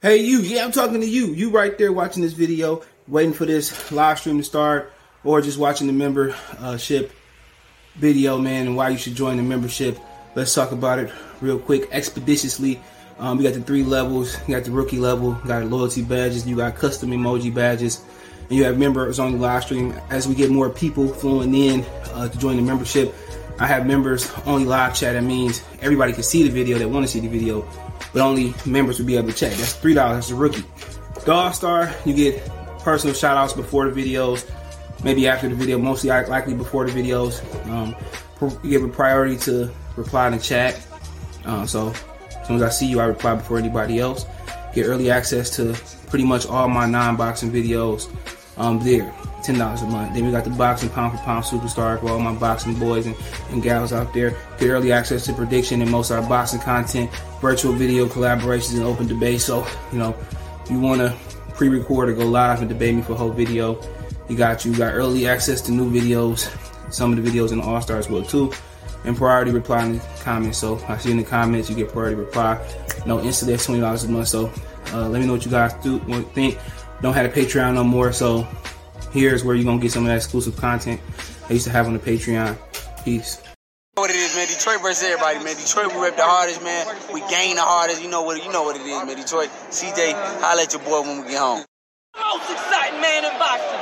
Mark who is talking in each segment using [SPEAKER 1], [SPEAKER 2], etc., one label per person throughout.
[SPEAKER 1] Hey, you. Yeah, I'm talking to you. You right there watching this video, waiting for this live stream to start, or just watching the membership video, man, and why you should join the membership. Let's talk about it real quick, expeditiously. Um, we got the three levels. You got the rookie level, you got loyalty badges, you got custom emoji badges, and you have members on the live stream. As we get more people flowing in uh, to join the membership, I have members only live chat. That means everybody can see the video that want to see the video but only members will be able to check. That's three dollars. That's a rookie. All Star, you get personal shout outs before the videos, maybe after the video, mostly likely before the videos. Um, you give a priority to reply in the chat. Uh, so as soon as I see you, I reply before anybody else. Get early access to pretty much all my non-boxing videos um, there ten dollars a month. Then we got the boxing pound for pound superstar for all my boxing boys and, and gals out there. Get early access to prediction and most of our boxing content, virtual video collaborations, and open debate. So you know, you want to pre-record or go live and debate me for a whole video, you got you. got early access to new videos. Some of the videos in the All Stars will too. And priority reply in the comments. So I see in the comments you get priority reply. No instant that's twenty dollars a month. So uh, let me know what you guys do think. Don't have a Patreon no more, so Here's where you're gonna get some of that exclusive content I used to have on the Patreon. Peace.
[SPEAKER 2] What it is, man. Detroit versus everybody, man. Detroit, we rep the hardest, man. We gain the hardest. You know what? You know what it is, man. Detroit. CJ, holla at your boy when we get home.
[SPEAKER 3] Most exciting man in boxing.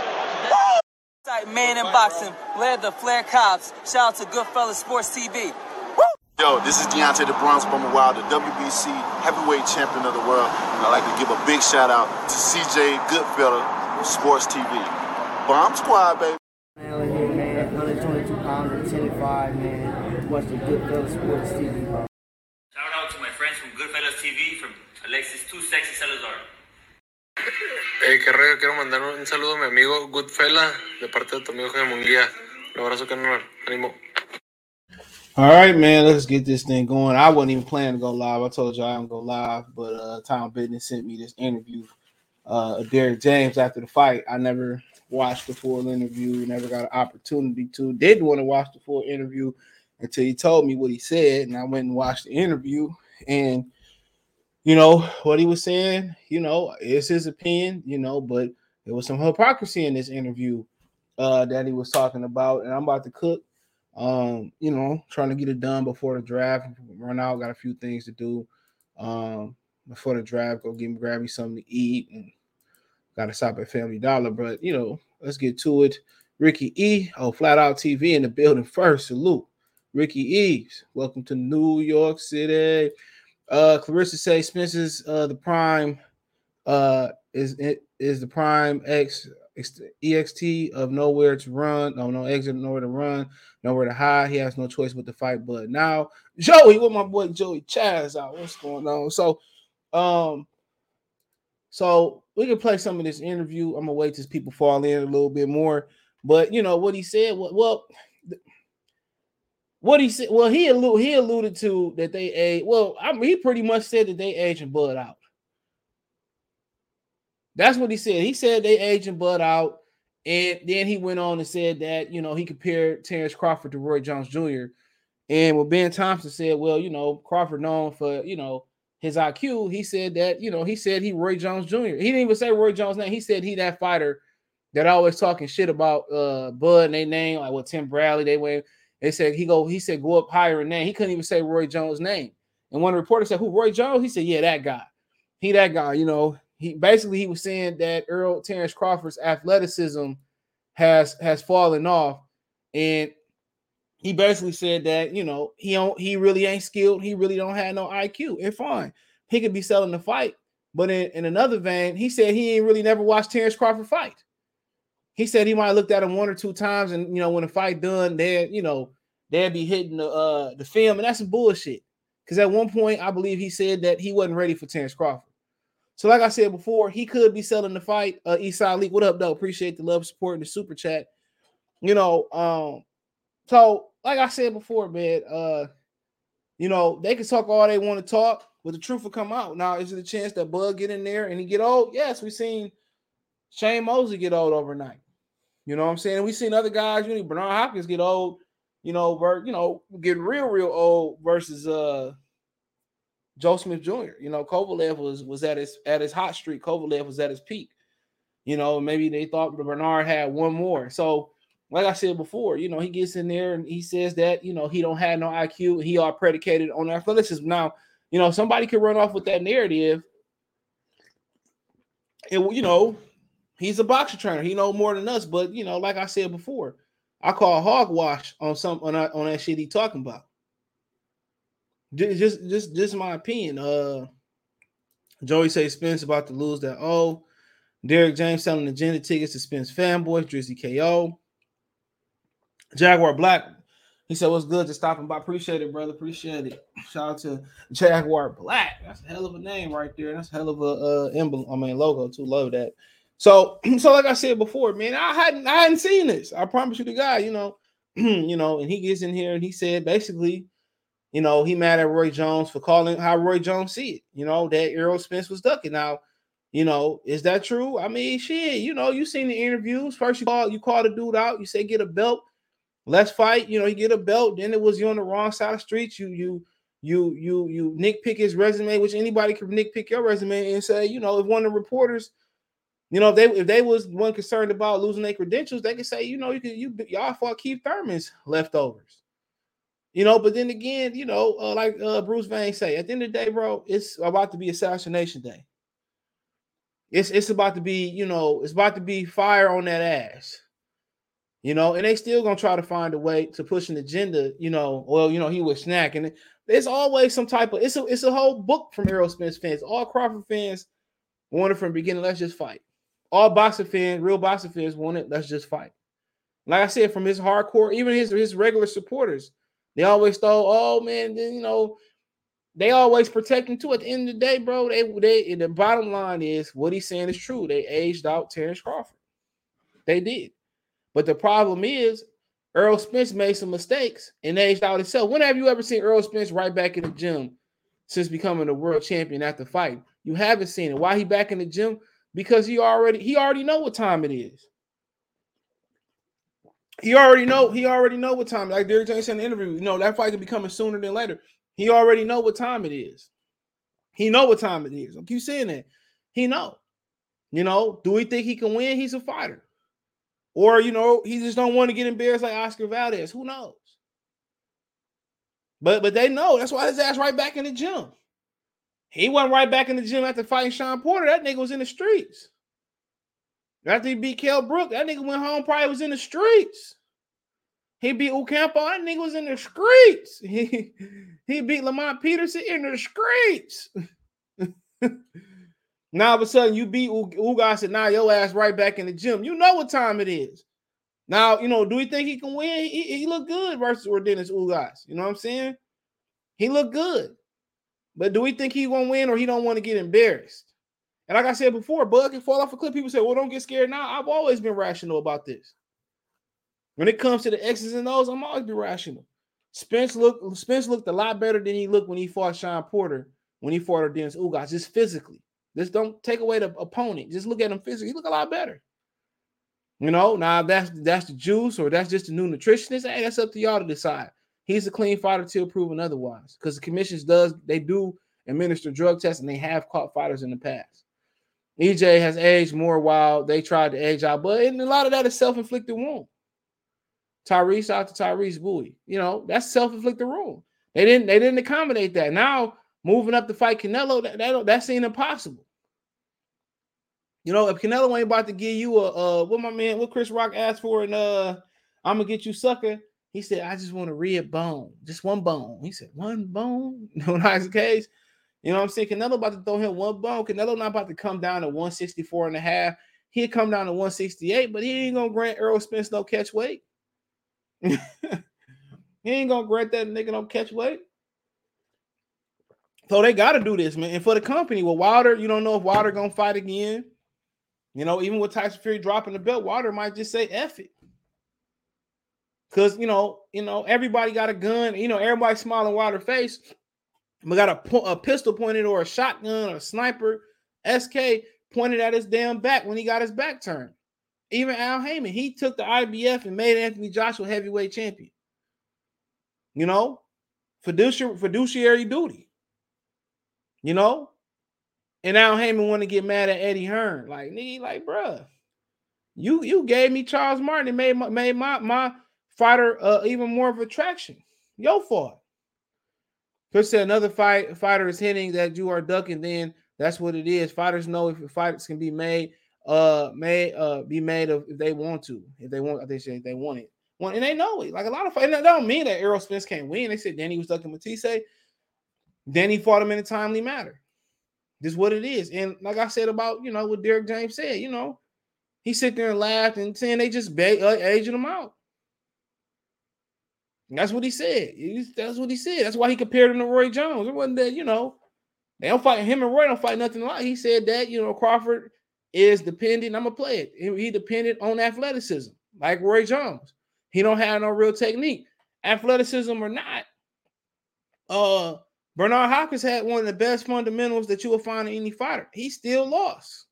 [SPEAKER 3] Exciting man in boxing. Led the Flair Cops. Shout out to Goodfellas Sports TV.
[SPEAKER 4] Yo, this is Deontay the Bronze Bomber Wild, the WBC heavyweight champion of the world. And I'd like to give a big shout out to CJ Goodfellas Sports TV. Bomb Squad, baby.
[SPEAKER 5] Man, here, man. 122 pounds and 10 5, man. Watch the Goodfellas Sports TV, bro.
[SPEAKER 6] Shout out to my friends from Goodfellas TV, from Alexis Too Sexy Salazar.
[SPEAKER 7] Hey, qué raro, quiero mandar un saludo a mi amigo Goodfella, de parte de tu amigo Jaime Munguía. Un abrazo, carnal. Ánimo.
[SPEAKER 1] All right, man, let's get this thing going. I wasn't even planning to go live. I told you I don't go live, but uh Tom Business sent me this interview uh Derrick James after the fight. I never watch the full interview, never got an opportunity to. Did want to watch the full interview until he told me what he said, and I went and watched the interview. And you know what he was saying, you know, it's his opinion, you know, but there was some hypocrisy in this interview uh, that he was talking about, and I'm about to cook. Um, you know, trying to get it done before the draft. Run out, got a few things to do. Um, before the draft, go get grab me something to eat and Got to stop at Family Dollar, but you know, let's get to it. Ricky E. Oh, Flat Out TV in the building first. Salute. Ricky E. Welcome to New York City. Uh, Clarissa say Spencer's uh the prime uh is it is the prime X EXT of nowhere to run, no, no exit, nowhere to run, nowhere to hide. He has no choice but to fight. But now, Joey, with my boy Joey Chaz out. What's going on? So, um, so we can play some of this interview. I'm gonna wait till people fall in a little bit more. But you know what he said. Well, what he said. Well, he alluded he alluded to that they age. Well, I mean, he pretty much said that they aging Bud out. That's what he said. He said they aging Bud out, and then he went on and said that you know he compared Terence Crawford to Roy Jones Jr. And what Ben Thompson said, well, you know, Crawford known for you know his IQ, he said that, you know, he said he Roy Jones Jr. He didn't even say Roy Jones' name. He said he that fighter that always talking shit about uh Bud and they name, like what Tim Bradley, they went, they said he go, he said go up higher in name. He couldn't even say Roy Jones' name. And one reporter said, Who Roy Jones? He said, Yeah, that guy. He that guy, you know. He basically he was saying that Earl Terence Crawford's athleticism has has fallen off. And he basically said that you know he don't he really ain't skilled. He really don't have no IQ. And fine, he could be selling the fight. But in, in another vein, he said he ain't really never watched Terence Crawford fight. He said he might have looked at him one or two times, and you know when the fight done, they you know they'd be hitting the uh the film, and that's some bullshit. Because at one point, I believe he said that he wasn't ready for Terence Crawford. So, like I said before, he could be selling the fight. Uh, Eastside League, what up, though? Appreciate the love, support, and the super chat. You know, um, so, like I said before, man, uh, you know, they can talk all they want to talk, but the truth will come out. Now, is it a chance that Bud get in there and he get old? Yes, we've seen Shane Mosley get old overnight. You know what I'm saying? We've seen other guys, you know, Bernard Hopkins get old, you know, ver- you know, getting real, real old versus uh Joe Smith Jr. You know, Kovalev was was at his at his hot streak. Kovalev was at his peak. You know, maybe they thought Bernard had one more. So, like I said before, you know, he gets in there and he says that you know he don't have no IQ. He all predicated on athleticism. Now, you know, somebody could run off with that narrative. And you know, he's a boxer trainer. He know more than us. But you know, like I said before, I call hogwash on some on that, on that shit he talking about. Just just just my opinion. Uh Joey say Spence about to lose that. Oh, Derrick James selling agenda tickets to Spence fanboys, Drizzy KO. Jaguar Black. He said, What's good? Just stopping by. Appreciate it, brother. Appreciate it. Shout out to Jaguar Black. That's a hell of a name right there. That's a hell of a uh emblem. I mean logo too. Love that. So, so like I said before, man, I hadn't I hadn't seen this. I promise you the guy, you know, you know, and he gets in here and he said basically you know, he mad at Roy Jones for calling how Roy Jones see it. You know, that Errol Spence was ducking. Now, you know, is that true? I mean, shit, you know, you seen the interviews. First, you call you call the dude out, you say get a belt, let's fight. You know, you get a belt, then it was you on the wrong side of the street. You you you you you nitpick his resume, which anybody can nitpick your resume and say, you know, if one of the reporters, you know, if they if they was one concerned about losing their credentials, they could say, you know, you could you y'all fought Keith Thurman's leftovers. You know, but then again, you know, uh, like uh, Bruce Vain say, at the end of the day, bro, it's about to be assassination day. It's it's about to be, you know, it's about to be fire on that ass. You know, and they still gonna try to find a way to push an agenda. You know, well, you know, he was snacking. There's always some type of it's a it's a whole book from Spence fans. All Crawford fans wanted from the beginning. Let's just fight. All boxer fans, real boxer fans wanted. Let's just fight. Like I said, from his hardcore, even his his regular supporters they always thought, oh man, then you know, they always protect him too. At the end of the day, bro, they they the bottom line is what he's saying is true. They aged out Terence Crawford. They did. But the problem is Earl Spence made some mistakes and aged out himself. When have you ever seen Earl Spence right back in the gym since becoming a world champion after fight? You haven't seen it. Why he back in the gym? Because he already he already know what time it is he already know he already know what time. Like Derrick James said in the interview, you know that fight could be coming sooner than later. He already know what time it is. He know what time it is. I keep saying that. He know. You know, do we think he can win? He's a fighter. Or you know, he just don't want to get embarrassed like Oscar Valdez. Who knows? But but they know. That's why his ass right back in the gym. He went right back in the gym after fighting Shawn Porter. That nigga was in the streets. After he beat Kell Brook, that nigga went home, probably was in the streets. He beat Ocampo, that nigga was in the streets. He, he beat Lamont Peterson in the streets. now all of a sudden you beat Ugas and now your ass right back in the gym. You know what time it is. Now, you know, do we think he can win? He, he looked good versus Dennis Ugas. You know what I'm saying? He looked good. But do we think he gonna win or he don't want to get embarrassed? And like I said before, Bud can fall off a cliff. People say, well, don't get scared now. I've always been rational about this. When it comes to the X's and O's, I'm always be rational. Spence looked Spence looked a lot better than he looked when he fought Shawn Porter, when he fought Dennis Ugas, just physically. Just don't take away the opponent. Just look at him physically. He look a lot better. You know, now that's that's the juice or that's just the new nutritionist. Hey, that's up to y'all to decide. He's a clean fighter till proven otherwise. Because the commissions does they do administer drug tests and they have caught fighters in the past. EJ has aged more while they tried to age out, but a lot of that is self-inflicted wound. Tyrese out to Tyrese Bowie. You know, that's self-inflicted wound. They didn't they didn't accommodate that. Now moving up to fight Canelo, that, that that seemed impossible. You know, if Canelo ain't about to give you a uh what my man, what Chris Rock asked for, and uh I'm gonna get you sucker. He said, I just want a red bone, just one bone. He said, one bone. No, the case. You know what I'm saying? Canelo about to throw him one bone. Canelo not about to come down to 164 and a half. He'll come down to 168, but he ain't gonna grant Errol Spence no catch weight. he ain't gonna grant that nigga no catch weight. So they got to do this, man. And for the company, with Wilder, you don't know if Wilder gonna fight again. You know, even with Tyson Fury dropping the belt, Wilder might just say "F it," because you know, you know, everybody got a gun. You know, everybody smiling Wilder face. We got a, a pistol pointed or a shotgun or a sniper. SK pointed at his damn back when he got his back turned. Even Al Haymon, he took the IBF and made Anthony Joshua heavyweight champion. You know, fiduciary fiduciary duty. You know? And Al Haymon want to get mad at Eddie Hearn. Like, nigga, like, bruh, you you gave me Charles Martin and made my made my my fighter uh, even more of attraction. Your fault. Chris said another fight fighter is hitting that you are ducking, then that's what it is. Fighters know if fights can be made, uh, may uh be made of if they want to, if they want, they say they want it. Well, and they know it. Like a lot of fights, that don't mean that Errol Spence can't win. They said Danny was ducking Matthysse. Danny fought him in a timely manner. Is what it is. And like I said about, you know, what Derrick James said, you know, he sit there and laughed and saying they just ba- uh, aging him out. And that's what he said. He, that's what he said. That's why he compared him to Roy Jones. It wasn't that, you know, they don't fight him and Roy don't fight nothing like. He said that, you know, Crawford is dependent. I'm gonna play it. He depended on athleticism, like Roy Jones. He don't have no real technique. Athleticism or not, uh, Bernard Hopkins had one of the best fundamentals that you will find in any fighter. He still lost.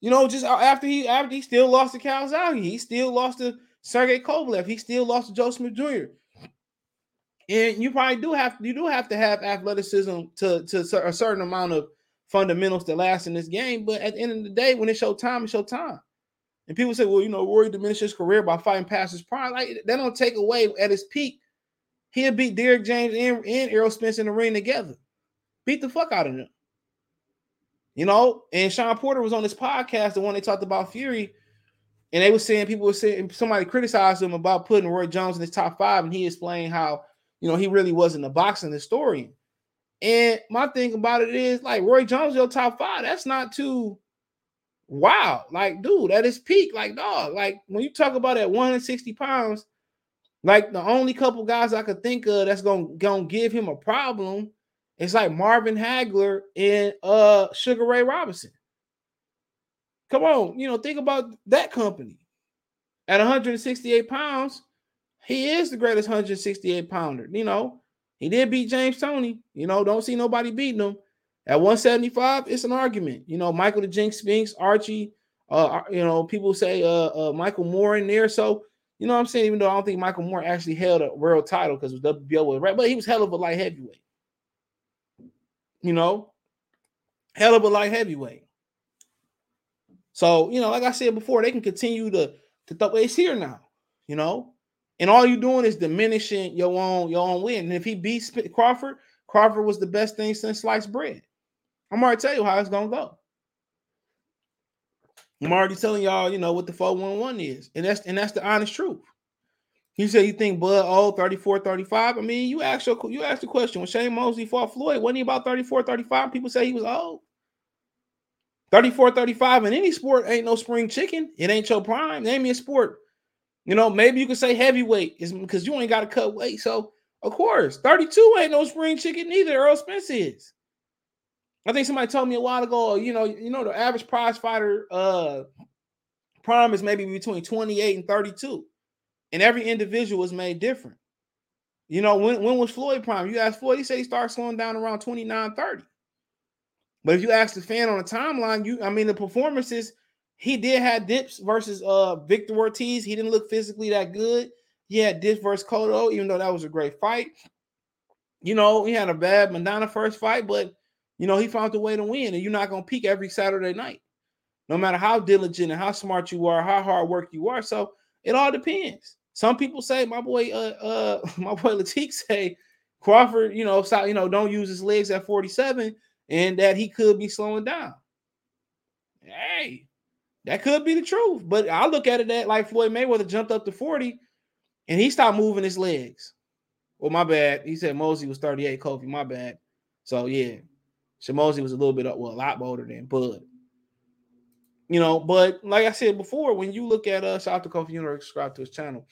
[SPEAKER 1] You know, just after he after he still lost to Calzaghe, he still lost to Sergey Kovalev, he still lost to Joe Smith Jr. And you probably do have you do have to have athleticism to to a certain amount of fundamentals to last in this game. But at the end of the day, when it's your time, it's your time. And people say, well, you know, Rory diminished his career by fighting past his prime. Like that don't take away at his peak He'll beat Derrick James and, and Errol Spence in the ring together. Beat the fuck out of them. You know, and Shawn Porter was on this podcast, the one they talked about Fury, and they were saying people were saying somebody criticized him about putting Roy Jones in his top five, and he explained how you know he really wasn't a boxing historian. And my thing about it is like Roy Jones, your top five, that's not too wow. Like, dude, at his peak, like dog, like when you talk about at 160 pounds, like the only couple guys I could think of that's gonna, gonna give him a problem is like Marvin Hagler and uh Sugar Ray Robinson. Come on, you know, think about that company. At 168 pounds, he is the greatest 168 pounder. You know, he did beat James Toney. You know, don't see nobody beating him. At 175, it's an argument. You know, Michael the Jinx Spinks, Archie, uh, you know, people say uh, uh Michael Moore in there. So you know what I'm saying? Even though I don't think Michael Moore actually held a world title because was WBO was right, but he was hell of a light heavyweight. You know, hell of a light heavyweight. So, you know, like I said before, they can continue to to throw it's here now, you know. And all you're doing is diminishing your own your own win. And if he beats Crawford, Crawford was the best thing since sliced bread. I'm already tell you how it's gonna go. I'm already telling y'all, you know, what the 411 is. And that's and that's the honest truth. You say you think Bud old 34, 35. I mean, you asked your, you asked the question when Shane Mosley fought Floyd, wasn't he about 34, 35? People say he was old. 34, 35 in any sport ain't no spring chicken. It ain't your prime. Name me a sport. You know, maybe you could say heavyweight is because you ain't got to cut weight. So, of course, 32 ain't no spring chicken neither. Earl Spence is. I think somebody told me a while ago, you know, you know, the average prize fighter uh prime is maybe between 28 and 32. And every individual is made different. You know, when, when was Floyd prime? You ask Floyd, he said he started slowing down around 29, 30. But if you ask the fan on the timeline, you I mean the performances, he did have dips versus uh Victor Ortiz. He didn't look physically that good. He had dips versus Cotto, even though that was a great fight. You know, he had a bad Maidana first fight, but you know, he found a way to win, and you're not gonna peak every Saturday night, no matter how diligent and how smart you are, how hard work you are. So it all depends. Some people say, my boy, uh, uh, my boy Latique say Crawford, you know, so, you know, don't use his legs at 47, and that he could be slowing down. Hey, that could be the truth. But I look at it that like Floyd Mayweather jumped up to 40 and he stopped moving his legs. Well, my bad. He said Mosley was 38, Kofi. My bad. So yeah, Shane Mosley was a little bit well, a lot older than Bud. You know, but like I said before, when you look at uh shout out to Kofi Universe, subscribe to his channel.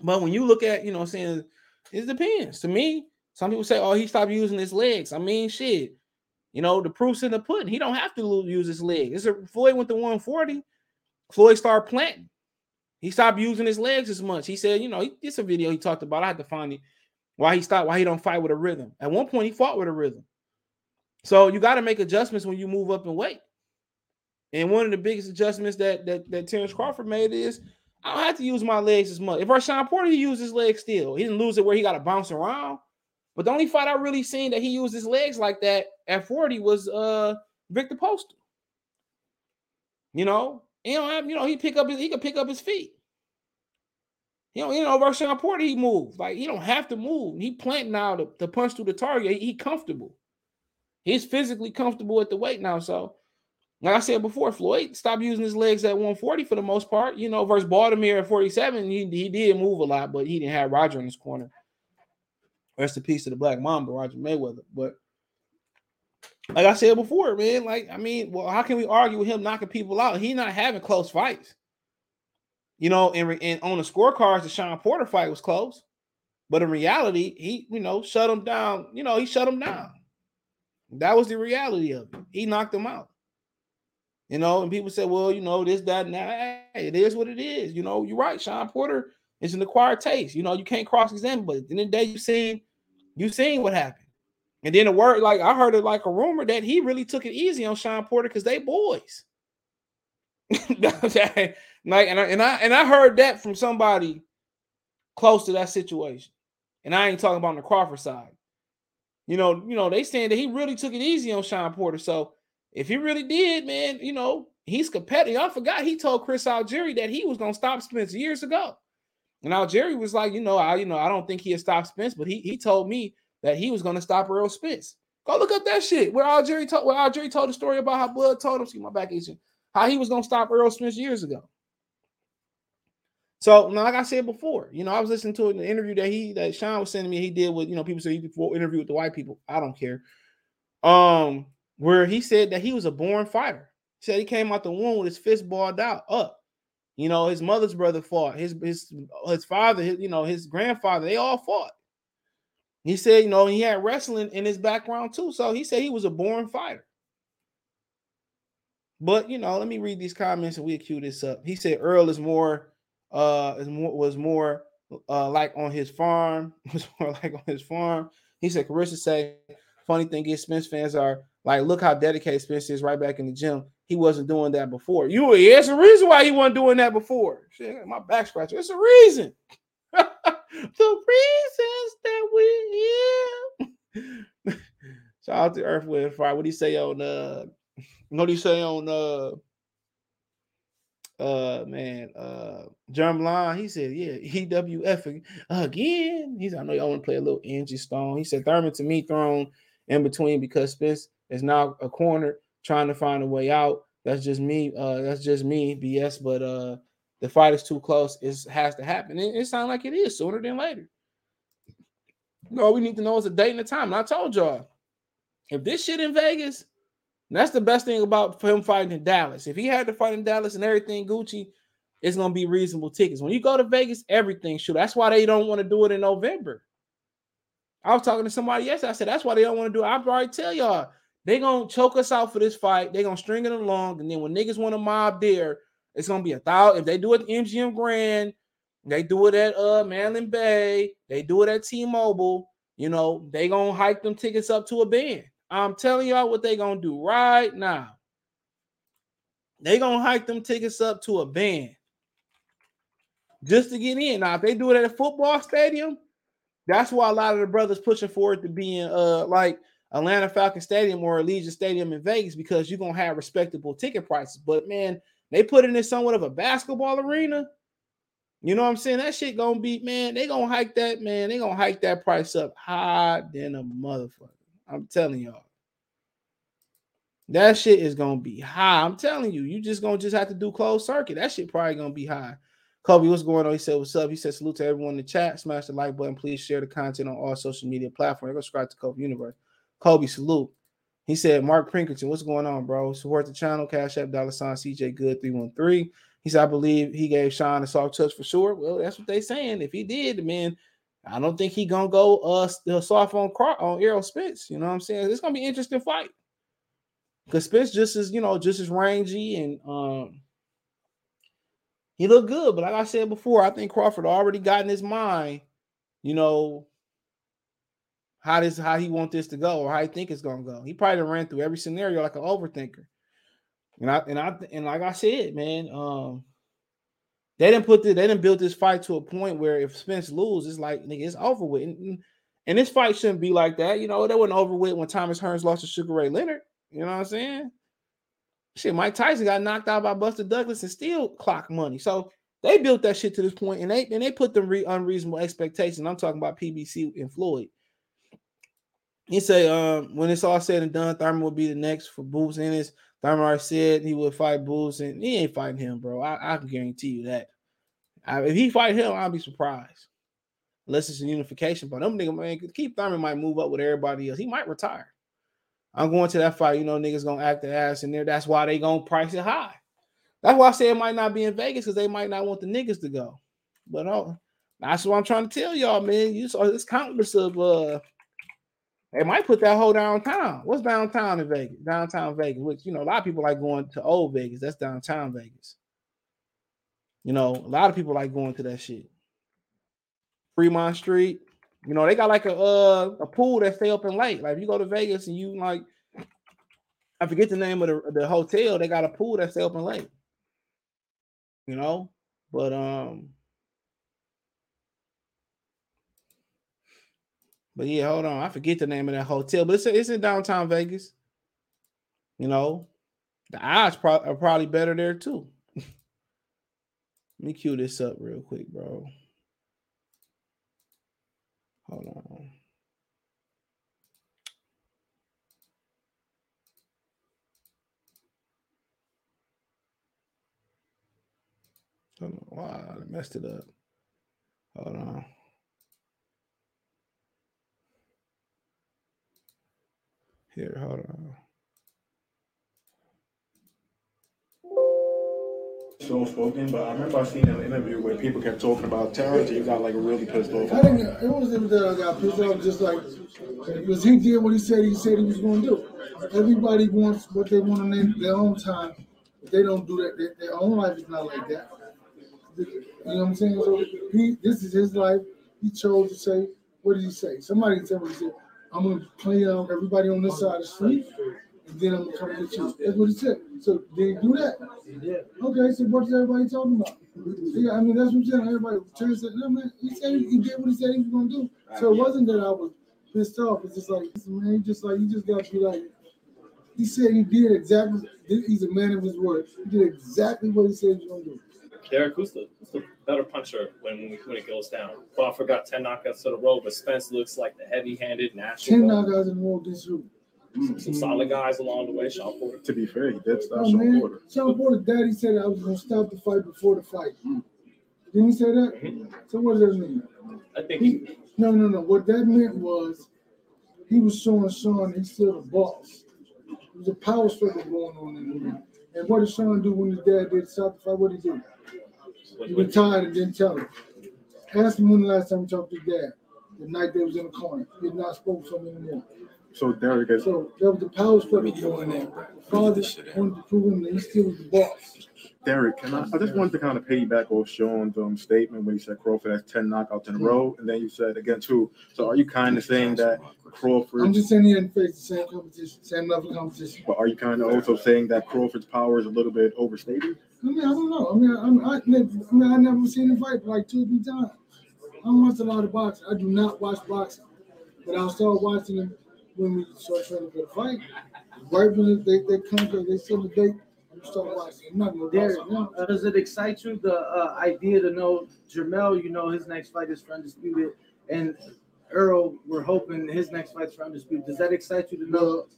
[SPEAKER 1] But when you look at, you know, saying it depends. To me, some people say, oh, he stopped using his legs. I mean, shit. You know, the proof's in the pudding. He don't have to use his legs. It's a, Floyd went to 140. Floyd started planting. He stopped using his legs as much. He said, you know, it's a video he talked about. I had to find it. Why he stopped, why he don't fight with a rhythm. At one point, he fought with a rhythm. So you got to make adjustments when you move up in weight. And one of the biggest adjustments that that, that Terence Crawford made is I don't have to use my legs as much. If Rashawn Porter he used his legs still, he didn't lose it where he got to bounce around. But the only fight I really seen that he used his legs like that at 40 was uh Victor Postol. You know, you know, you know, he pick up his he could pick up his feet. You know, you know, Rashawn Porter, he moves. Like he don't have to move. He planting now to, to punch through the target. He, he comfortable. He's physically comfortable at the weight now. So, like I said before, Floyd stopped using his legs at 140 for the most part. You know, versus Baltimore at 47, he, he did move a lot, but he didn't have Roger in his corner. Rest in peace to the Black Mamba, Roger Mayweather. But like I said before, man, like I mean, well, how can we argue with him knocking people out? He not having close fights. You know, and, and on the scorecards, the Shawn Porter fight was close, but in reality, he you know shut him down. You know, he shut him down. That was the reality of it. He knocked him out. You know, and people say, well, you know, this, that, and that. Hey, it is what it is. You know, you're right. Shawn Porter is an acquired taste. You know, you can't cross examine, but at the end of the day, you've seen, you've seen what happened. And then the word, like I heard it like a rumor that he really took it easy on Shawn Porter because they boys. like, and I, and I and I heard that from somebody close to that situation. And I ain't talking about on the Crawford side. You know, you know, they saying that he really took it easy on Shawn Porter. So if he really did, man, you know, he's competitive. I forgot he told Chris Algieri that he was gonna stop Spence years ago. And Algieri was like, you know, I, you know, I don't think he had stopped Spence, but he he told me that he was gonna stop Earl Spence. Go look up that shit. Where Algieri told where Algieri told the story about how Blood told him, see my back itching, how he was gonna stop Earl Spence years ago. So like I said before, you know, I was listening to an interview that he that Sean was sending me. He did with you know people say he interview with the white people. I don't care. Um, where he said that he was a born fighter. He said he came out the womb with his fist balled out up. You know, his mother's brother fought. His his his father, his, you know, his grandfather, they all fought. He said, you know, he had wrestling in his background too. So he said he was a born fighter. But you know, let me read these comments and we'll cue this up. He said Earl is more uh was more uh like on his farm, was more like on his farm. He said Carissa say, funny thing is Spence fans are like, look how dedicated Spence is right back in the gym. He wasn't doing that before. You yeah, it's a reason why he wasn't doing that before. Shit, my back scratcher. It's a reason. the reasons that we here. Shout out to Earth Wind Fire. What do you say on uh what do you say on uh uh man uh Germline? He said, yeah, EWF again. He's I know y'all want to play a little Angie Stone. He said Thurman to me thrown in between because Spence is now a corner trying to find a way out. That's just me. Uh that's just me, BS. But uh the fight is too close. It has to happen. It, it sounds like it is sooner than later. All we need to know is a date and a time. And I told y'all, if this shit in Vegas, that's the best thing about him fighting in Dallas. If he had to fight in Dallas and everything Gucci, it's gonna be reasonable tickets. When you go to Vegas, everything should. That's why they don't want to do it in November. I was talking to somebody yesterday. I said that's why they don't want to do it. I already tell y'all they gonna choke us out for this fight. They gonna string it along, and then when niggas want to mob there, it's gonna be a thousand. If they do it at MGM Grand, they do it at uh Mandalay Bay, they do it at T-Mobile. You know, they gonna hike them tickets up to a band. I'm telling y'all what they gonna do right now. They gonna hike them tickets up to a band just to get in. Now, if they do it at a football stadium, that's why a lot of the brothers pushing forward to be in uh like Atlanta Falcon Stadium or Allegiant Stadium in Vegas because you're gonna have respectable ticket prices. But man, they put it in somewhat of a basketball arena. You know what I'm saying? That shit gonna be, man, they gonna hike that, man. They gonna hike that price up high than a motherfucker. I'm telling y'all. That shit is gonna be high. I'm telling you, you just gonna just have to do closed circuit. That shit probably gonna be high. Kobe, what's going on? He said, What's up? He said, Salute to everyone in the chat. Smash the like button. Please share the content on all social media platforms. Go subscribe to Kobe Universe. Kobe, salute. He said, Mark Pinkerton, what's going on, bro? Support the channel, Cash App, dollar sign, CJ Good 313. He said, I believe he gave Sean a soft touch for sure. Well, that's what they saying. If he did, man, I don't think he gonna go uh soft on on Errol Spence. You know what I'm saying? It's gonna be interesting fight. Because Spence just as you know, just as rangy and um he looked good, but like I said before, I think Crawford already got in his mind, you know, how this how he want this to go or how he think it's gonna go. He probably ran through every scenario like an overthinker. And I and I and like I said, man, um, they didn't put the they didn't build this fight to a point where if Spence lose, it's like nigga, it's over with. And, And this fight shouldn't be like that. You know, that wasn't over with when Thomas Hearns lost to Sugar Ray Leonard. You know what I'm saying? Shit, Mike Tyson got knocked out by Buster Douglas and still clock money. So they built that shit to this point, and they and they put them re- unreasonable expectations. I'm talking about PBC and Floyd. He say, um, when it's all said and done, Thurman will be the next for Boots Ennis. Already said he would fight Bulls, and he ain't fighting him, bro. I, I can guarantee you that. I, if he fight him, I'll be surprised. Unless it's a unification, but them nigga man, Keith Thurman might move up with everybody else. He might retire. I'm going to that fight. You know, niggas gonna act their ass in there. That's why they gonna price it high. That's why I say it might not be in Vegas because they might not want the niggas to go. But oh, that's what I'm trying to tell y'all, man. You saw this countless of uh they might put that whole downtown. What's downtown in Vegas? Downtown Vegas, which you know, a lot of people like going to old Vegas. That's downtown Vegas. You know, a lot of people like going to that shit. Fremont Street. You know, they got like a uh, a pool that stay open late. Like if you go to Vegas and you like, I forget the name of the, the hotel. They got a pool that stay open late. You know, but um, but yeah, hold on. I forget the name of that hotel, but it's it's in downtown Vegas. You know, the odds pro- are probably better there too. Let me cue this up real quick, bro. Hold on. Hold on. Wow, I messed it up. Hold on. Here, hold on.
[SPEAKER 8] so spoken, but I remember I seen an interview where people kept talking about Terence and you got like really pissed off.
[SPEAKER 9] I didn't. It wasn't that I got pissed off. Just like because he did what he said he said he was going to do. Everybody wants what they want in their, their own time. If they don't do that, their, their own life is not like that. You know what I'm saying? So he, this is his life. He chose to say, what did he say? Somebody tell me he said, I'm gonna clean out um, everybody on this side of the street, and then I'm gonna come get you. That's what he said. So did he do that? Okay, so what's everybody talking about? Yeah, I mean that's what I'm saying. Everybody Terence said, no man, he said he did what he said he was gonna do. So it wasn't that I was pissed off. It's just like man, he just like you just gotta be like he said he did exactly he's a man of his word. He did exactly what he said he was gonna do.
[SPEAKER 10] Derrick, who's the, who's the better puncher when, when, when it goes down? Crawford got 10 knockouts to the row, but Spence looks like the heavy handed, natural.
[SPEAKER 9] Ten knockouts in a row this week.
[SPEAKER 10] Some mm-hmm. solid guys along the way. Shawn Porter.
[SPEAKER 8] To be fair, he did oh, stop
[SPEAKER 9] Oh
[SPEAKER 8] Sean
[SPEAKER 9] man,
[SPEAKER 8] Porter.
[SPEAKER 9] Shawn Porter's daddy said I was gonna stop the fight before the fight. Mm-hmm. Didn't he say that? Mm-hmm. So what does that mean?
[SPEAKER 10] I think
[SPEAKER 9] He, no, no, no. What that meant was he was showing Sean he's still the boss. There was a power struggle going on in the ring. And what did Sean do when his dad did stop the fight? What did he do? He retired and didn't tell him. Ask him when the last time he talked to his dad. The night they was in the corner. He had not spoken to him anymore.
[SPEAKER 8] So Derrick is
[SPEAKER 9] So there was the power struggle going on. Father wanted to prove him that he still was the boss.
[SPEAKER 8] Derrick, can I, I just wanted to kind of piggyback off Sean's um, statement when he said Crawford has 10 knockouts in a row, and then you said again too. So are you kind of saying that Crawford,
[SPEAKER 9] I'm just saying he didn't face the same competition, same level of competition.
[SPEAKER 8] but are you kind of also saying that Crawford's power is a little bit overstated?
[SPEAKER 9] I mean, I don't know. I mean, I, I, I, mean, I never seen him fight like two or three times. I don't watch a lot of boxing. I do not watch boxing, but I'll start watching him when we start trying to get a fight. Right when they they come, to- they set the date. I'm start watching. I'm not gonna
[SPEAKER 5] Derrick,
[SPEAKER 9] watch
[SPEAKER 5] uh, does it excite you the uh, idea to know Jamel? You know his next fight is for undisputed, and Earl, we're hoping his next fight's for undisputed. Does that excite you to know?
[SPEAKER 9] Well,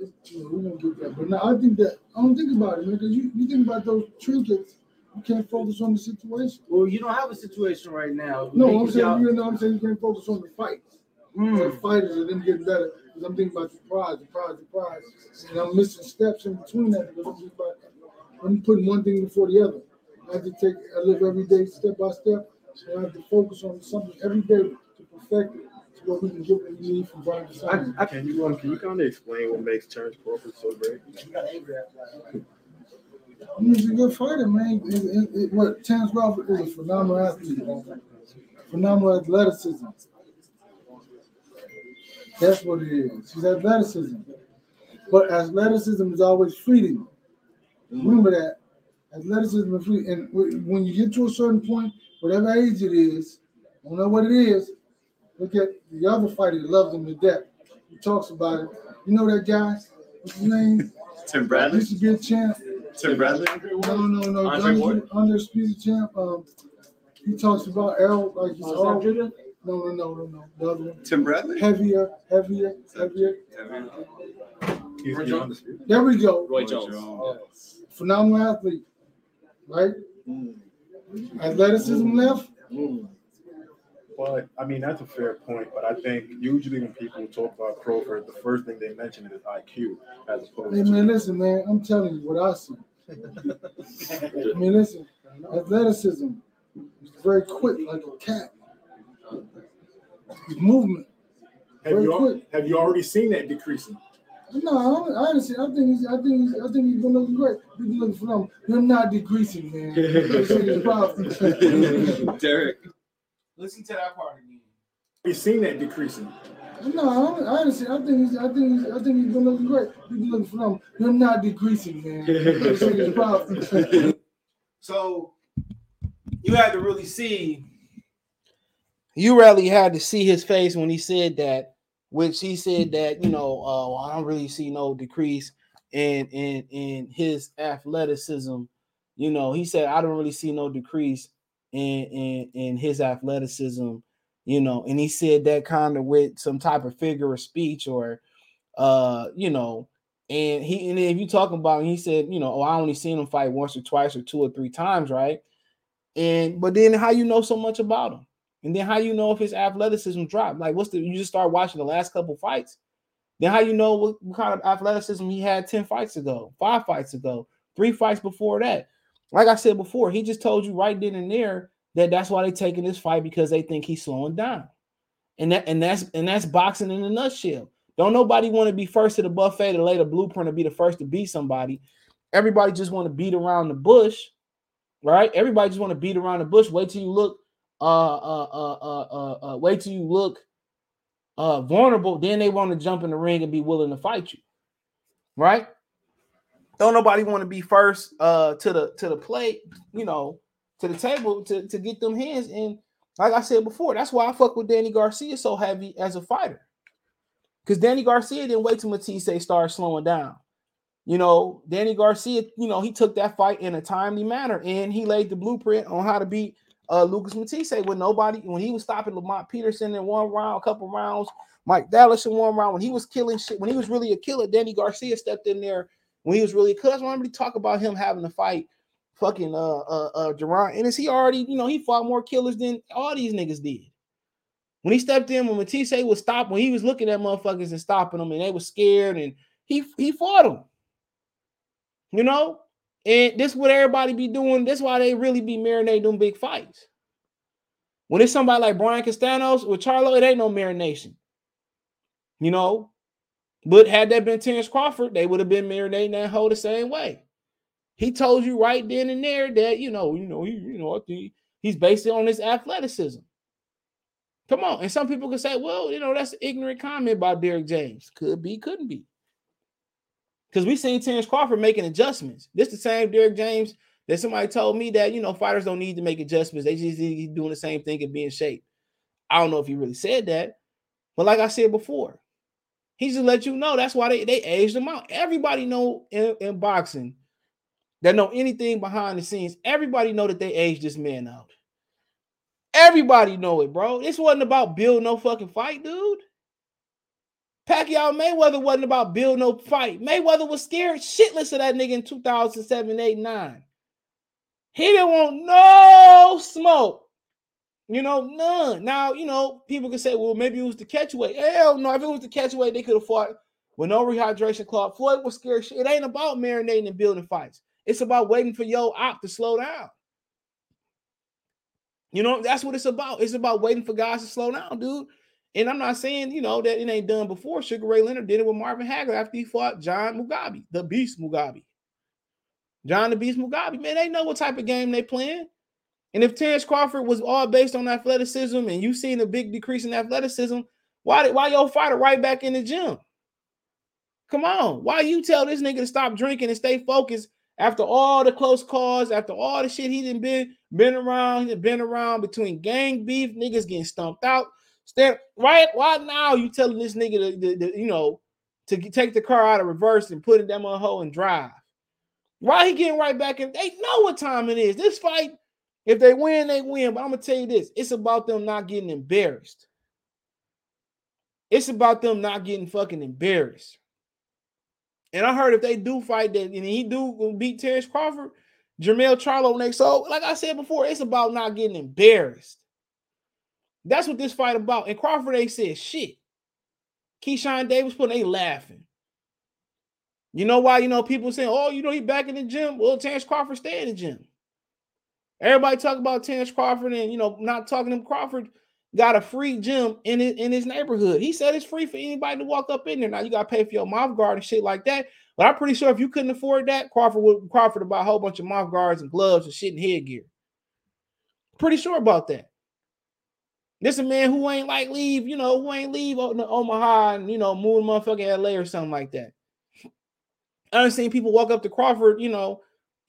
[SPEAKER 9] it's- you know, we gonna get that. But now I think that I don't think about it, man, because you, you think about those trinkets, you can't focus on the situation.
[SPEAKER 5] Well, you don't have a situation right now.
[SPEAKER 9] No, I'm saying you know, I'm saying you can't focus on the fight.
[SPEAKER 5] Mm.
[SPEAKER 9] The fighters and them getting better. Because I'm thinking about the prize, the prize, the prize. And I'm missing steps in between that because I'm just about I'm putting one thing before the other. I have to take I live every day step by step. So I have to focus on something every day to perfect it what we can get what we need from Brian
[SPEAKER 5] I, I,
[SPEAKER 8] Can you um, can you kind of explain what makes Terence Crawford so great?
[SPEAKER 9] He's a good fighter, man. It, it, it, what Terence Crawford is a phenomenal athlete, phenomenal athleticism. That's what it is. He's athleticism. But athleticism is always fleeting. Remember that. Athleticism is fleeting. And when you get to a certain point, whatever age it is, I don't know what it is, Look at the other fighter. He loves him to death. He talks about it. You know that guy? What's his name?
[SPEAKER 11] Tim Bradley.
[SPEAKER 9] Used to be a champ.
[SPEAKER 11] Tim Bradley.
[SPEAKER 9] No, no, no.
[SPEAKER 11] Andre
[SPEAKER 9] Under-
[SPEAKER 11] Ward?
[SPEAKER 9] Undisputed champ. Um, he talks about Errol like he's all. No, no, no, no, no. The other one.
[SPEAKER 11] Tim Bradley.
[SPEAKER 9] Heavier, heavier, heavier.
[SPEAKER 8] He's the undisputed.
[SPEAKER 9] There we go.
[SPEAKER 10] Roy Jones.
[SPEAKER 9] Phenomenal athlete, right? Athleticism left.
[SPEAKER 8] But I mean, that's a fair point. But I think usually when people talk about Crawford, the first thing they mention is IQ as opposed
[SPEAKER 9] Hey
[SPEAKER 8] to.
[SPEAKER 9] man, listen, man. I'm telling you what I see. I mean, listen. Athleticism. He's very quick, like a cat. His movement.
[SPEAKER 12] Have
[SPEAKER 9] Very
[SPEAKER 12] you, al-
[SPEAKER 9] quick.
[SPEAKER 12] have you already seen that decreasing?
[SPEAKER 9] No, I, don't- I understand. I think he's. I think he's. I think he's gonna look great. He's looking for them. You're not decreasing, man. This shit is problem.
[SPEAKER 11] Derrick.
[SPEAKER 1] Listen to that part again.
[SPEAKER 12] Have you seen that decreasing?
[SPEAKER 9] No, I, don't- I understand. I think he's. I think he's. I think he's gonna look great. He's looking for them. You're not decreasing, man. This shit is problem.
[SPEAKER 1] So you had to really see. You really had to see his face when he said that, which he said that you know, uh, well, I don't really see no decrease in in in his athleticism. You know, he said I don't really see no decrease in in his athleticism. You know, and he said that kind of with some type of figure of speech or, uh, you know, and he and if you talk about, he said, you know, oh, I only seen him fight once or twice or two or three times, right? And but then how you know so much about him, and then how you know if his athleticism dropped? Like, what's the? You just start watching the last couple fights, then how you know what, what kind of athleticism he had ten fights ago, five fights ago, three fights before that? Like I said before, he just told you right then and there that that's why they taking this fight because they think he's slowing down, and that and that's and that's boxing in a nutshell. Don't nobody want to be first to the buffet to lay the blueprint or be the first to beat somebody. Everybody just want to beat around the bush, right? Everybody just want to beat around the bush. Wait till you look, uh, uh, uh, uh, uh, uh wait till you look, uh, vulnerable. Then they want to jump in the ring and be willing to fight you, right? Don't nobody want to be first, uh, to the to the plate, you know, to the table to to get them hands. And like I said before, that's why I fuck with Danny Garcia so heavy as a fighter. Because Danny Garcia didn't wait till Matthysse started slowing down. You know, Danny Garcia, you know, he took that fight in a timely manner and he laid the blueprint on how to beat uh, Lucas Matthysse when nobody, when he was stopping Lamont Peterson in one round, a couple rounds, Mike Dallas in one round, when he was killing shit, when he was really a killer, Danny Garcia stepped in there when he was really I want to talk about him having to fight fucking uh uh uh. And is he already, you know, he fought more killers than all these niggas did. When he stepped in, when Matthysse was stopped, when he was looking at motherfuckers and stopping them, and they were scared, and he he fought them. You know, and this what everybody be doing. That's why they really be marinating them big fights. When it's somebody like Brian Castanos with Charlo, it ain't no marination. You know, but had that been Terence Crawford, they would have been marinating that whole the same way. He told you right then and there that you know, you know, he, you know, think he's based on his athleticism. Come on, and some people could say, well, you know, that's an ignorant comment by Derrick James. Could be, couldn't be. Because we've seen Terence Crawford making adjustments. This the same Derrick James that somebody told me that you know fighters don't need to make adjustments. They just need doing the same thing and be in shape. I don't know if he really said that, but like I said before, he just let you know that's why they, they aged him out. Everybody know in, in boxing that know anything behind the scenes. Everybody know that they aged this man out. Everybody know it, bro. This wasn't about build no fucking fight, dude. Pacquiao Mayweather wasn't about build no fight. Mayweather was scared shitless of that nigga in 2007, 8, 9. He didn't want no smoke. You know, none. Now, you know, people can say, well, maybe it was the catch weight. Hell no, if it was the catch weight, they could have fought with no rehydration club. Floyd was scared. Shit. It ain't about marinating and building fights. It's about waiting for your op to slow down. You know, that's what it's about. It's about waiting for guys to slow down, dude. And I'm not saying, you know, that it ain't done before. Sugar Ray Leonard did it with Marvin Hagler after he fought John Mugabi, the Beast Mugabi. John the Beast Mugabi, man, they know what type of game they playing. And if Terence Crawford was all based on athleticism and you seen a big decrease in athleticism, why did why your fighter right back in the gym? Come on, why you tell this nigga to stop drinking and stay focused after all the close calls, after all the shit he done been been around, he been around between gang beef, niggas getting stumped out, Stand right. Why now you telling this nigga to, to- to, you know to take the car out of reverse and put it down on hole and drive? Why he getting right back in? They know what time it is. This fight, if they win, they win. But I'm gonna tell you this: it's about them not getting embarrassed. It's about them not getting fucking embarrassed. And I heard if they do fight that, and he do beat Terence Crawford, Jermell Charlo next. So, like I said before, it's about not getting embarrassed. That's what this fight about. And Crawford ain't said shit. Keyshawn Davis put they laughing. You know why? You know, people saying, oh, you know, he back in the gym. Well, Terence Crawford stay in the gym. Everybody talk about Terence Crawford and you know, not talking to him. Crawford got a free gym in his, in his neighborhood. He said it's free for anybody to walk up in there. Now you gotta pay for your mouth guard and shit like that. But I'm pretty sure if you couldn't afford that, Crawford would Crawford would buy a whole bunch of mouth guards and gloves and shit and headgear. Pretty sure about that. This a man who ain't like leave, you know, who ain't leave Omaha and you know move to motherfucking LA or something like that. I done seen people walk up to Crawford, you know,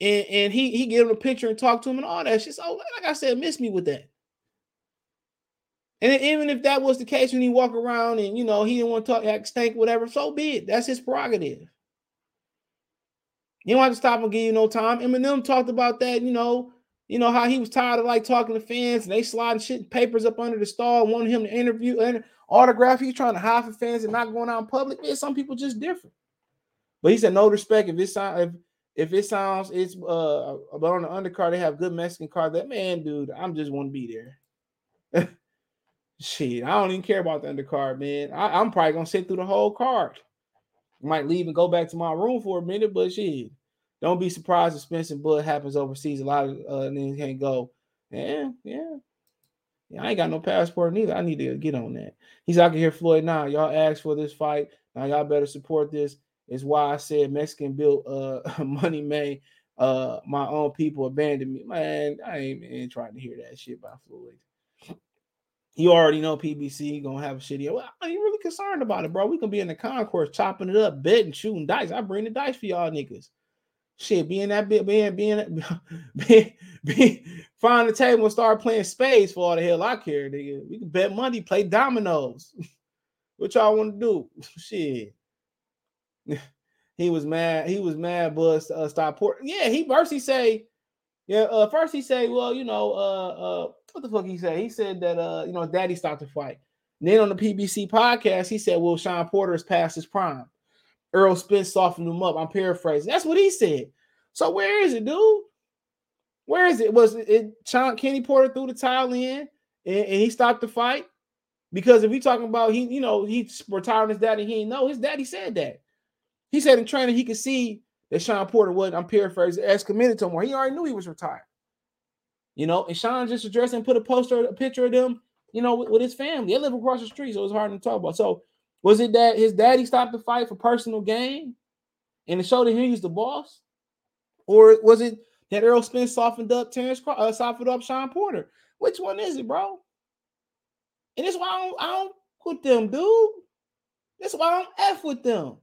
[SPEAKER 1] and, and he he give him a picture and talked to him and all that shit. So oh, like I said, miss me with that. And even if that was the case when he walk around and you know he didn't want to talk act stank, whatever, so be it. That's his prerogative. You don't have to stop and give you no time. Eminem talked about that, you know, you know how he was tired of like talking to fans and they sliding shit papers up under the stall, wanting him to interview and autograph. He's trying to hide from fans and not going out in public. Yeah, some people just different. But he said no respect if it's if if it sounds it's uh but on the undercard they have good Mexican card. That man, dude, I'm just want to be there. Shit, I don't even care about the undercard, man. I, I'm probably gonna sit through the whole card. Might leave and go back to my room for a minute, but shit, don't be surprised if Spencer Bud happens overseas. A lot of uh, niggas can't go. Yeah, yeah. Yeah, I ain't got no passport neither. I need to get on that. He's out here, Floyd. Now, y'all asked for this fight. Now, y'all better support this. Is why I said Mexican built uh money made uh my own people abandoned me. Man, I ain't, ain't trying to hear that shit by Floyd. You already know PBC gonna have a shitty. Well, I ain't really concerned about it, bro. We can be in the concourse chopping it up, betting, shooting dice. I bring the dice for y'all niggas. Shit, being that being being being, being find the table and start playing spades for all the hell I care, nigga. We can bet money, play dominoes. what y'all want to do? Shit. He was mad. He was mad. Buzz uh, stop port. Yeah, he first he say, yeah. Uh, first he say, well, you know, uh, uh, what the fuck he said? He said that uh, you know, Daddy stopped the fight. And then on the PBC podcast, he said, well, Shawn Porter is past his prime. Errol Spence softened him up. I'm paraphrasing. That's what he said. So where is it, dude? Where is it? Was it Shawn Kenny Porter threw the towel in and, and he stopped the fight? Because if we talking about he, you know, he's retiring his daddy, he know his daddy said that. He said in training he could see that Shawn Porter wasn't, I'm paraphrasing, as committed to him, or he already knew he was retired. You know, and Shawn just addressed and put a poster, a picture of them, you know, with, with his family. They live across the street, so it's hard to talk about. So was it that his daddy stopped the fight for personal gain and to show that he's the boss? Or was it that Errol Spence softened up Terence uh, softened up Shawn Porter? Which one is it, bro? And that's why I don't, I don't them, dude. That's why I don't F with them.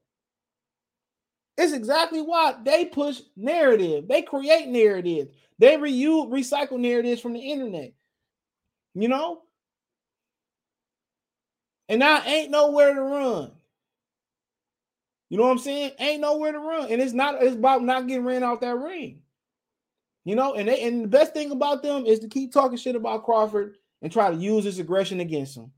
[SPEAKER 1] It's exactly why they push narrative. They create narrative. They reuse recycle narratives from the internet. You know? And I ain't nowhere to run. You know what I'm saying? Ain't nowhere to run. And it's not it's about not getting ran out that ring. You know, and they and the best thing about them is to keep talking shit about Crawford and try to use his aggression against him.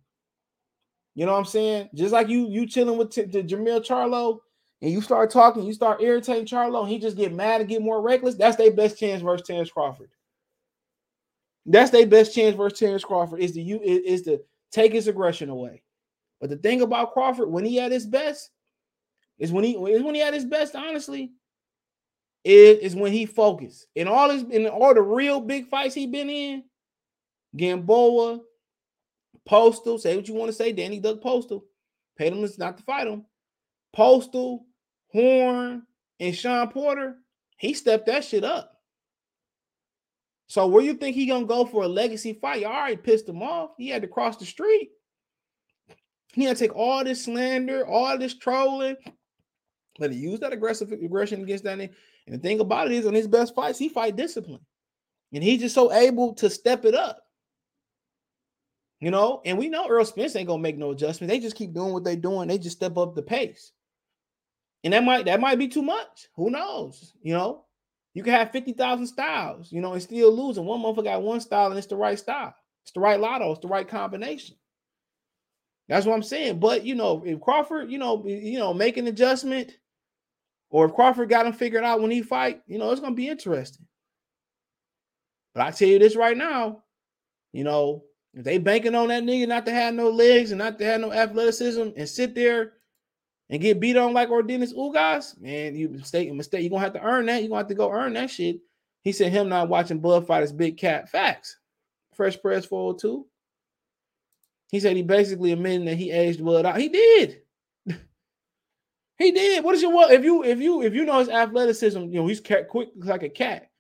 [SPEAKER 1] You know what I'm saying? Just like you you chilling with T- T- Jermell Charlo and you start talking, you start irritating Charlo, and he just get mad and get more reckless. That's their best chance versus Terence Crawford. That's their best chance versus Terence Crawford is to you is to take his aggression away. But the thing about Crawford, when he at his best, is when he is when he at his best, honestly, is, is when he focused. In all his in all the real big fights he been in, Gamboa, Postol, say what you want to say, Danny Duck Postol, paid him not to fight him. Postol, Horn, and Shawn Porter, he stepped that shit up. So where you think he gonna go for a legacy fight? You already pissed him off. He had to cross the street. He had to take all this slander, all this trolling, but he used that aggressive aggression against that. And the thing about it is, on his best fights, he fight discipline, and he's just so able to step it up. You know, and we know Errol Spence ain't gonna make no adjustment. They just keep doing what they're doing. They just step up the pace. And that might that might be too much. Who knows? You know, you can have 50,000 styles, you know, and still lose. And one motherfucker got one style and it's the right style. It's the right lotto, it's the right combination. That's what I'm saying. But you know, if Crawford, you know, you know, make an adjustment, or if Crawford got him figured out when he fight, you know, it's gonna be interesting. But I tell you this right now, you know, if they banking on that nigga not to have no legs and not to have no athleticism and sit there and get beat on like Yordenis Ugas, man, you mistake mistake. You're gonna have to earn that. You're gonna have to go earn that shit. He said him not watching Bud fight is big cat. Facts. Fresh press 402. He said he basically admitted that he aged Bud out. He did. he did. What is your what? If you if you if you know his athleticism, you know he's quick like a cat.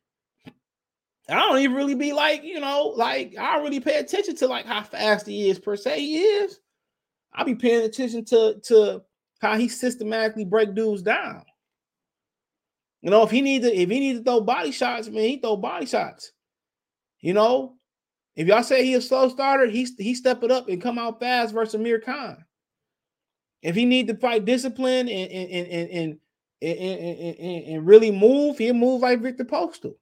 [SPEAKER 1] I don't even really be like, you know, like I don't really pay attention to like how fast he is per se. He is. I'll be paying attention to to how he systematically break dudes down. You know, if he needs to, if he needs to throw body shots, man, he throw body shots. You know, if y'all say he a slow starter, he he step it up and come out fast versus Amir Khan. If he need to fight discipline and and and and and, and, and, and really move, he'll move like Victor Postol.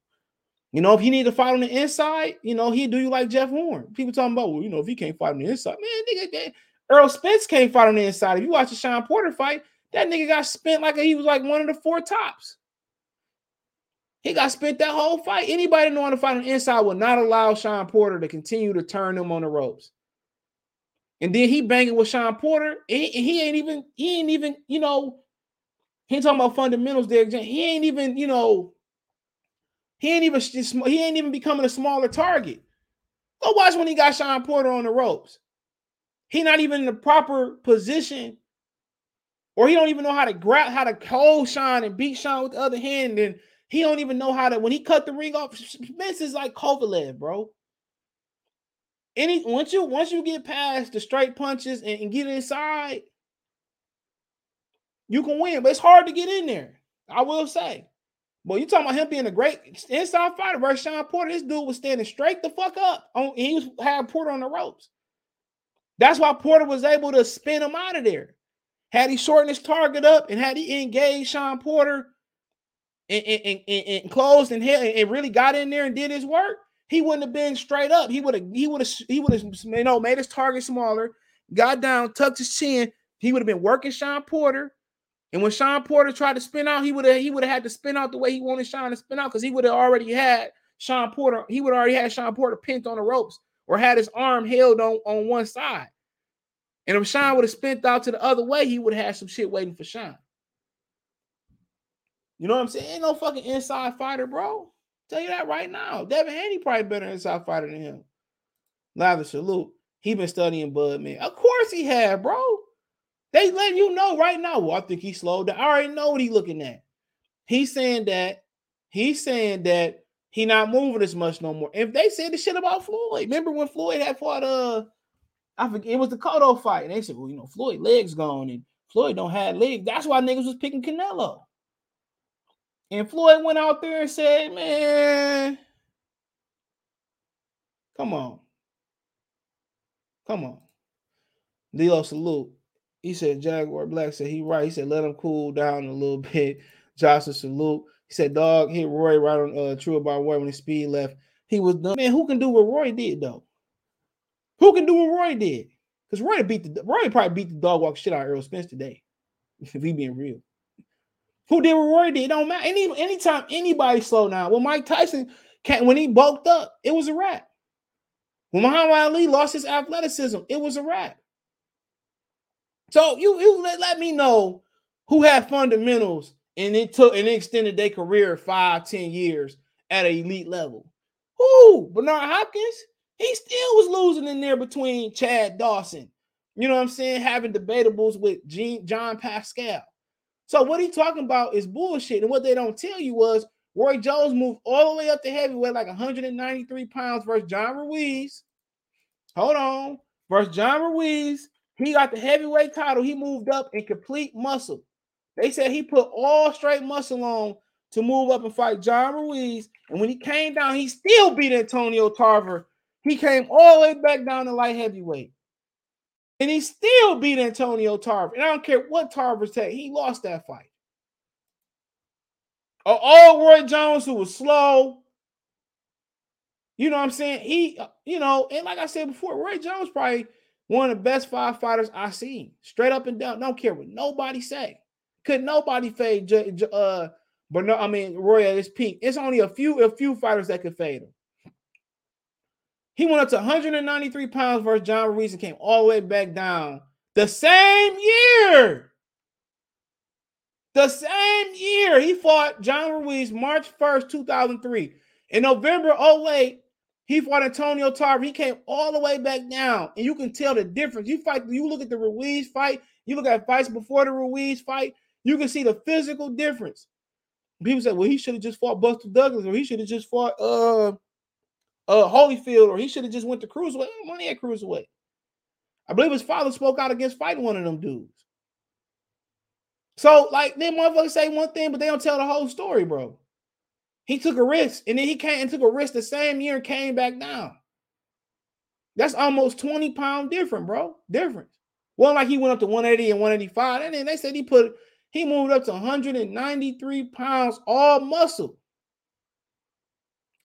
[SPEAKER 1] You know, if he need to fight on the inside, you know, he do you like Jeff Horn. People talking about, well, you know, if he can't fight on the inside, man, nigga, Errol Spence can't fight on the inside. If you watch the Shawn Porter fight, that nigga got spent like he was like one of the four tops. He got spent that whole fight. Anybody knowing to fight on the inside would not allow Shawn Porter to continue to turn him on the ropes. And then he banging with Shawn Porter. And he, he ain't even, he ain't even, you know, he ain't talking about fundamentals there. He ain't even, you know, he ain't even he ain't even becoming a smaller target. Go watch when he got Shawn Porter on the ropes. He not even in the proper position, or he don't even know how to grab how to hold Shawn and beat Shawn with the other hand. And he don't even know how to when he cut the ring off. Spence is like Kovalev, bro. Any once you once you get past the straight punches and, and get inside, you can win. But it's hard to get in there. I will say. But you talking about him being a great inside fighter versus Shawn Porter? This dude was standing straight the fuck up. On he was had Porter on the ropes. That's why Porter was able to spin him out of there. Had he shortened his target up and had he engaged Shawn Porter and, and, and, and closed and, and really got in there and did his work, he wouldn't have been straight up. He would have he would have he would have you know made his target smaller, got down, tucked his chin. He would have been working Shawn Porter. And when Shawn Porter tried to spin out, he would have he would have had to spin out the way he wanted Shawn to spin out because he would have already had Shawn Porter. He would already had Shawn Porter pinned on the ropes or had his arm held on, on one side. And if Shawn would have spent out to the other way, he would have had some shit waiting for Shawn. You know what I'm saying? Ain't no fucking inside fighter, bro. Tell you that right now. Devin Haney probably better inside fighter than him. Lather salute. He been studying Bud, man. Of course he had, bro. They letting you know right now. Well, I think he slowed down. I already know what he looking at. He's saying that he's saying that he not moving as much no more. If they said the shit about Floyd, remember when Floyd had fought uh I forget it was the Cotto fight, and they said, well, you know, Floyd legs gone, and Floyd don't have legs. That's why niggas was picking Canelo. And Floyd went out there and said, man, come on. Come on. Leo salute. He said Jaguar Black said he right. He said let him cool down a little bit. Johnson salute. He said dog hit Roy right on uh true about Roy when his speed left. He was done. Man, who can do what Roy did though? Who can do what Roy did? Because Roy beat the Roy probably beat the dog walk shit out of Errol Spence today. If he being real. Who did what Roy did? It don't matter. Any anytime anybody slow down. Well, Mike Tyson can when he bulked up, it was a wrap. When Muhammad Ali lost his athleticism, it was a wrap. So you you let, let me know who had fundamentals and it took and it extended their career five, ten years at an elite level. Who? Bernard Hopkins? He still was losing in there between Chad Dawson. You know what I'm saying? Having debatables with Jean, John Pascal. So what he talking about is bullshit. And what they don't tell you was Roy Jones moved all the way up to heavyweight, like 193 pounds versus John Ruiz. Hold on. Versus John Ruiz. He got the heavyweight title. He moved up in complete muscle. They said he put all straight muscle on to move up and fight John Ruiz. And when he came down, he still beat Antonio Tarver. He came all the way back down to light heavyweight. And he still beat Antonio Tarver. And I don't care what Tarver said, he lost that fight. An old Roy Jones who was slow. You know what I'm saying? He, you know, and like I said before, Roy Jones probably one of the best five fighters I seen. Straight up and down. Don't care what nobody say. Could nobody fade J- uh but no, I mean Roy at his peak. It's only a few a few fighters that could fade him. He went up to 193 pounds versus John Ruiz and came all the way back down the same year. The same year he fought John Ruiz March 1st, 2003. In November 08, he fought Antonio Tarver. He came all the way back down, and you can tell the difference. You fight, you look at the Ruiz fight, you look at fights before the Ruiz fight, you can see the physical difference. People say, well, he should have just fought Buster Douglas, or he should have just fought uh uh Holyfield, or he should have just went to cruiserweight. Money at cruiserweight. I believe his father spoke out against fighting one of them dudes. So, like, them motherfuckers say one thing, but they don't tell the whole story, bro. He took a risk, and then he came and took a risk the same year and came back down. That's almost 20 pound different, bro. Difference. Well, like he went up to 180 and 185, and then they said he put he moved up to 193 pounds, all muscle.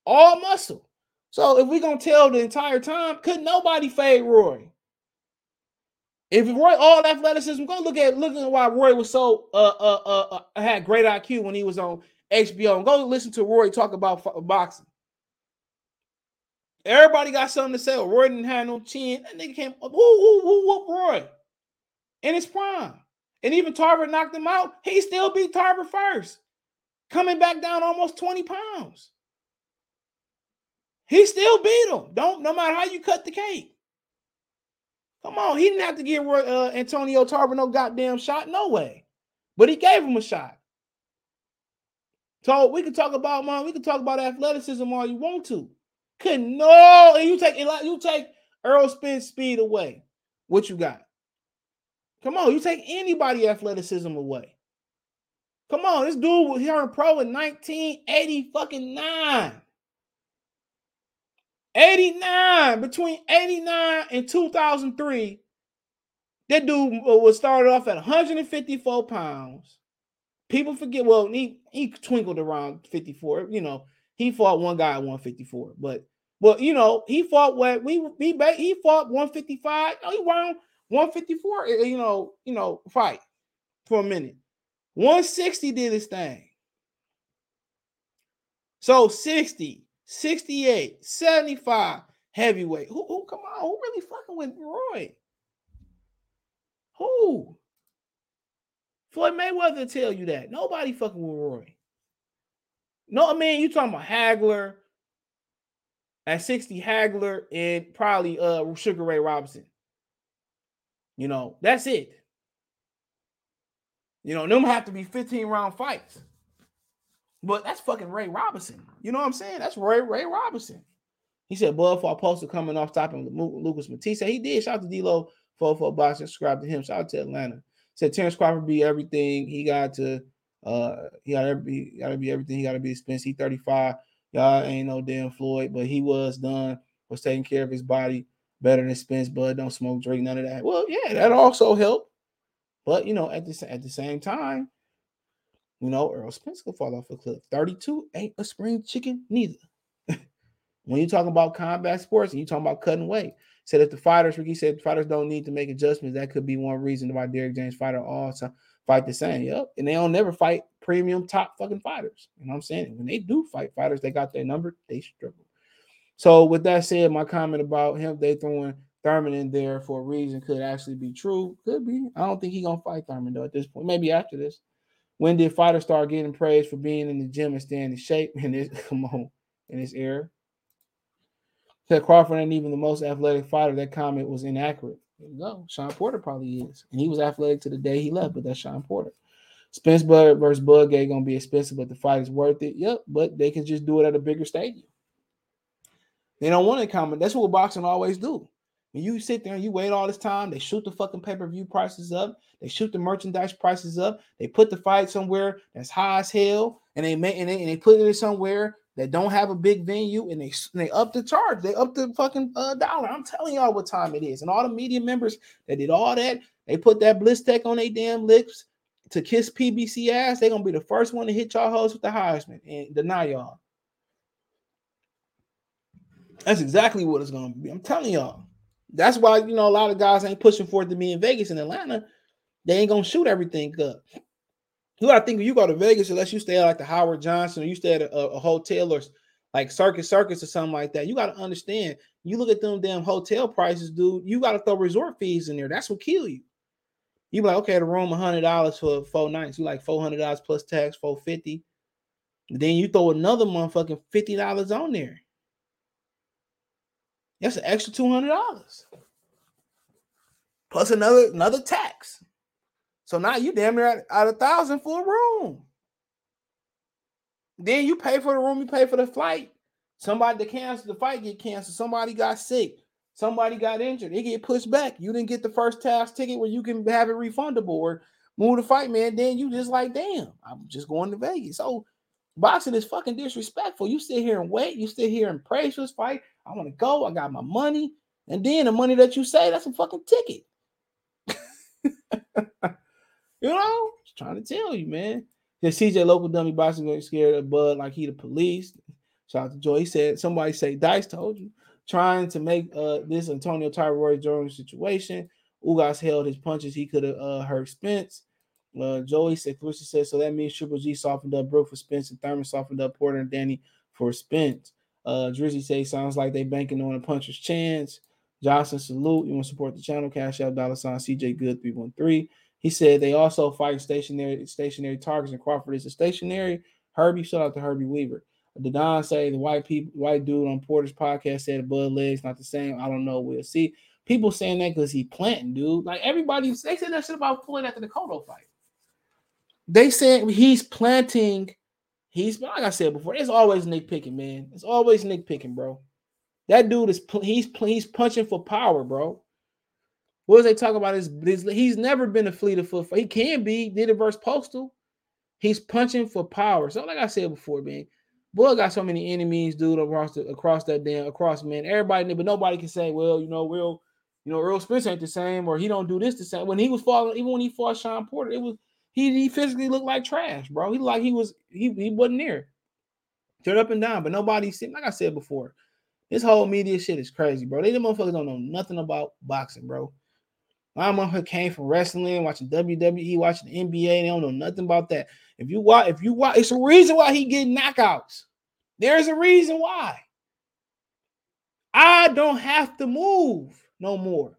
[SPEAKER 1] All muscle. So if we're gonna tell the entire time, could nobody fade Roy? If Roy all athleticism, go look at look at why Roy was so uh uh uh, uh had great IQ when he was on HBO and go listen to Roy talk about boxing. Everybody got something to say. Roy didn't have no chin. That nigga came who who who whoop Roy in his prime. And even Tarver knocked him out. He still beat Tarver first, coming back down almost 20 pounds. He still beat him. Don't no matter how you cut the cake. Come on, he didn't have to give uh, Antonio Tarver no goddamn shot, no way. But he gave him a shot. So we can talk about man, we can talk about athleticism all you want to. Could no, and you take you take Errol Spence speed away. What you got? Come on, you take anybody athleticism away. Come on, this dude was here in pro in 1980 fucking nine. 89 between 89 and 2003 that dude was started off at 154 pounds people forget well he he twinkled around 54 you know he fought one guy at 154 but well you know he fought what we he he fought 155 no, he won 154 eh, you know you know fight for a minute 160 did his thing so 60 68, 75 heavyweight. Who, who come on? Who really fucking with Roy? Who? Floyd Mayweather tell you that. Nobody fucking with Roy. No, I mean, you talking about Hagler at 60, Hagler and probably uh Sugar Ray Robinson. You know, that's it. You know, them have to be 15 round fights. But that's fucking Ray Robinson. You know what I'm saying? That's Ray Ray Robinson. He said Bud for Postol coming off stopping Lucas Matthysse. He did. Shout out to D-Lo for for boxing. Subscribe to him. Shout out to Atlanta. Said Terence Crawford be everything. He got to uh he gotta be gotta be everything. He gotta be expensive. He 35. Y'all ain't no damn Floyd, but he was done, was taking care of his body better than Spence, Bud. Don't smoke, drink, none of that. Well, yeah, that also helped. But you know, at the at the same time, you know, Errol Spence could fall off a cliff. 32 ain't a spring chicken neither. when you're talking about combat sports and you're talking about cutting weight, said if the fighters, Ricky said fighters don't need to make adjustments, that could be one reason why Derrick James fighter all to fight the same. Yep. And they don't never fight premium top fucking fighters. You know what I'm saying? When they do fight fighters, they got their number, they struggle. So with that said, my comment about him, they throwing Thurman in there for a reason could actually be true. Could be. I don't think he gonna fight Thurman though at this point. Maybe after this. When did fighters start getting praised for being in the gym and staying in shape? And this, come on, in this era. Said Crawford ain't even the most athletic fighter. That comment was inaccurate. There you go. Shawn Porter probably is. And he was athletic to the day he left, but that's Shawn Porter. Spence Bud versus Budgate gonna be expensive, but the fight is worth it. Yep, but they can just do it at a bigger stadium. They don't want to comment. That's what boxing always do. When you sit there and you wait all this time, they shoot the fucking pay-per-view prices up, they shoot the merchandise prices up, they put the fight somewhere that's high as hell, and they and they, and they put it somewhere that don't have a big venue and they they up the charge, they up the fucking uh, dollar. I'm telling y'all what time it is. And all the media members that did all that, they put that Blistex on their damn lips to kiss PBC ass. They're gonna be the first one to hit y'all hoes with the Heisman and deny y'all. That's exactly what it's gonna be. I'm telling y'all. That's why you know a lot of guys ain't pushing for it to be in Vegas and Atlanta. They ain't gonna shoot everything up. You gotta think if you go to Vegas, unless you stay at like the Howard Johnson or you stay at a, a hotel or like Circus Circus or something like that. You gotta understand. You look at them damn hotel prices, dude. You gotta throw resort fees in there. That's what kill you. You be like, okay, the room hundred dollars for four nights. You like four hundred dollars plus tax, four fifty. Then you throw another motherfucking fifty dollars on there. That's an extra two hundred dollars plus another another tax. So now you damn near at a thousand for a room. Then you pay for the room, you pay for the flight. Somebody to cancel the fight get canceled. Somebody got sick. Somebody got injured. It get pushed back. You didn't get the first tax ticket where you can have it refundable or move the fight, man. Then you just like, damn, I'm just going to Vegas. So boxing is fucking disrespectful. You sit here and wait. You sit here and praise this fight. I want to go. I got my money. And then the money that you say, that's a fucking ticket. you know, just trying to tell you, man. The CJ local dummy boxing getting scared of Bud like he the police. Shout out to Joy. He said somebody say Dice told you trying to make uh this Antonio Tyrone Jones situation. Ugas held his punches. He could have uh, hurt Spence. Uh, Joey said, Clarissa said, so that means Triple G softened up Brook for Spence and Thurman softened up Porter and Danny for Spence. Uh, Drizzy say, sounds like they banking on a puncher's chance. Johnson, salute. You want to support the channel? Cash out dollar sign CJ Good 313. He said they also fight stationary stationary targets, and Crawford is a stationary. Herbie, shout out to Herbie Weaver. The Don say the white people, white dude on Porter's podcast said Bud legs not the same. I don't know. We'll see. People saying that because he planting, dude. Like everybody, they said that shit about Floyd after the Cotto fight. They said he's planting. He's like I said before. It's always Nick picking, man. It's always Nick picking, bro. That dude is he's he's punching for power, bro. What was they talking about? His, his he's never been a fleet of foot. He can be. Did it versus Postol. He's punching for power. So like I said before, man, boy got so many enemies, dude, across the, across that damn across man. Everybody, but nobody can say, well, you know, Will, you know, Errol Spence ain't the same, or he don't do this the same. When he was falling, even when he fought Shawn Porter, it was he he physically looked like trash, bro. He like he was he he wasn't there. Turn up and down, but nobody seen. Like I said before, this whole media shit is crazy, bro. They the motherfuckers don't know nothing about boxing, bro. My motherfucker came from wrestling, watching WWE, watching the NBA. They don't know nothing about that. If you watch, if you watch, it's a reason why he get knockouts. There's a reason why. I don't have to move no more.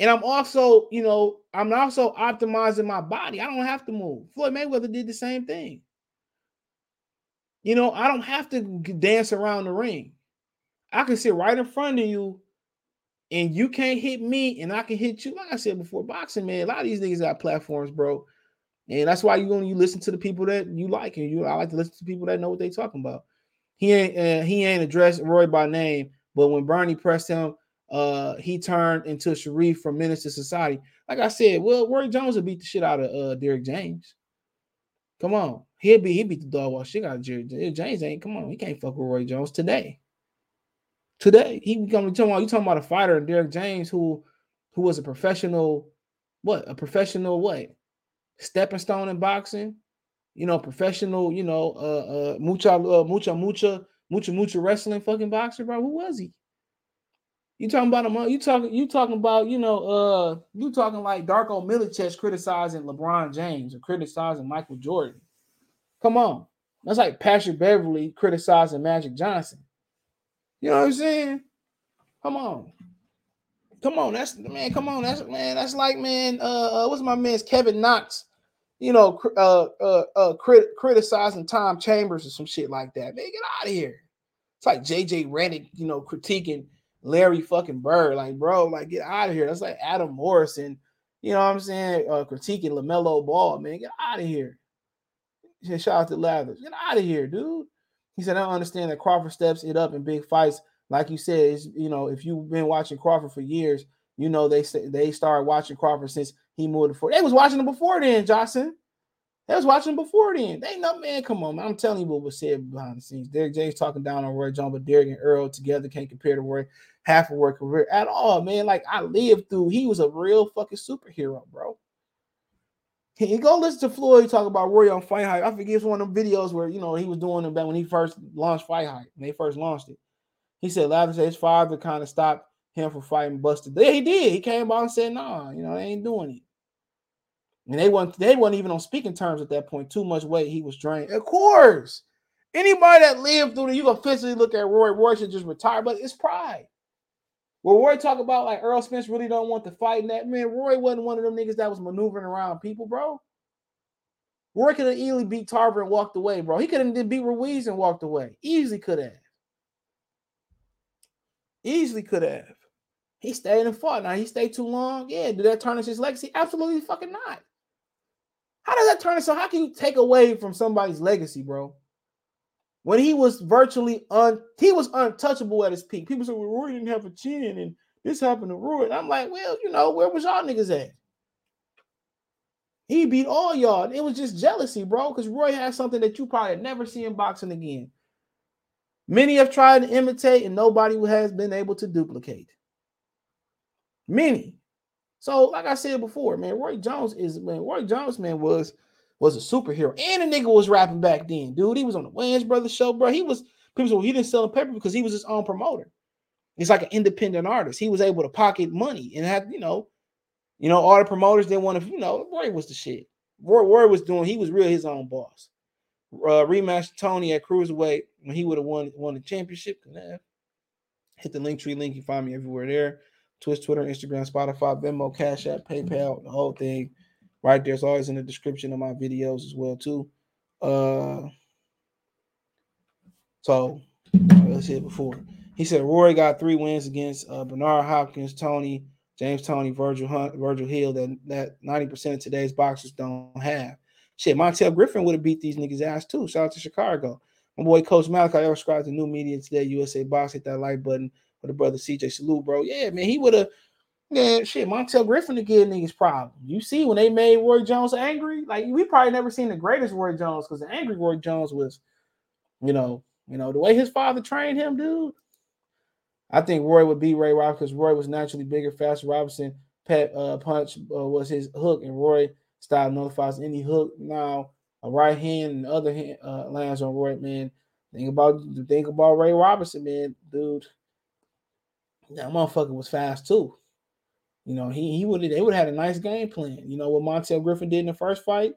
[SPEAKER 1] And I'm also, you know, I'm also optimizing my body. I don't have to move. Floyd Mayweather did the same thing. You know, I don't have to dance around the ring. I can sit right in front of you and you can't hit me and I can hit you. Like I said before, boxing, man, a lot of these niggas got platforms, bro. And that's why you you listen to the people that you like, and you I like to listen to people that know what they talking about. He ain't uh, he ain't addressed Roy by name, but when Bernie pressed him, uh, he turned into Sharif from Menace II Society. Like I said, well, Roy Jones will beat the shit out of uh Derrick James. Come on, he'll be he beat the dog while out of Jerry James. Ain't come on, he can't fuck with Roy Jones today. Today, he become talking about you talking about a fighter and Derrick James who who was a professional, what a professional what stepping stone in boxing, you know, professional, you know, uh uh mucha uh, mucha mucha mucha mucha wrestling fucking boxer, bro. Who was he? You talking about him? You talking? You talking about? You know? Uh, you talking like Darko Milicic criticizing LeBron James or criticizing Michael Jordan? Come on, that's like Patrick Beverley criticizing Magic Johnson. You know what I'm saying? Come on. Come on, that's man. Come on, that's man. That's like man. Uh, uh what's my man's Kevin Knox? You know, uh, uh, uh, crit- criticizing Tom Chambers or some shit like that. Man, get out of here. It's like JJ Redick, you know, critiquing Larry fucking Bird. Like, bro, like get out of here. That's like Adam Morrison. You know what I'm saying? Uh, critiquing LaMelo Ball, man. Get out of here. Shout out to Lathers. Get out of here, dude. He said, I don't understand that Crawford steps it up in big fights. Like you said, is you know, if you've been watching Crawford for years, you know they they started watching Crawford since he moved before. They was watching him before then, Johnson. They was watching before then. They know, man. Come on, man. I'm telling you what was said behind the scenes. Derrick James talking down on Roy Jones, but Derrick and Errol together can't compare to Roy half of work career at all, man. Like I lived through. He was a real fucking superhero, bro. Can you go listen to Floyd talk about Roy on Fight Hype? I forget it's one of them videos where you know he was doing it back when he first launched Fight Hype. When they first launched it, he said Lavin his father kind of stopped him from fighting Busted. Yeah, he did. He came out and said, "Nah, you know they ain't doing it." And they weren't they weren't even on speaking terms at that point. Too much weight. He was drained. Of course. Anybody that lived through it, you can physically look at Roy. Roy should just retire, but it's pride. Well, Roy talk about like Errol Spence really don't want to fight in that man. Roy wasn't one of them niggas that was maneuvering around people, bro. Roy could have easily beat Tarver and walked away, bro. He could have beat Ruiz and walked away. Easily could have. Easily could have. He stayed and fought. Now he stayed too long. Yeah, did that tarnish his legacy? Absolutely fucking not. How does that turn? So how can you take away from somebody's legacy, bro? When he was virtually un, he was untouchable at his peak. People said, "Well, Roy didn't have a chin, and this happened to Roy." And I'm like, well, you know, where was y'all niggas at? He beat all y'all. It was just jealousy, bro, because Roy has something that you probably never see in boxing again. Many have tried to imitate, and nobody has been able to duplicate. Many. So, like I said before, man, Roy Jones is man. Roy Jones, man, was was a superhero, and the nigga was rapping back then, dude. He was on the Wayans Brothers show, bro. He was people say, he didn't sell a paper because he was his own promoter. He's like an independent artist. He was able to pocket money and had, you know, you know, all the promoters didn't want to, you know, Roy was the shit. Roy, Roy was doing, he was real his own boss. Uh, rematch Toney at cruiserweight when he would have won won the championship. Hit the link tree link. You find me everywhere there. Twitch, Twitter, Instagram, Spotify, Venmo, Cash App, PayPal, the whole thing. Right there. It's always in the description of my videos as well, too. Uh so let's see it before. He said Roy got three wins against uh, Bernard Hopkins, Toney, James Toney, Virgil Hunt, Virgil Hill that that 90% of today's boxers don't have. Shit, Montell Griffin would have beat these niggas ass too. Shout out to Chicago. My boy Coach Malachi subscribed to new media today, USA Box. Hit that like button for the brother CJ Salute, bro. Yeah, man, he would have. Man, shit, Montell Griffin to give niggas problem. You see, when they made Roy Jones angry, like we probably never seen the greatest Roy Jones because the angry Roy Jones was, you know, you know the way his father trained him, dude. I think Roy would beat Ray Robinson because Roy was naturally bigger, faster. Robinson pet uh, punch uh, was his hook, and Roy style nullifies any hook. Now a right hand and other hand uh, lands on Roy. Man, think about think about Ray Robinson, man, dude. That motherfucker was fast too. You know, he he would they would have had a nice game plan. You know what Montell Griffin did in the first fight,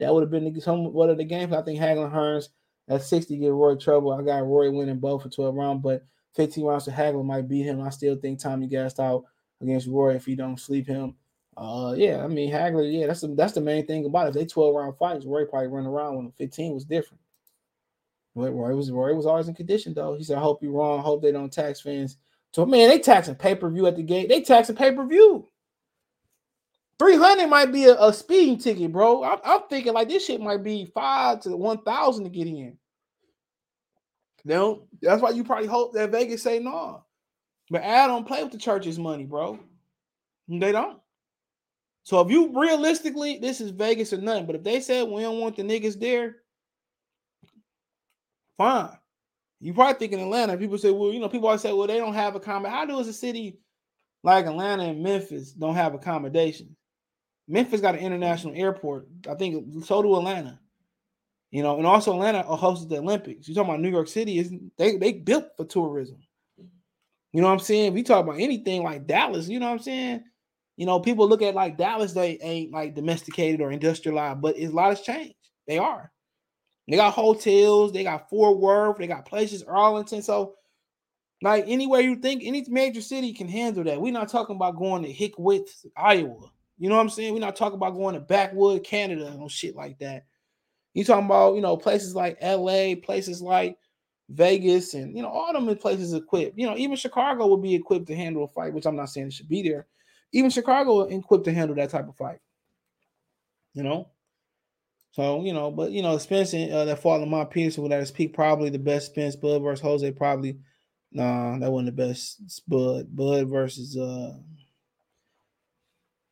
[SPEAKER 1] that would have been some what of the game. I think Hagler Hearns at 60 get Roy trouble. I got Roy winning both for 12 rounds, but 15 rounds to Hagler might beat him. I still think Tommy gassed out against Roy if he don't sleep him. Uh, yeah, I mean Hagler, yeah, that's the, that's the main thing about it. If they 12 round fights, Roy probably run around when 15 was different. But Roy was Roy was always in condition though. He said, I hope you're wrong. Hope they don't tax fans. So man, they taxing pay-per-view at the gate. They taxing pay-per-view. 300 might be a, a speeding ticket, bro. I'm, I'm, thinking like this shit might be five to 1,000 to get in. No, that's why you probably hope that Vegas say no. But I don't play with the church's money, bro. They don't. So if you realistically, this is Vegas or nothing. But if they said we don't want the niggas there, fine. You probably think in Atlanta, people say, well, you know, people always say, well, they don't have a accommodation. How does a city like Atlanta and Memphis don't have accommodation? Memphis got an international airport. I think so do Atlanta. You know, and also Atlanta hosted the Olympics. You talking about New York City? Is they they built for tourism? You know what I'm saying? If talk about anything like Dallas, you know what I'm saying? You know, people look at like Dallas, they ain't like domesticated or industrialized, but it's a lot has changed. They are. They got hotels, they got Fort Worth, they got places, Arlington. So, like anywhere you think, any major city can handle that. We're not talking about going to Hickwitz, Iowa. You know what I'm saying? We're not talking about going to Backwood, Canada, and shit like that. You talking about, you know, places like LA, places like Vegas, and you know, all them places equipped. You know, even Chicago would be equipped to handle a fight, which I'm not saying it should be there. Even Chicago equipped to handle that type of fight. You know, so you know, but you know, Spence uh, that fought Lamont Peterson at his peak, probably the best Spence. Bud versus Jose, probably. Nah, that wasn't the best. Bud, Bud versus uh,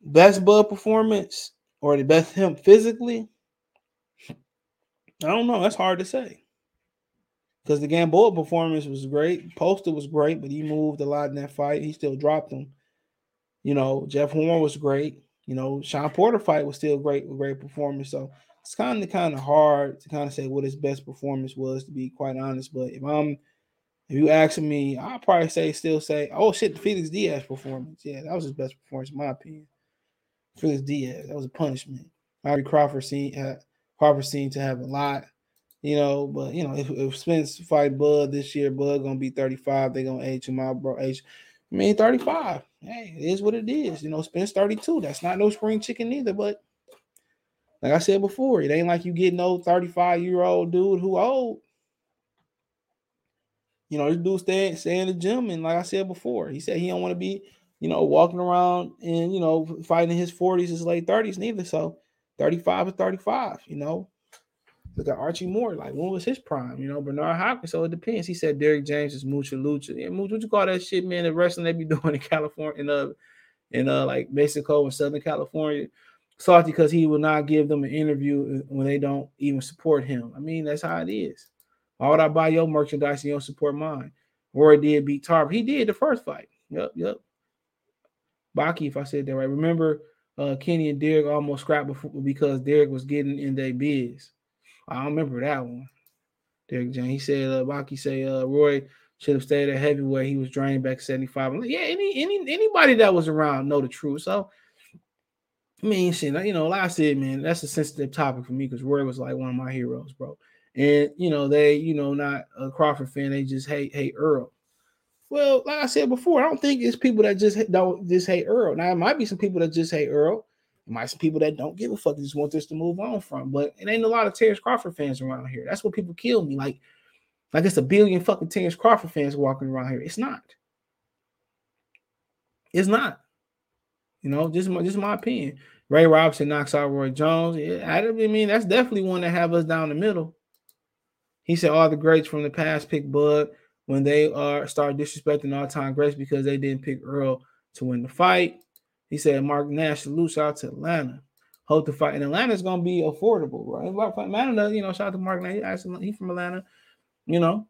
[SPEAKER 1] best Bud performance or the best him physically. I don't know. That's hard to say. Because the Gamboa performance was great. Postol was great, but he moved a lot in that fight. He still dropped him. You know, Jeff Horn was great. You know, Shawn Porter fight was still great, great performance. So it's kind of kind of hard to kind of say what his best performance was, to be quite honest. But if I'm if you asking me, I'll probably say still say, oh shit, the Felix Diaz performance. Yeah, that was his best performance, in my opinion. Felix Diaz, that was a punishment. Harry Crawford seemed uh, Crawford seemed to have a lot, you know. But you know, if, if Spence fight Bud this year, Bud gonna be 35. They're gonna age him out, bro. Age, I mean, 35. Hey, it is what it is. You know, Spence 32. That's not no spring chicken either. But like I said before, it ain't like you get no 35 year old dude who old. You know, this dude stay, stay in the gym, and like I said before, he said he don't want to be, you know, walking around and you know fighting in his 40s, his late 30s neither. So 35 or 35, you know. Look at Archie Moore. Like, when was his prime? You know, Bernard Hopkins. So it depends. He said Derrick James is mucha lucha. Yeah, mucha, what you call that shit, man? The wrestling they be doing in California, in uh, in uh, like Mexico and Southern California. Salty because he will not give them an interview when they don't even support him. I mean, that's how it is. Why would I buy your merchandise and you don't support mine? Roy did beat Tarver. He did the first fight. Yep, yep. Baki, if I said that right. Remember uh, Kenny and Derrick almost scrapped before because Derrick was getting in their biz. I don't remember that one. Derrick Jane. He said uh Baki say uh Roy should have stayed at heavyweight. He was drained back 75. Like, yeah, any any anybody that was around know the truth. So I mean, shit, you know, like I said, man, that's a sensitive topic for me because Roy was like one of my heroes, bro. And you know, they, you know, not a Crawford fan, they just hate hate Errol. Well, like I said before, I don't think it's people that just don't just hate Errol. Now, it might be some people that just hate Errol. It might be some people that don't give a fuck, they just want this to move on from. But it ain't a lot of Terence Crawford fans around here. That's what people kill me. Like, like it's a billion fucking Terence Crawford fans walking around here. It's not. It's not. You know, just my just my opinion. Ray Robinson knocks out Roy Jones. I mean, that's definitely one that have us down the middle. He said all the greats from the past pick Bud when they are start disrespecting all-time greats because they didn't pick Earl to win the fight. He said Mark Nash salutes out to Atlanta. Hope the fight in Atlanta is gonna be affordable, right? Atlanta, you know, shout out to Mark Nash. He's from Atlanta. You know,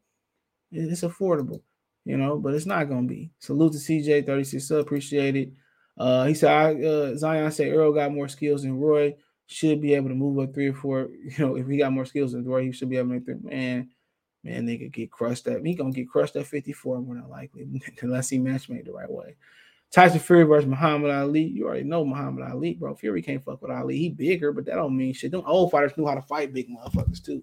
[SPEAKER 1] it's affordable, you know, but it's not gonna be. Salute to CJ 36 so appreciate it. Uh, he said I, uh, Zion said Errol got more skills than Roy. Should be able to move up three or four. You know, if he got more skills than Roy, he should be able to make three. Man, man, they could get crushed at. He gonna get crushed at 54 more than likely, unless he match made the right way. Tyson Fury versus Muhammad Ali. You already know Muhammad Ali, bro. Fury can't fuck with Ali. He bigger, but that don't mean shit. Them old fighters knew how to fight big motherfuckers too.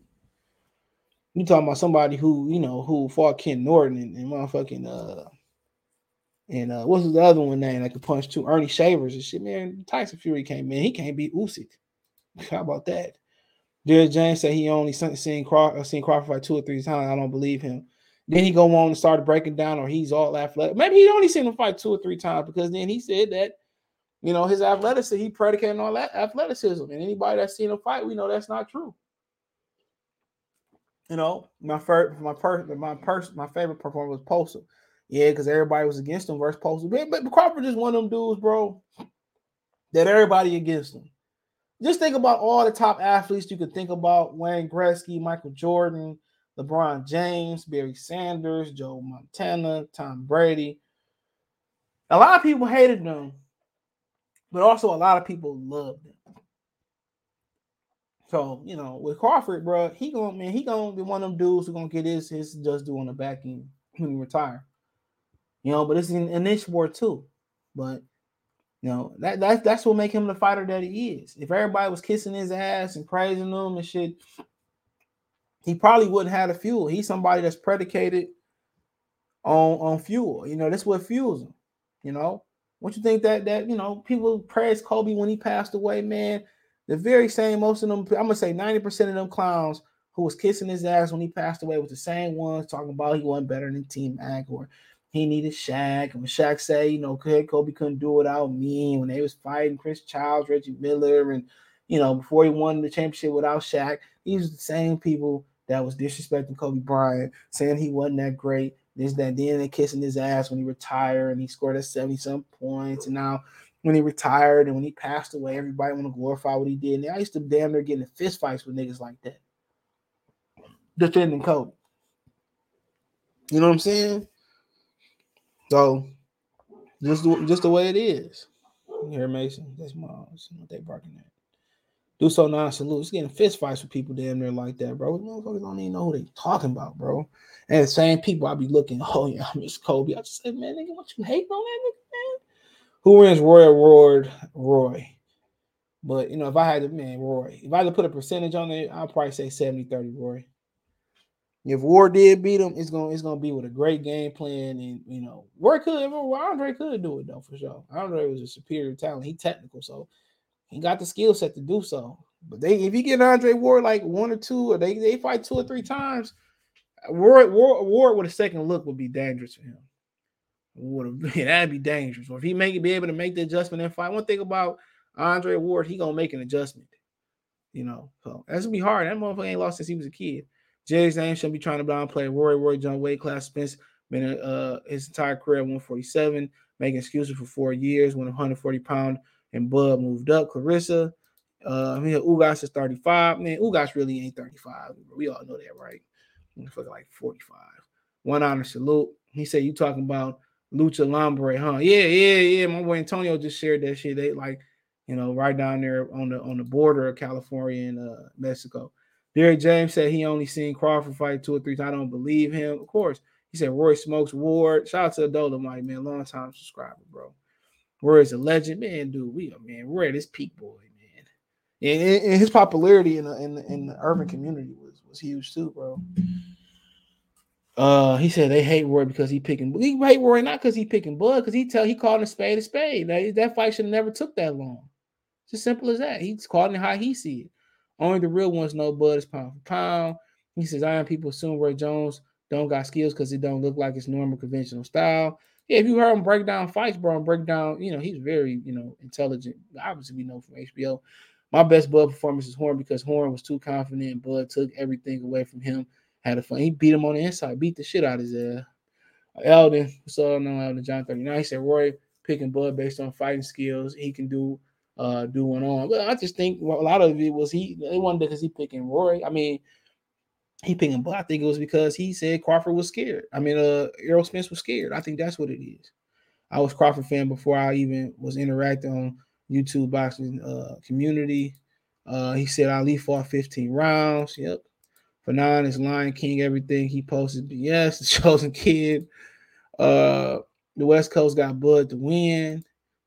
[SPEAKER 1] You talking about somebody who you know who fought Ken Norton and, and motherfucking uh and uh what's the other one name that could punch too? Ernie Shavers and shit. Man, Tyson Fury came in. He can't beat Usyk. How about that? Derrick James said he only seen Crawford, seen Crawford fight two or three times. I don't believe him. Then he go on and start breaking down, or he's all athletic. Maybe he only seen him fight two or three times because then he said that, you know, his athleticism, he predicated on that athleticism. And anybody that's seen him fight, we know that's not true. You know, my first, my person, my person, my favorite performer was Posa. Yeah, because everybody was against him versus Posa. But, but Crawford is one of them dudes, bro, that everybody against him. Just think about all the top athletes you could think about: Wayne Gretzky, Michael Jordan, LeBron James, Barry Sanders, Joe Montana, Tom Brady. A lot of people hated them, but also a lot of people loved them. So you know, with Crawford, bro, he gonna man, he gonna be one of them dudes who gonna get his his just do on the back end when he retire. You know, but it's an, an niche sport too. But you know, that, that that's what make him the fighter that he is. If everybody was kissing his ass and praising him and shit, he probably wouldn't have the fuel. He's somebody that's predicated on on fuel. You know, that's what fuels him. You know, what you think that that you know people praise Kobe when he passed away, man. The very same, most of them, I'm gonna say 90% of them clowns who was kissing his ass when he passed away was the same ones talking about he wasn't better than T-Mac or he needed Shaq. And when Shaq say, you know, Kobe couldn't do it without me, when they was fighting Chris Childs, Reggie Miller, and you know, before he won the championship without Shaq, these are the same people that was disrespecting Kobe Bryant, saying he wasn't that great. This, that, then they kissing his ass when he retired and he scored at 70 some points. And now when he retired and when he passed away, everybody want to glorify what he did. And I used to damn near get in fist fights with niggas like that. defending Kobe. You know what I'm saying? So just just the way it is. You hear Mason? That's my what they barking at. Do so non salute. It's getting fist fights with people damn near like that, bro. Motherfuckers don't even know who they talking about, bro. And the same people I be looking, oh yeah, I miss Kobe. I just say, man, nigga, what you hating on that nigga, man? Who wins Roy Award? Roy. But you know, if I had to, man, Roy, if I had to put a percentage on it, I'd probably say 70-30 Roy. If Ward did beat him, it's gonna it's gonna be with a great game plan, and you know, Ward could Andre could do it though for sure. Andre was a superior talent. He technical, so he got the skill set to do so. But they if you get Andre Ward like one or two, or they they fight two or three times, Ward Ward, Ward with a second look would be dangerous for him. Would have been that'd be dangerous. Or if he make be able to make the adjustment and fight. One thing about Andre Ward, he gonna make an adjustment. You know, so that's gonna be hard. That motherfucker ain't lost since he was a kid. Jerry's name shouldn't be trying to downplay Roy Roy John weight class Spence been uh his entire career at 147, making excuses for four years when 140 pound and Bud moved up. Clarissa, uh, I mean Ugas is 35. Man, Ugas really ain't 35. We all know that, right? Fucking like 45. One honor salute. He said you talking about Lucha Lambre, huh? Yeah, yeah, yeah. My boy Antonio just shared that shit. They like, you know, right down there on the on the border of California and uh, Mexico. Derrick James said he only seen Crawford fight two or three times. I don't believe him. Of course, he said Roy smokes Ward. Shout out to Dolomite, man. Long time subscriber, bro. Roy is a legend, man. Dude, we are man. Roy, this peak boy, man. And, and his popularity in the, in the in the urban community was was huge too, bro. Uh, he said they hate Roy because he picking. He hate Roy not because he picking Bud, because he tell he called him spade a spade. That, that fight should have never took that long. It's as simple as that. He's calling it how he see it. Only the real ones know Bud is pound for pound. He says, I am people assume Roy Jones don't got skills because it don't look like it's normal conventional style. Yeah, if you heard him break down fights, bro, and break down, you know, he's very, you know, intelligent. Obviously, we know from HBO. My best Bud performance is Horn because Horn was too confident. Bud took everything away from him. Had a fun. He beat him on the inside, beat the shit out of his ass. Eldon, so no Eldon John 39. He said Roy picking Bud based on fighting skills. He can do uh doing on. But I just think a lot of it was he they wanted because he picking Roy. I mean, he picking but I think it was because he said Crawford was scared. I mean, uh Errol Spence was scared. I think that's what it is. I was Crawford fan before I even was interacting on YouTube boxing uh community. Uh he said Ali fought 15 rounds. Yep. For nine is Lion King, everything he posted. BS, the chosen kid. Uh the West Coast got Bud to win.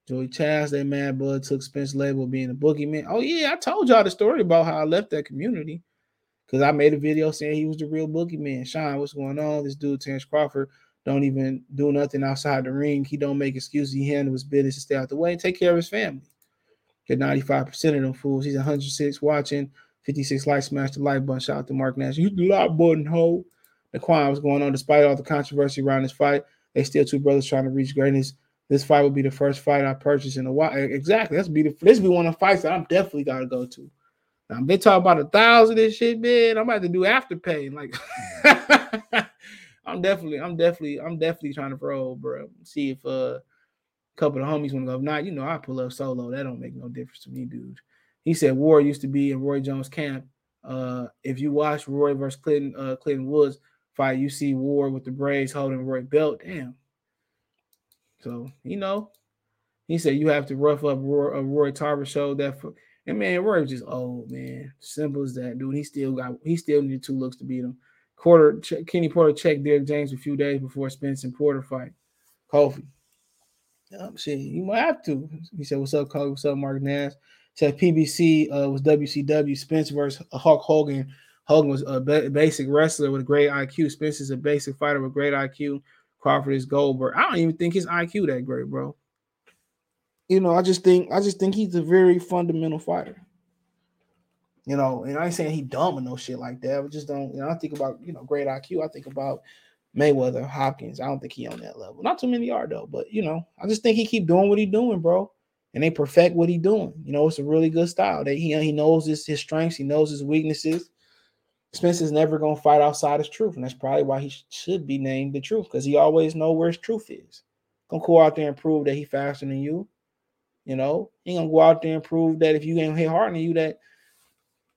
[SPEAKER 1] Joey that mad Bud took Spence label being a boogeyman. Oh, yeah, I told y'all the story about how I left that community because I made a video saying he was the real boogeyman. Sean, what's going on? This dude, Terence Crawford, don't even do nothing outside the ring. He don't make excuses. He handle his business and stay out the way and take care of his family. Get 95% of them fools. He's 106 watching, 56 likes, smash the like button. Shout out to Mark Nash. You the like button, ho. The Quan was going on despite all the controversy around this fight. They still two brothers trying to reach greatness. This fight would be the first fight I purchased in a while. Exactly. That's be the, this be one of the fights that I'm definitely gotta go to. Now, they talk about a thousand and shit, man. I'm about to do afterpay. Like, I'm definitely, I'm definitely, I'm definitely trying to roll, bro. See if uh, a couple of homies want to go. If not, you know, I pull up solo. That don't make no difference to me, dude. He said War used to be in Roy Jones' camp. Uh, if you watch Roy versus Clinton, uh, Clinton Woods fight, you see War with the braids holding Roy belt. Damn, so you know, he said you have to rough up Roy, Roy Tarver show that for and man, Roy was just old man. Simple as that, dude. He still got he still needed two looks to beat him. Quarter Kenny Porter checked Derrick James a few days before Spence and Porter fight. Kofi. Um, shit, you might have to. He said, What's up, Kofi? What's up, Mark Nash? Said PBC uh, was WCW Spence versus Hulk Hogan. Hogan was a ba- basic wrestler with a great IQ. Spence is a basic fighter with great IQ. Crawford is Goldberg. I don't even think his IQ that great, bro. You know, I just think I just think he's a very fundamental fighter. You know, and I ain't saying he dumb or no shit like that. I just don't. You know, I think about you know great IQ. I think about Mayweather, Hopkins. I don't think he on that level. Not too many are though, but you know, I just think he keep doing what he doing, bro. And they perfect what he doing. You know, it's a really good style. That he he knows his his strengths, he knows his weaknesses. Spencer's never gonna fight outside his truth, and that's probably why he sh- should be named the truth because he always know where his truth is. Gonna go out there and prove that he faster than you. You know, he gonna go out there and prove that if you ain't hit harder than you, that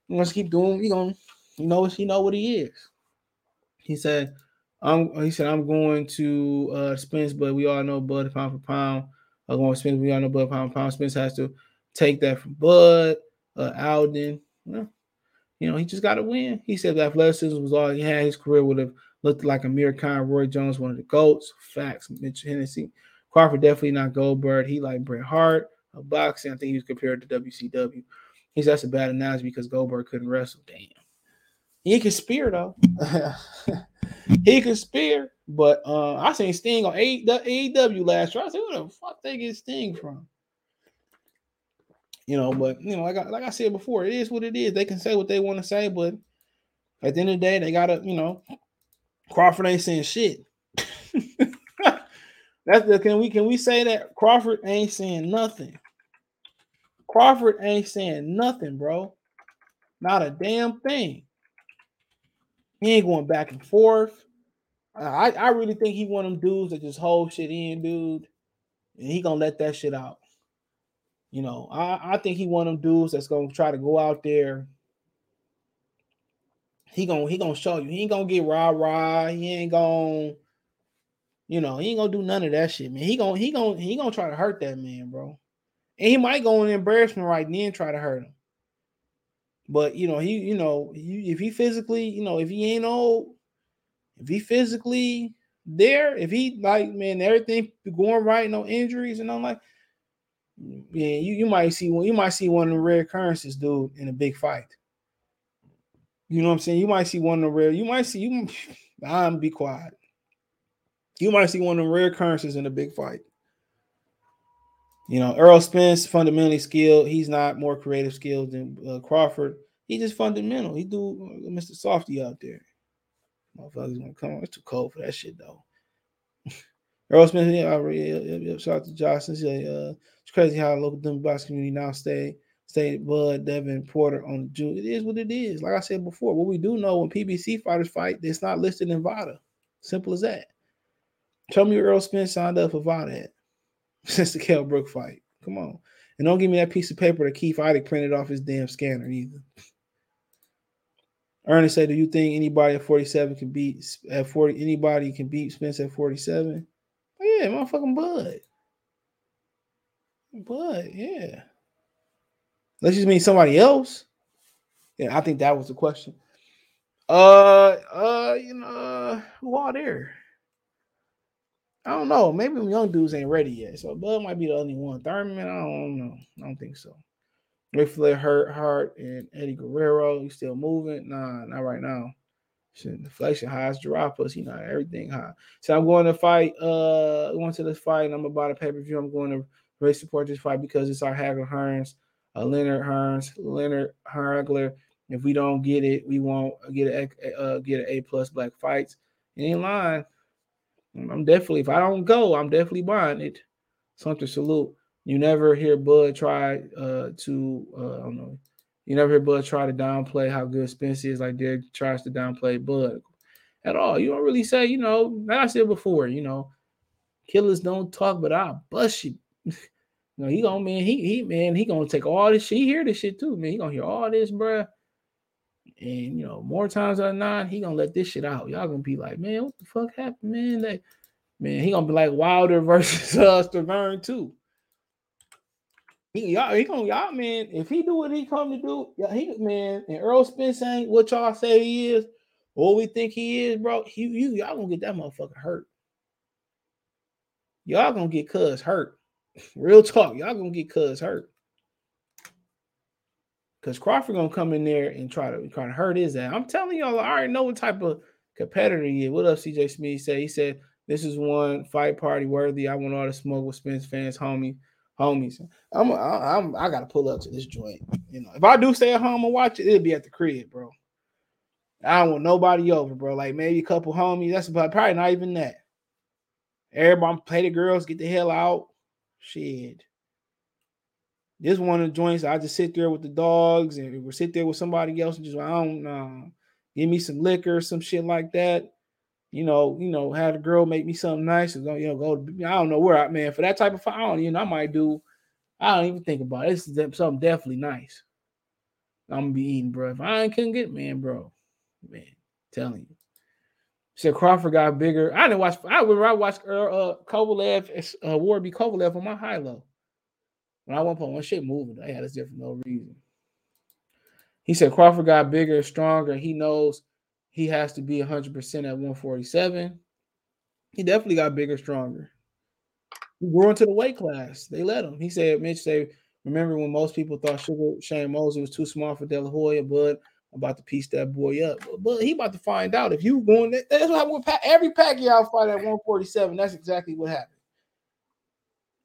[SPEAKER 1] you must keep doing. You gonna, you know, he know what he is. He said, "I'm." He said, "I'm going to uh, Spence, but we all know Bud pound for pound. I'm going to Spence. We all know Bud pound for pound. Spence has to take that from Bud. Uh, Alden, well, you know, he just got to win. He said that athleticism was all he had. His career would have looked like Amir Khan, Roy Jones, one of the goats. Facts. Mitch Hennessy, Crawford definitely not Goldberg. He like Bret Hart. A boxing, I think he was compared to WCW. He said that's a bad analogy because Goldberg couldn't wrestle. Damn. He can spear though. he can spear, but uh, I seen Sting on AEW last year. I said, "Where the fuck they get Sting from?" You know, but you know, like I, like I said before, it is what it is. They can say what they want to say, but at the end of the day, they gotta, you know, Crawford ain't saying shit. That's the can we can we say that Crawford ain't saying nothing. Crawford ain't saying nothing, bro. Not a damn thing. He ain't going back and forth. I, I really think he one of them dudes that just hold shit in, dude. And he gonna let that shit out. You know, I, I think he one of them dudes that's gonna try to go out there. He gonna he gonna show you. He ain't gonna get rah rah. He ain't gonna, you know, he ain't gonna do none of that shit, man. He gonna he gonna he gonna try to hurt that man, bro. And he might go in embarrassment right then try to hurt him. But you know, he you know, he, if he physically, you know, if he ain't old, if he physically there, if he like man, everything going right, no injuries and all like, yeah, you, you might see one, you might see one of the rare occurrences, dude, in a big fight. You know what I'm saying? You might see one of the rare, you might see you I'm be quiet. You might see one of the rare occurrences in a big fight. You know, Earl Spence fundamentally skilled. He's not more creative skilled than uh, Crawford. He just fundamental. He do uh, Mr. Softy out there. Motherfuckers gonna come on. It's too cold for that shit though. Earl Spence, yeah. Yeah, yeah. Shout out to Johnson. Yeah, uh, crazy how local Denver box community now stay stay Bud, Devin, Porter on the June. It is what it is. Like I said before, what we do know when PBC fighters fight, it's not listed in VADA. Simple as that. Tell me Earl Spence signed up for VADA since the Kell Brook fight. Come on. And don't give me that piece of paper that Keith Idec printed off his damn scanner either. Ernest said, Do you think anybody at 47 can beat at 40? Anybody can beat Spence at 47? Oh, yeah, motherfucking Bud. Bud, yeah. Let's just mean somebody else. Yeah, I think that was the question. Uh uh, you know, uh, who are there? I don't know. Maybe them young dudes ain't ready yet. So Bud might be the only one. Thurman, I don't know. I don't think so. Ric Flair, Hurt, Hart, and Eddie Guerrero. You still moving? Nah, not right now. Shit, inflation high as giraffes. You know, everything high. So I'm going to fight. Uh, going to this fight. And I'm about to pay per view. I'm going to race support this fight because it's our Hagler Hearns, uh, Leonard Hearns, Leonard Hagler. If we don't get it, we won't get a uh, get an A plus black fights. In line. I'm definitely if I don't go, I'm definitely buying it. Something salute. You never hear Bud try uh, to uh, I don't know. You never hear Bud try to downplay how good Spence is, like Derrick tries to downplay Bud at all. You don't really say, you know, like I said before, you know, killers don't talk, but I'll bust you. know, he gonna man, he he man, he gonna take all this shit. He hear this shit too, man. He gonna hear all this, bruh. And you know, more times than not, he gonna let this shit out. Y'all gonna be like, man, what the fuck happened, man? That man, he gonna be like Wilder versus uh Stiverne too. He y'all, he gonna y'all man. If he do what he come to do, yeah, he man, and Earl Spence ain't what y'all say he is, or we think he is, bro. He, you y'all gonna get that motherfucker hurt. Y'all gonna get cuz hurt. Real talk, y'all gonna get cuz hurt. Cause Crawford gonna come in there and try to try to hurt his ass. I'm telling y'all, I already know what type of competitor he is. What up, CJ Smith? Say he said this is one fight party worthy. I want all the smoke with Spence fans, homie, homies. I'm I, I'm I gotta pull up to this joint. You know, if I do stay at home and watch it, it'll be at the crib, bro. I don't want nobody over, bro. Like maybe a couple homies. That's about probably not even that. Everybody play the girls, get the hell out. Shit. This one of the joints, I just sit there with the dogs and we sit there with somebody else and just I don't know, give me some liquor, some shit like that. You know, you know, have a girl make me something nice and go, you know, go. I don't know where I man for that type of. I don't, you know, I might do. I don't even think about it. Something definitely nice. I'm gonna be eating, bro. If I ain't couldn't get man, bro, man, telling you. Said Crawford got bigger. I didn't watch. I remember I watched uh, uh Kovalev, uh, Warby Kovalev on my high low. When I went on one shit moving, I had this there for no reason. He said Crawford got bigger, stronger. He knows he has to be 100% at 147. He definitely got bigger, stronger. He grew into the weight class. They let him. He said, Mitch said, remember when most people thought Sugar Shane Mosley was too small for De La Hoya, but About to piece that boy up. But, but he about to find out if you going. That's what happened with every Pacquiao fight at 147. That's exactly what happened.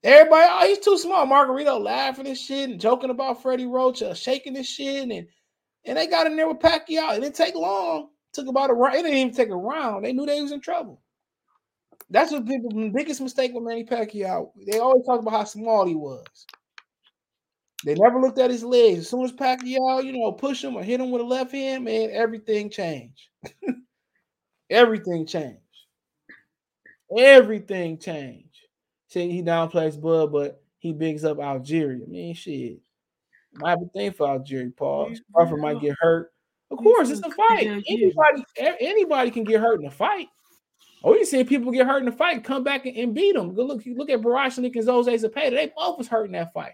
[SPEAKER 1] Everybody, oh, he's too small. Margarito laughing and shit and joking about Freddie Roach, uh, shaking his shit, and and they got in there with Pacquiao. It didn't take long. took about a round. It didn't even take a round. They knew they was in trouble. That's what people the biggest mistake with Manny Pacquiao. They always talk about how small he was. They never looked at his legs. As soon as Pacquiao, you know, push him or hit him with a left hand, man, everything changed. everything changed. Everything changed. See, he downplays Bud, but he bigs up Algeria. I mean, shit. Might have a thing for Algeria, Paul. Crawford might get hurt. Of course, it's a fight. Anybody, anybody can get hurt in a fight. Oh, you seen people get hurt in a fight, come back and, and beat them. Look, look at Baranchyk and Jose Zepeda. They both was hurt in that fight.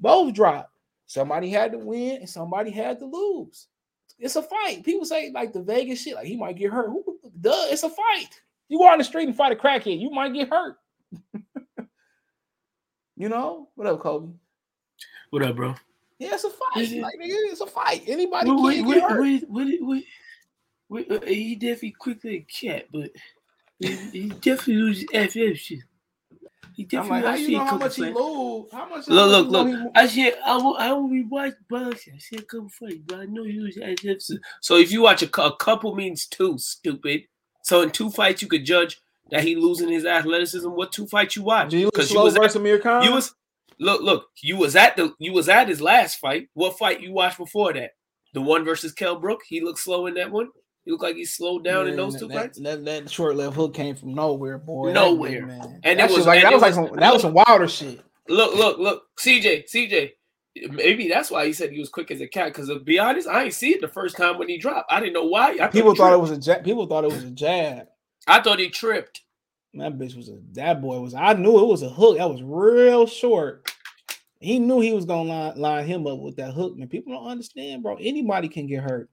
[SPEAKER 1] Both dropped. Somebody had to win and somebody had to lose. It's a fight. People say like the Vegas shit, like he might get hurt. Who, duh, it's a fight. You go on the street and fight a crackhead, you might get hurt. you know what up, Kobe?
[SPEAKER 11] What up, bro?
[SPEAKER 1] Yeah, it's a fight. Like it's a fight. Anybody can
[SPEAKER 11] wait,
[SPEAKER 1] get hurt.
[SPEAKER 11] wait, wait, wait, uh, he definitely quickly a cat, but he, he definitely loses FF shit. He
[SPEAKER 1] I'm like, how
[SPEAKER 11] I
[SPEAKER 1] you
[SPEAKER 11] see
[SPEAKER 1] know how
[SPEAKER 11] couple
[SPEAKER 1] much he
[SPEAKER 11] fights.
[SPEAKER 1] lose? How much?
[SPEAKER 11] Look, look,
[SPEAKER 1] you
[SPEAKER 11] look. I said I will. I will be watch boxing. I said a couple fights, but I know he was SF. So, so if you watch a, a couple means two, stupid. So in two fights, you could judge that he losing his athleticism. What two fights you watch?
[SPEAKER 1] Did he look
[SPEAKER 11] 'Cause
[SPEAKER 1] slow
[SPEAKER 11] was at-
[SPEAKER 1] Amir Khan?
[SPEAKER 11] You was look, look. You was at the. You was at his last fight. What fight you watched before that? The one versus Kell Brook. He looked slow in that one. He looked like he slowed down in those
[SPEAKER 1] that,
[SPEAKER 11] two
[SPEAKER 1] that,
[SPEAKER 11] fights.
[SPEAKER 1] That, that short left hook came from nowhere, boy.
[SPEAKER 11] Nowhere.
[SPEAKER 1] man.
[SPEAKER 11] And
[SPEAKER 1] that
[SPEAKER 11] it was
[SPEAKER 1] like that
[SPEAKER 11] it
[SPEAKER 1] was like some, that was some wilder shit.
[SPEAKER 11] Look, look, look. CJ, CJ. Maybe that's why he said he was quick as a cat. Because to be honest, I ain't see it the first time when he dropped. I didn't know why. I thought
[SPEAKER 1] People thought it was a jab. People thought it was a jab.
[SPEAKER 11] I thought he tripped.
[SPEAKER 1] That bitch was a that boy was. I knew it was a hook. That was real short. He knew he was gonna line, line him up with that hook. Man, people don't understand, bro. Anybody can get hurt.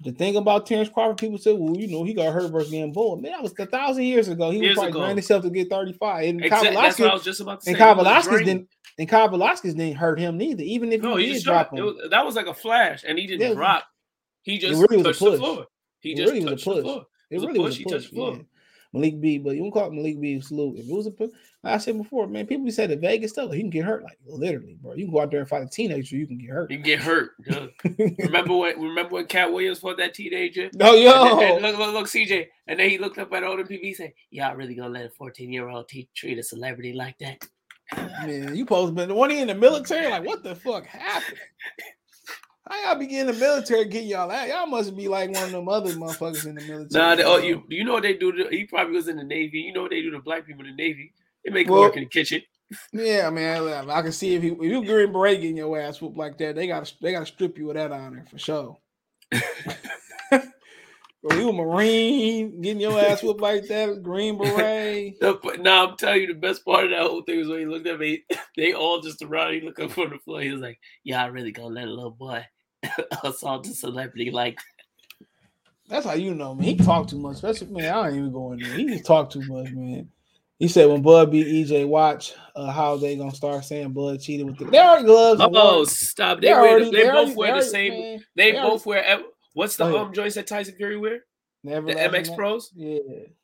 [SPEAKER 1] The thing about Terence Crawford, people said, well, you know, he got hurt versus bull. Man, that was a thousand years ago. He
[SPEAKER 11] Years
[SPEAKER 1] was probably grinding himself to get 35. And
[SPEAKER 11] Exact-
[SPEAKER 1] Kyle
[SPEAKER 11] that's what I was just about to
[SPEAKER 1] and.
[SPEAKER 11] Kavaliauskas
[SPEAKER 1] didn't and Kavaliauskas didn't hurt him neither, even if
[SPEAKER 11] No,
[SPEAKER 1] he
[SPEAKER 11] he
[SPEAKER 1] did
[SPEAKER 11] just
[SPEAKER 1] drop
[SPEAKER 11] dropped. It
[SPEAKER 1] him.
[SPEAKER 11] was, that was like a flash, and he didn't
[SPEAKER 1] was-
[SPEAKER 11] drop. He just
[SPEAKER 1] really was a
[SPEAKER 11] touched the
[SPEAKER 1] push.
[SPEAKER 11] floor. He
[SPEAKER 1] It
[SPEAKER 11] just
[SPEAKER 1] really was a
[SPEAKER 11] touched the
[SPEAKER 1] push.
[SPEAKER 11] floor.
[SPEAKER 1] It
[SPEAKER 11] was a
[SPEAKER 1] really was
[SPEAKER 11] push.
[SPEAKER 1] a
[SPEAKER 11] He
[SPEAKER 1] push.
[SPEAKER 11] touched the floor.
[SPEAKER 1] yeah. Malik B, but you don't call it Malik B salute. If it was a like I said before, man, people say the Vegas stuff, like, you can get hurt, like literally, bro. You can go out there and fight a teenager, you can get hurt.
[SPEAKER 11] You can get hurt. remember when? Remember when Katt Williams fought that teenager?
[SPEAKER 1] No, yo.
[SPEAKER 11] And then- look, look, look, CJ. And then he looked up at all the people. He said, "Y'all really gonna let a 14 year old treat a celebrity like that?"
[SPEAKER 1] Man, you supposed to be the one in the military. Like, what the fuck happened? How y'all be getting the military getting y'all out? Y'all must be like one of them other motherfuckers in the military.
[SPEAKER 11] Nah, they, oh,
[SPEAKER 1] uh,
[SPEAKER 11] you you know what they do? To, he probably was in the Navy. You know what they do to black people in the Navy? They make them
[SPEAKER 1] Well-
[SPEAKER 11] work in the kitchen.
[SPEAKER 1] Yeah, man. I can see if you if you Green Beret getting your ass whooped like that, they gotta they gotta strip you of that honor for sure. Or you a Marine getting your ass whooped like that, Green Beret.
[SPEAKER 11] No, now I'm telling you, the best part of that whole thing was when he looked at me. They all just around. He looked up from the floor. He was like, "Y'all really gonna let a little boy assault a celebrity like?"
[SPEAKER 1] That's how you know, man. He talked too much. Especially man, I don't even go in there. He just talk too much, man. He said when Bud beat EJ, watch uh, how they gonna start saying Bud cheated with the. They already gloves.
[SPEAKER 11] Oh, stop! They,
[SPEAKER 1] They
[SPEAKER 11] wear.
[SPEAKER 1] already-
[SPEAKER 11] the- they,
[SPEAKER 1] they
[SPEAKER 11] both
[SPEAKER 1] already-
[SPEAKER 11] wear the same.
[SPEAKER 1] man,
[SPEAKER 11] they
[SPEAKER 1] they
[SPEAKER 11] both wear. What's the
[SPEAKER 1] ahead.
[SPEAKER 11] um joints that Tyson Fury wear?
[SPEAKER 1] Never
[SPEAKER 11] the MX. Pros.
[SPEAKER 1] Yeah,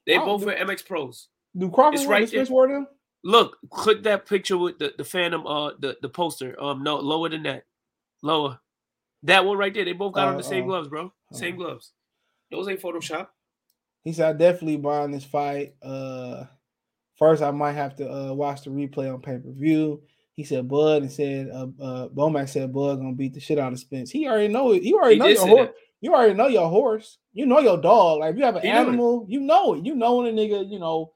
[SPEAKER 11] They both
[SPEAKER 1] do-
[SPEAKER 11] wear MX Pros.
[SPEAKER 1] Do Crawford
[SPEAKER 11] It's right
[SPEAKER 1] the Spence
[SPEAKER 11] there.
[SPEAKER 1] wear them?
[SPEAKER 11] Look, click that picture with the the Phantom. Uh, the the poster. Um, no, lower than that. Lower. That one right there. They both got on
[SPEAKER 1] Oh,
[SPEAKER 11] the same
[SPEAKER 1] oh.
[SPEAKER 11] gloves, bro. Same gloves. Those ain't Photoshop.
[SPEAKER 1] He said, I definitely buying this fight. Uh first I might have to uh watch the replay on pay-per-view. He said Bud and said uh uh Bomac said Bud gonna beat the shit out of Spence. He already know it. You already
[SPEAKER 11] He
[SPEAKER 1] know your horse.
[SPEAKER 11] that.
[SPEAKER 1] You already know your horse. You know your dog. Like if you have an
[SPEAKER 11] He
[SPEAKER 1] animal, you know it. You know when a nigga, you know,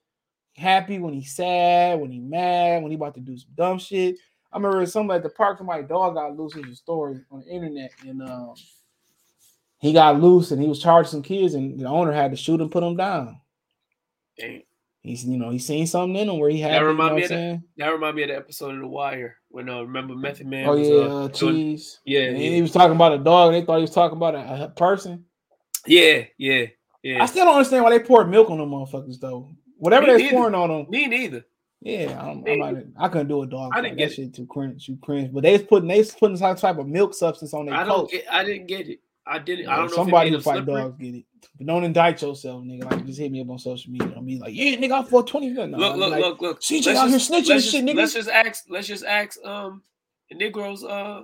[SPEAKER 1] happy when he's sad, when he mad, when he about to do some dumb shit. I remember somebody at the park, somebody dog got loose in the story on the internet, and um he got loose and he was charging some kids, and the owner had to shoot and put him down.
[SPEAKER 11] Damn.
[SPEAKER 1] He's you know he's seen something in him where he had
[SPEAKER 11] That
[SPEAKER 1] to, you know
[SPEAKER 11] remind me of that. That remind me of the episode of The Wire when uh, remember Method Man.
[SPEAKER 1] Oh
[SPEAKER 11] was,
[SPEAKER 1] yeah,
[SPEAKER 11] uh, doing-
[SPEAKER 1] cheese.
[SPEAKER 11] Yeah,
[SPEAKER 1] and
[SPEAKER 11] yeah.
[SPEAKER 1] he was talking about a dog, and they thought he was talking about a, a person.
[SPEAKER 11] Yeah, yeah, yeah.
[SPEAKER 1] I still don't understand why they poured milk on them motherfuckers though. Whatever
[SPEAKER 11] Me
[SPEAKER 1] they're
[SPEAKER 11] neither.
[SPEAKER 1] pouring on them.
[SPEAKER 11] Me neither.
[SPEAKER 1] Yeah, I, don't, not, I couldn't do a dog.
[SPEAKER 11] I didn't
[SPEAKER 1] that
[SPEAKER 11] get it.
[SPEAKER 1] shit too cringe, too cringe. But they was putting they was putting some type of milk substance on their
[SPEAKER 11] I
[SPEAKER 1] coat.
[SPEAKER 11] don't get. I didn't get it. I didn't. I don't know.
[SPEAKER 1] Somebody
[SPEAKER 11] if
[SPEAKER 1] who
[SPEAKER 11] it
[SPEAKER 1] fight dogs get it. But don't indict yourself, nigga. Like just hit me up on social media. Don't be like, yeah, nigga, I'm 420. No,
[SPEAKER 11] look, look,
[SPEAKER 1] like,
[SPEAKER 11] look, look.
[SPEAKER 1] CJ
[SPEAKER 11] Let's
[SPEAKER 1] out here snitching and shit,
[SPEAKER 11] just-
[SPEAKER 1] nigga.
[SPEAKER 11] Let's just ask. Let's just ask. Um, the Negroes. Uh,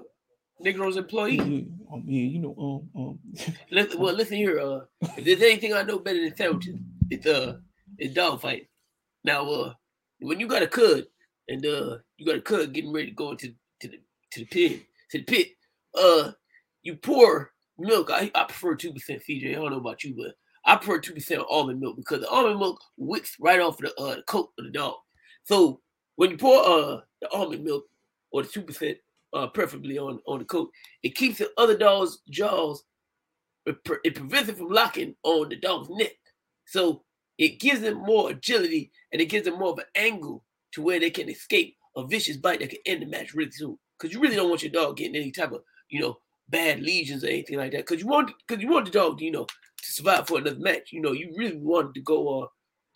[SPEAKER 11] Negroes employee.
[SPEAKER 1] Yeah, um, yeah, you know, um, um.
[SPEAKER 11] Listen, well, listen here. Uh, if there's anything I know better than sandwiches, it's uh, it's dog fight. Now, uh, when you got a cud and uh, you got a cud getting ready to go into to the to the pit to the pit, uh, you pour milk. I, I prefer two percent, CJ. I don't know about you, but I prefer two percent almond milk because the almond milk wicks right off the uh the coat of the dog. So when you pour uh the almond milk or the two percent, uh, preferably on on the coat, it keeps the other dog's jaws it, pre- it prevents it from locking on the dog's neck. So it gives them more agility and it gives them more of an angle to where they can escape a vicious bite that can end the match really soon. Because you really don't want your dog getting any type of, you know, bad lesions or anything like that. Because you want because you want the dog, you know, to survive for another match. You know, you really wanted to go uh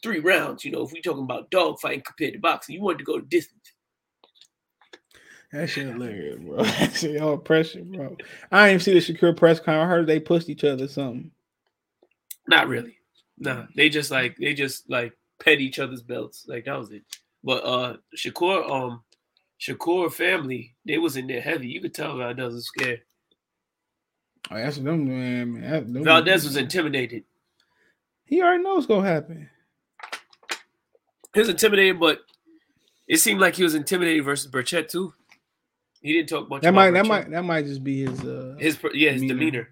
[SPEAKER 11] three rounds, you know, if we're talking about dog fighting compared to boxing, you wanted to go the distance.
[SPEAKER 1] That shit hilarious, bro. That shit all pressure, bro. I even see the Shakur press conference. I heard they pushed each other or something.
[SPEAKER 11] Not really. Nah, they just like they just like pet each other's belts. Like that was it. But uh Shakur, um Shakur family, they was in there heavy. You could tell Valdez was scared.
[SPEAKER 1] Oh, that's what them man. man that, them-
[SPEAKER 11] Valdez was intimidated.
[SPEAKER 1] He already knows what's gonna happen.
[SPEAKER 11] He was intimidated, but it seemed like he was intimidated versus Berchelt too. He didn't talk much.
[SPEAKER 1] That might that might that might just be his uh
[SPEAKER 11] his yeah his demeanor.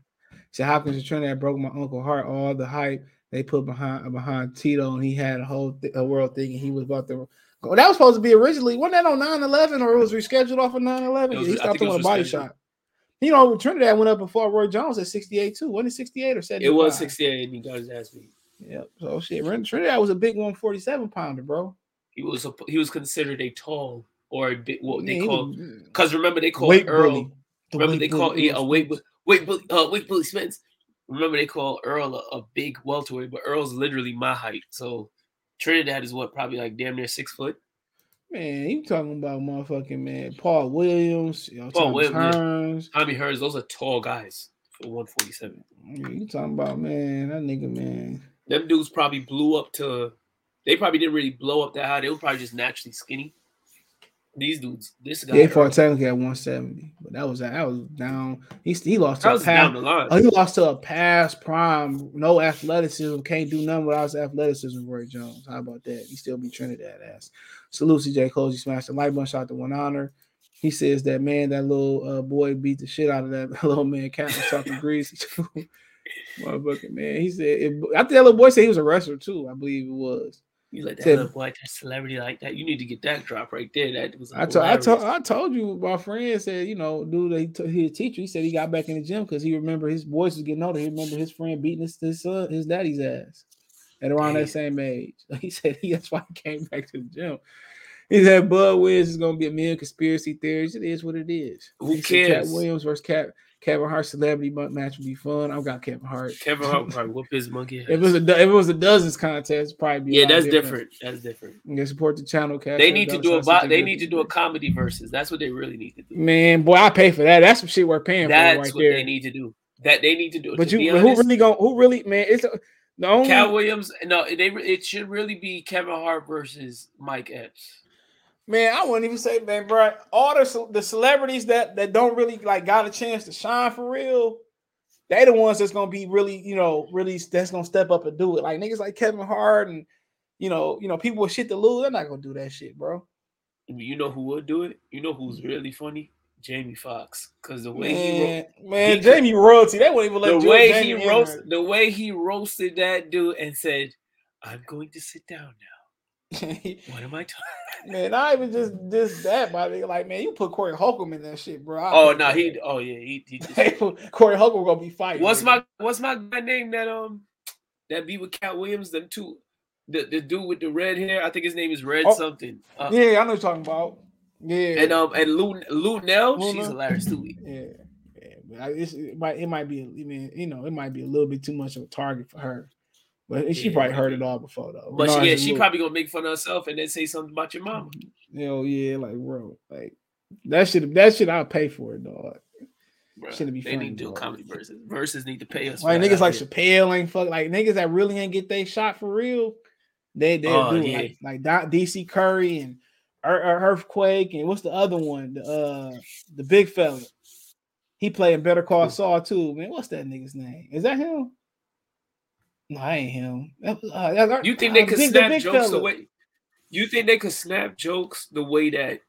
[SPEAKER 1] So Hopkins and Trinidad broke my uncle heart. All the hype they put behind behind Tito, and he had a whole th- a world thinking he was about to. Well, that was supposed to be originally. Wasn't that on 9-11 or it was rescheduled off of 9-11?
[SPEAKER 11] It was-
[SPEAKER 1] he stopped throwing a body shot. You know, Trinidad went up before Roy Jones at 68 too. Wasn't it 68 or 75?
[SPEAKER 11] It was 68 and he got his ass beat.
[SPEAKER 1] Yep. So shit, Trinidad was a big 147 pounder, bro.
[SPEAKER 11] He was a, he was considered a tall or a big what they
[SPEAKER 1] Yeah,
[SPEAKER 11] call because remember they called Earl.
[SPEAKER 1] bully. The
[SPEAKER 11] remember they called yeah, a weight weight bully uh weight bully Spence. Remember they call Earl a, a big welterweight, but Earl's literally my height. So Trinidad is what probably like damn near six foot.
[SPEAKER 1] Man, you talking about motherfucking man Paul Williams, you know,
[SPEAKER 11] Paul Williams.
[SPEAKER 1] Hearns.
[SPEAKER 11] Tommy Hearns, those are tall guys for 147.
[SPEAKER 1] Yeah, You talking about man, that nigga man.
[SPEAKER 11] Them dudes probably blew up to. They probably didn't really blow up that high. They were probably just naturally skinny. These dudes, this guy,
[SPEAKER 1] he fought technically at 170, but that was that was down. He he lost to a past,
[SPEAKER 11] the.
[SPEAKER 1] Oh, he lost to a past prime, no athleticism, can't do nothing without his athleticism. Roy Jones, how about that? He still be Trinidad ass. Salute CJ Close. He smashed the light bunch shot to one honor. He says that man, that little uh, boy beat the shit out of that little man. Captain talking greasy too. Motherfucking man. He said, it, I think that little boy said he was a wrestler too. I believe it was.
[SPEAKER 11] You let that
[SPEAKER 1] Said-
[SPEAKER 11] little boy, that celebrity like that. You need to get that drop right there. That was.
[SPEAKER 1] I told I told I told you my friend said you know dude he t- a teacher he said he got back in the gym because he remember his boys was getting older he remember his friend beating his his, son, his daddy's ass at around that same age he said he that's why he came back to the gym he said Bud Williams is gonna be a million conspiracy theories it is what it is
[SPEAKER 11] Who
[SPEAKER 1] said Cat? Williams versus Cat Kevin Hart celebrity match would be fun I've got Kevin Hart
[SPEAKER 11] Kevin Hart would probably whoop his monkey.
[SPEAKER 1] if it was a if it was a dozens contest probably be
[SPEAKER 11] yeah, that's different. That's different.
[SPEAKER 1] Yeah, support the channel. Cash
[SPEAKER 11] They need to do a bo- they need to do a comedy versus. That's what they really need to do.
[SPEAKER 1] Man, boy, I pay for that. That's some shit we're paying
[SPEAKER 11] That's
[SPEAKER 1] for right
[SPEAKER 11] what
[SPEAKER 1] there.
[SPEAKER 11] they need to do. That they need to do.
[SPEAKER 1] But
[SPEAKER 11] To
[SPEAKER 1] you, but who really going? Who really, man? It's a, the only.
[SPEAKER 11] Katt Williams. No, they it should really be Kevin Hart versus Mike Epps.
[SPEAKER 1] Man, I wouldn't even say, man, bro. All the the celebrities that that don't really like got a chance to shine for real. They the ones that's gonna be really, you know, really that's gonna step up and do it. Like niggas like Kevin Hart and you know, you know, people with shit to lose. They're not gonna do that shit, bro.
[SPEAKER 11] You know who would do it? You know who's really funny? Jamie Foxx. Because the way
[SPEAKER 1] Man,
[SPEAKER 11] he ro-
[SPEAKER 1] man,
[SPEAKER 11] he-
[SPEAKER 1] Jamie royalty. They wouldn't even let
[SPEAKER 11] the way
[SPEAKER 1] Jamie
[SPEAKER 11] he
[SPEAKER 1] in
[SPEAKER 11] roast the way he roasted that dude and said, "I'm going to sit down now What am I talking?
[SPEAKER 1] Man, not even just this that, my nigga. Like, man, you put Corey Holcomb in that shit, bro. I
[SPEAKER 11] Oh no, he. Oh yeah, he. he just,
[SPEAKER 1] Corey Holcomb gonna be fighting.
[SPEAKER 11] what's
[SPEAKER 1] nigga.
[SPEAKER 11] my What's my guy name that um that be with Katt Williams? Them two, the the dude with the red hair. I think his name is Red
[SPEAKER 1] Oh,
[SPEAKER 11] something. Uh,
[SPEAKER 1] Yeah, I know what you're talking about. Yeah,
[SPEAKER 11] And um and Lou Lou Nell, she's
[SPEAKER 1] Luna?
[SPEAKER 11] hilarious too.
[SPEAKER 1] yeah, yeah. I, it's, it might it might be. I mean, you know, it might be a little bit too much of a target for her. But she
[SPEAKER 11] Yeah,
[SPEAKER 1] probably heard it all before though.
[SPEAKER 11] But she, yeah, she probably gonna make fun of herself and then say something about your mama.
[SPEAKER 1] Know, yeah, like bro, like that shit. That shit, I'll pay for it, dog. Shouldn't be
[SPEAKER 11] they
[SPEAKER 1] funny,
[SPEAKER 11] need to do
[SPEAKER 1] dog.
[SPEAKER 11] comedy verses. Verses need to pay us.
[SPEAKER 1] Like niggas like
[SPEAKER 11] here.
[SPEAKER 1] Chappelle ain't fuck like niggas that really ain't get they shot for real. They they
[SPEAKER 11] Oh,
[SPEAKER 1] do it.
[SPEAKER 11] yeah.
[SPEAKER 1] like like Doc- DC Curry and Ear- Ear- Earthquake and what's the other one? The uh the big fella. He playing Better Call Saul too, man. What's that nigga's name? Is that him? No, I ain't him. That was, uh, that-
[SPEAKER 11] You think
[SPEAKER 1] uh,
[SPEAKER 11] they could
[SPEAKER 1] the
[SPEAKER 11] snap
[SPEAKER 1] big
[SPEAKER 11] jokes the way? You think they could snap jokes the way that,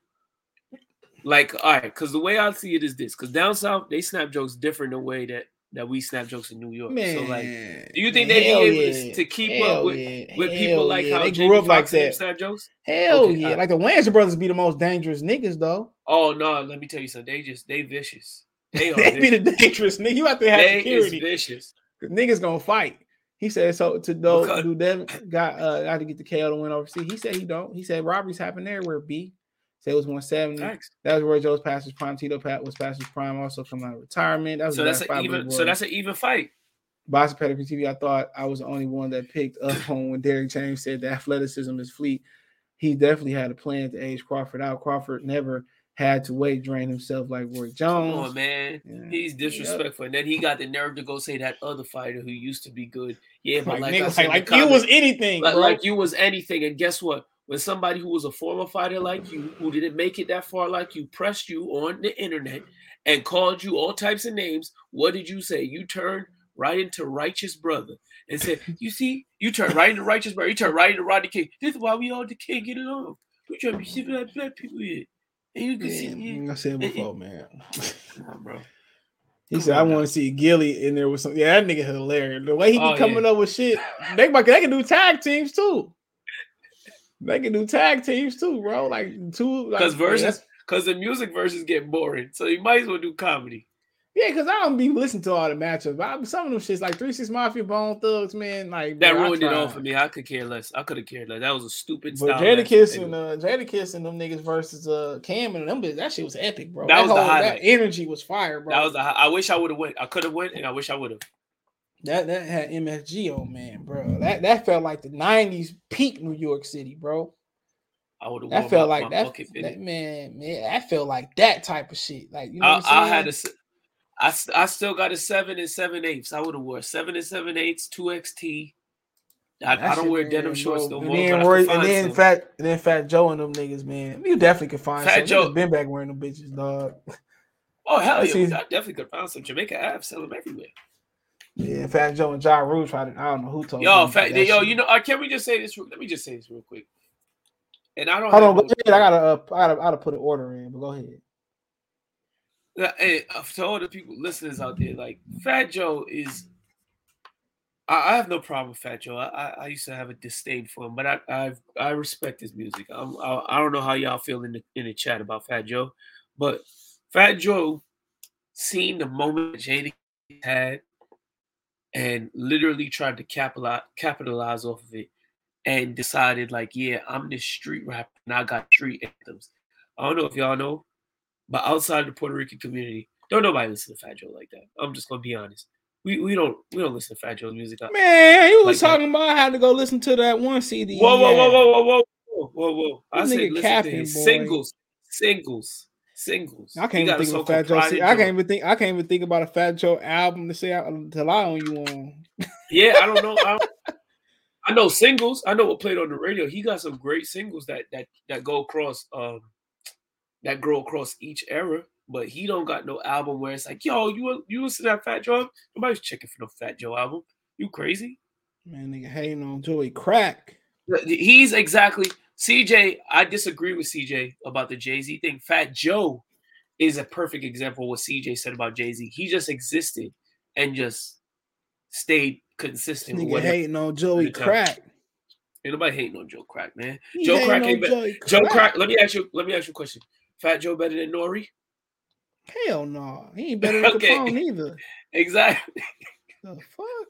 [SPEAKER 11] like, all right? Because the way I see it is this: because down south they snap jokes different the way that that we snap jokes in New York. so like, do you think they'd be able
[SPEAKER 1] yeah.
[SPEAKER 11] to, keep
[SPEAKER 1] Hell
[SPEAKER 11] up with
[SPEAKER 1] yeah.
[SPEAKER 11] with
[SPEAKER 1] Hell
[SPEAKER 11] people like
[SPEAKER 1] yeah.
[SPEAKER 11] how
[SPEAKER 1] They
[SPEAKER 11] Jamie
[SPEAKER 1] grew up like
[SPEAKER 11] and them
[SPEAKER 1] that.
[SPEAKER 11] snap jokes?
[SPEAKER 1] Hell
[SPEAKER 11] Okay,
[SPEAKER 1] yeah.
[SPEAKER 11] alright.
[SPEAKER 1] Like the Wayans brothers be the most dangerous niggas though.
[SPEAKER 11] Oh no, let me tell you something. They just they vicious. They are
[SPEAKER 1] They be the dangerous nigga. You have to have
[SPEAKER 11] They is
[SPEAKER 1] security.
[SPEAKER 11] vicious.
[SPEAKER 1] 'Cause niggas gonna fight. He said so to who Devin got uh got to get the KO to win overseas. He said he don't. He said robberies happen everywhere. B said it was 170.
[SPEAKER 11] Facts.
[SPEAKER 1] That was Roy Joe's past his prime. Tito Pat was past his prime. Also coming out of retirement. That was
[SPEAKER 11] So that's an even. So that's an even fight.
[SPEAKER 1] Boxing Pedigree TV. I thought I was the only one that picked up on when Derrick James said the athleticism is fleet. He definitely had a plan to age Crawford out. Crawford never had to weight drain himself like Roy Jones.
[SPEAKER 11] Come on, man. He's disrespectful. And then he got the nerve to go say that other fighter who used to be good. Yeah, but
[SPEAKER 1] Like,
[SPEAKER 11] like,
[SPEAKER 1] nigga,
[SPEAKER 11] I said in
[SPEAKER 1] like- like you was anything,
[SPEAKER 11] like, like you was anything. And guess what? When somebody who was a former fighter like you, who didn't make it that far like you, pressed you on the internet and called you all types of names, what did you say? You turned right into righteous brother and said, "You see, you turned right into righteous brother. You turned right into Rodney King. This is why we all can't get along. We trying to be black people here." You can see,
[SPEAKER 1] Man, I said before, man.
[SPEAKER 11] Nah, bro.
[SPEAKER 1] He
[SPEAKER 11] Come
[SPEAKER 1] said, "I want to see Gilly in there with some." Yeah, that nigga hilarious. The way he be
[SPEAKER 11] Oh,
[SPEAKER 1] coming
[SPEAKER 11] yeah.
[SPEAKER 1] up with shit, they might- they can do tag teams too. They can do tag teams too, bro. Like two,
[SPEAKER 11] Because verses, because the music verses get boring, so you might as well do comedy.
[SPEAKER 1] Yeah, because I don't be listening to all the matchups. But I, some of them shits like Three Six Mafia, Bone Thugs, man. Like
[SPEAKER 11] That
[SPEAKER 1] bro,
[SPEAKER 11] ruined it all for me. I could care less. I could have cared less. That was a stupid
[SPEAKER 1] But
[SPEAKER 11] style.
[SPEAKER 1] Jada. Kiss and uh, Jadakiss and them niggas versus uh Cam and them, bitch, that shit was epic, bro.
[SPEAKER 11] That was the
[SPEAKER 1] whole,
[SPEAKER 11] highlight.
[SPEAKER 1] That energy was fire, bro.
[SPEAKER 11] That was the. hi- I wish I would have went. I could have went, and I wish I would have.
[SPEAKER 1] That that had MSG on man, bro. That that felt like the '90s peak New York City, bro.
[SPEAKER 11] I would have.
[SPEAKER 1] That felt like that, that man, man. That felt like that type of shit. Like you know,
[SPEAKER 11] I,
[SPEAKER 1] what I'm
[SPEAKER 11] I had a. I, I still got a seven and seven eighths. I would have wore seven and seven eighths, two XT. I, I don't wear denim shorts no
[SPEAKER 1] And
[SPEAKER 11] more.
[SPEAKER 1] then,
[SPEAKER 11] I
[SPEAKER 1] Roy,
[SPEAKER 11] could
[SPEAKER 1] and then
[SPEAKER 11] some.
[SPEAKER 1] Fat, and then Fat Joe and them niggas, man. You definitely could find
[SPEAKER 11] Fat
[SPEAKER 1] some.
[SPEAKER 11] Joe-
[SPEAKER 1] been back wearing them bitches, dog.
[SPEAKER 11] Oh hell yeah! I definitely could find some Jamaica abs. Sell them everywhere.
[SPEAKER 1] Yeah, Fat Joe and Ja Rule tried to. I don't know who told
[SPEAKER 11] Yo,
[SPEAKER 1] me
[SPEAKER 11] fat, yo,
[SPEAKER 1] shit.
[SPEAKER 11] you know, uh, can we just say this? Let me just say this real quick. And I don't.
[SPEAKER 1] Hold on,
[SPEAKER 11] no-.
[SPEAKER 1] I gotta, uh, I gotta, I gotta put an order in, but go ahead.
[SPEAKER 11] Hey, to all the people listeners out there, like Fat Joe is. I, I have no problem with Fat Joe. I, I, I used to have a disdain for him, but I I, I respect his music. I'm, I I don't know how y'all feel in the in the chat about Fat Joe, but Fat Joe seen the moment Jada had and literally tried to capitalize capitalize off of it and decided like, yeah, I'm this street rapper and I got street anthems. I don't know if y'all know, but outside the Puerto Rican community, don't nobody listen to Fat Joe like that. I'm just gonna be honest. We we don't we don't listen to Fat Joe's music.
[SPEAKER 1] Man, he was
[SPEAKER 11] like that.
[SPEAKER 1] talking about how to go listen to that one CD.
[SPEAKER 11] Whoa, whoa, whoa, whoa, whoa, whoa, whoa, whoa, whoa! I said listen to
[SPEAKER 1] capping,
[SPEAKER 11] his
[SPEAKER 1] boy.
[SPEAKER 11] singles, singles, singles.
[SPEAKER 1] I can't even think of Fat Joe. I can't even think. I can't even think about a Fat Joe album to say I, to lie on you on.
[SPEAKER 11] Yeah, I don't know. I, don't- I know singles. I know what played on the radio. He got some great singles that that that go across um that grow across each era. But he don't got no album where it's like, yo, you you listen to that Fat Joe? Nobody's checking for no Fat Joe album. You crazy?
[SPEAKER 1] Man, nigga hating on Joey Crack.
[SPEAKER 11] He's exactly CJ. I disagree with CJ about the Jay Z thing. Fat Joe is a perfect example of what CJ said about Jay Z. He just existed and just stayed consistent.
[SPEAKER 1] Nigga
[SPEAKER 11] whatever
[SPEAKER 1] hating on Joey. Crack.
[SPEAKER 11] Ain't nobody hating on Joe Crack, man.
[SPEAKER 1] He
[SPEAKER 11] Joe Crack ain't better.
[SPEAKER 1] Joey
[SPEAKER 11] Joe
[SPEAKER 1] Crack.
[SPEAKER 11] Crack. Let me ask you. Let me ask you a question. Fat Joe better than Nori?
[SPEAKER 1] Hell no, he ain't better than
[SPEAKER 11] Okay.
[SPEAKER 1] Capone either.
[SPEAKER 11] Exactly.
[SPEAKER 1] The fuck?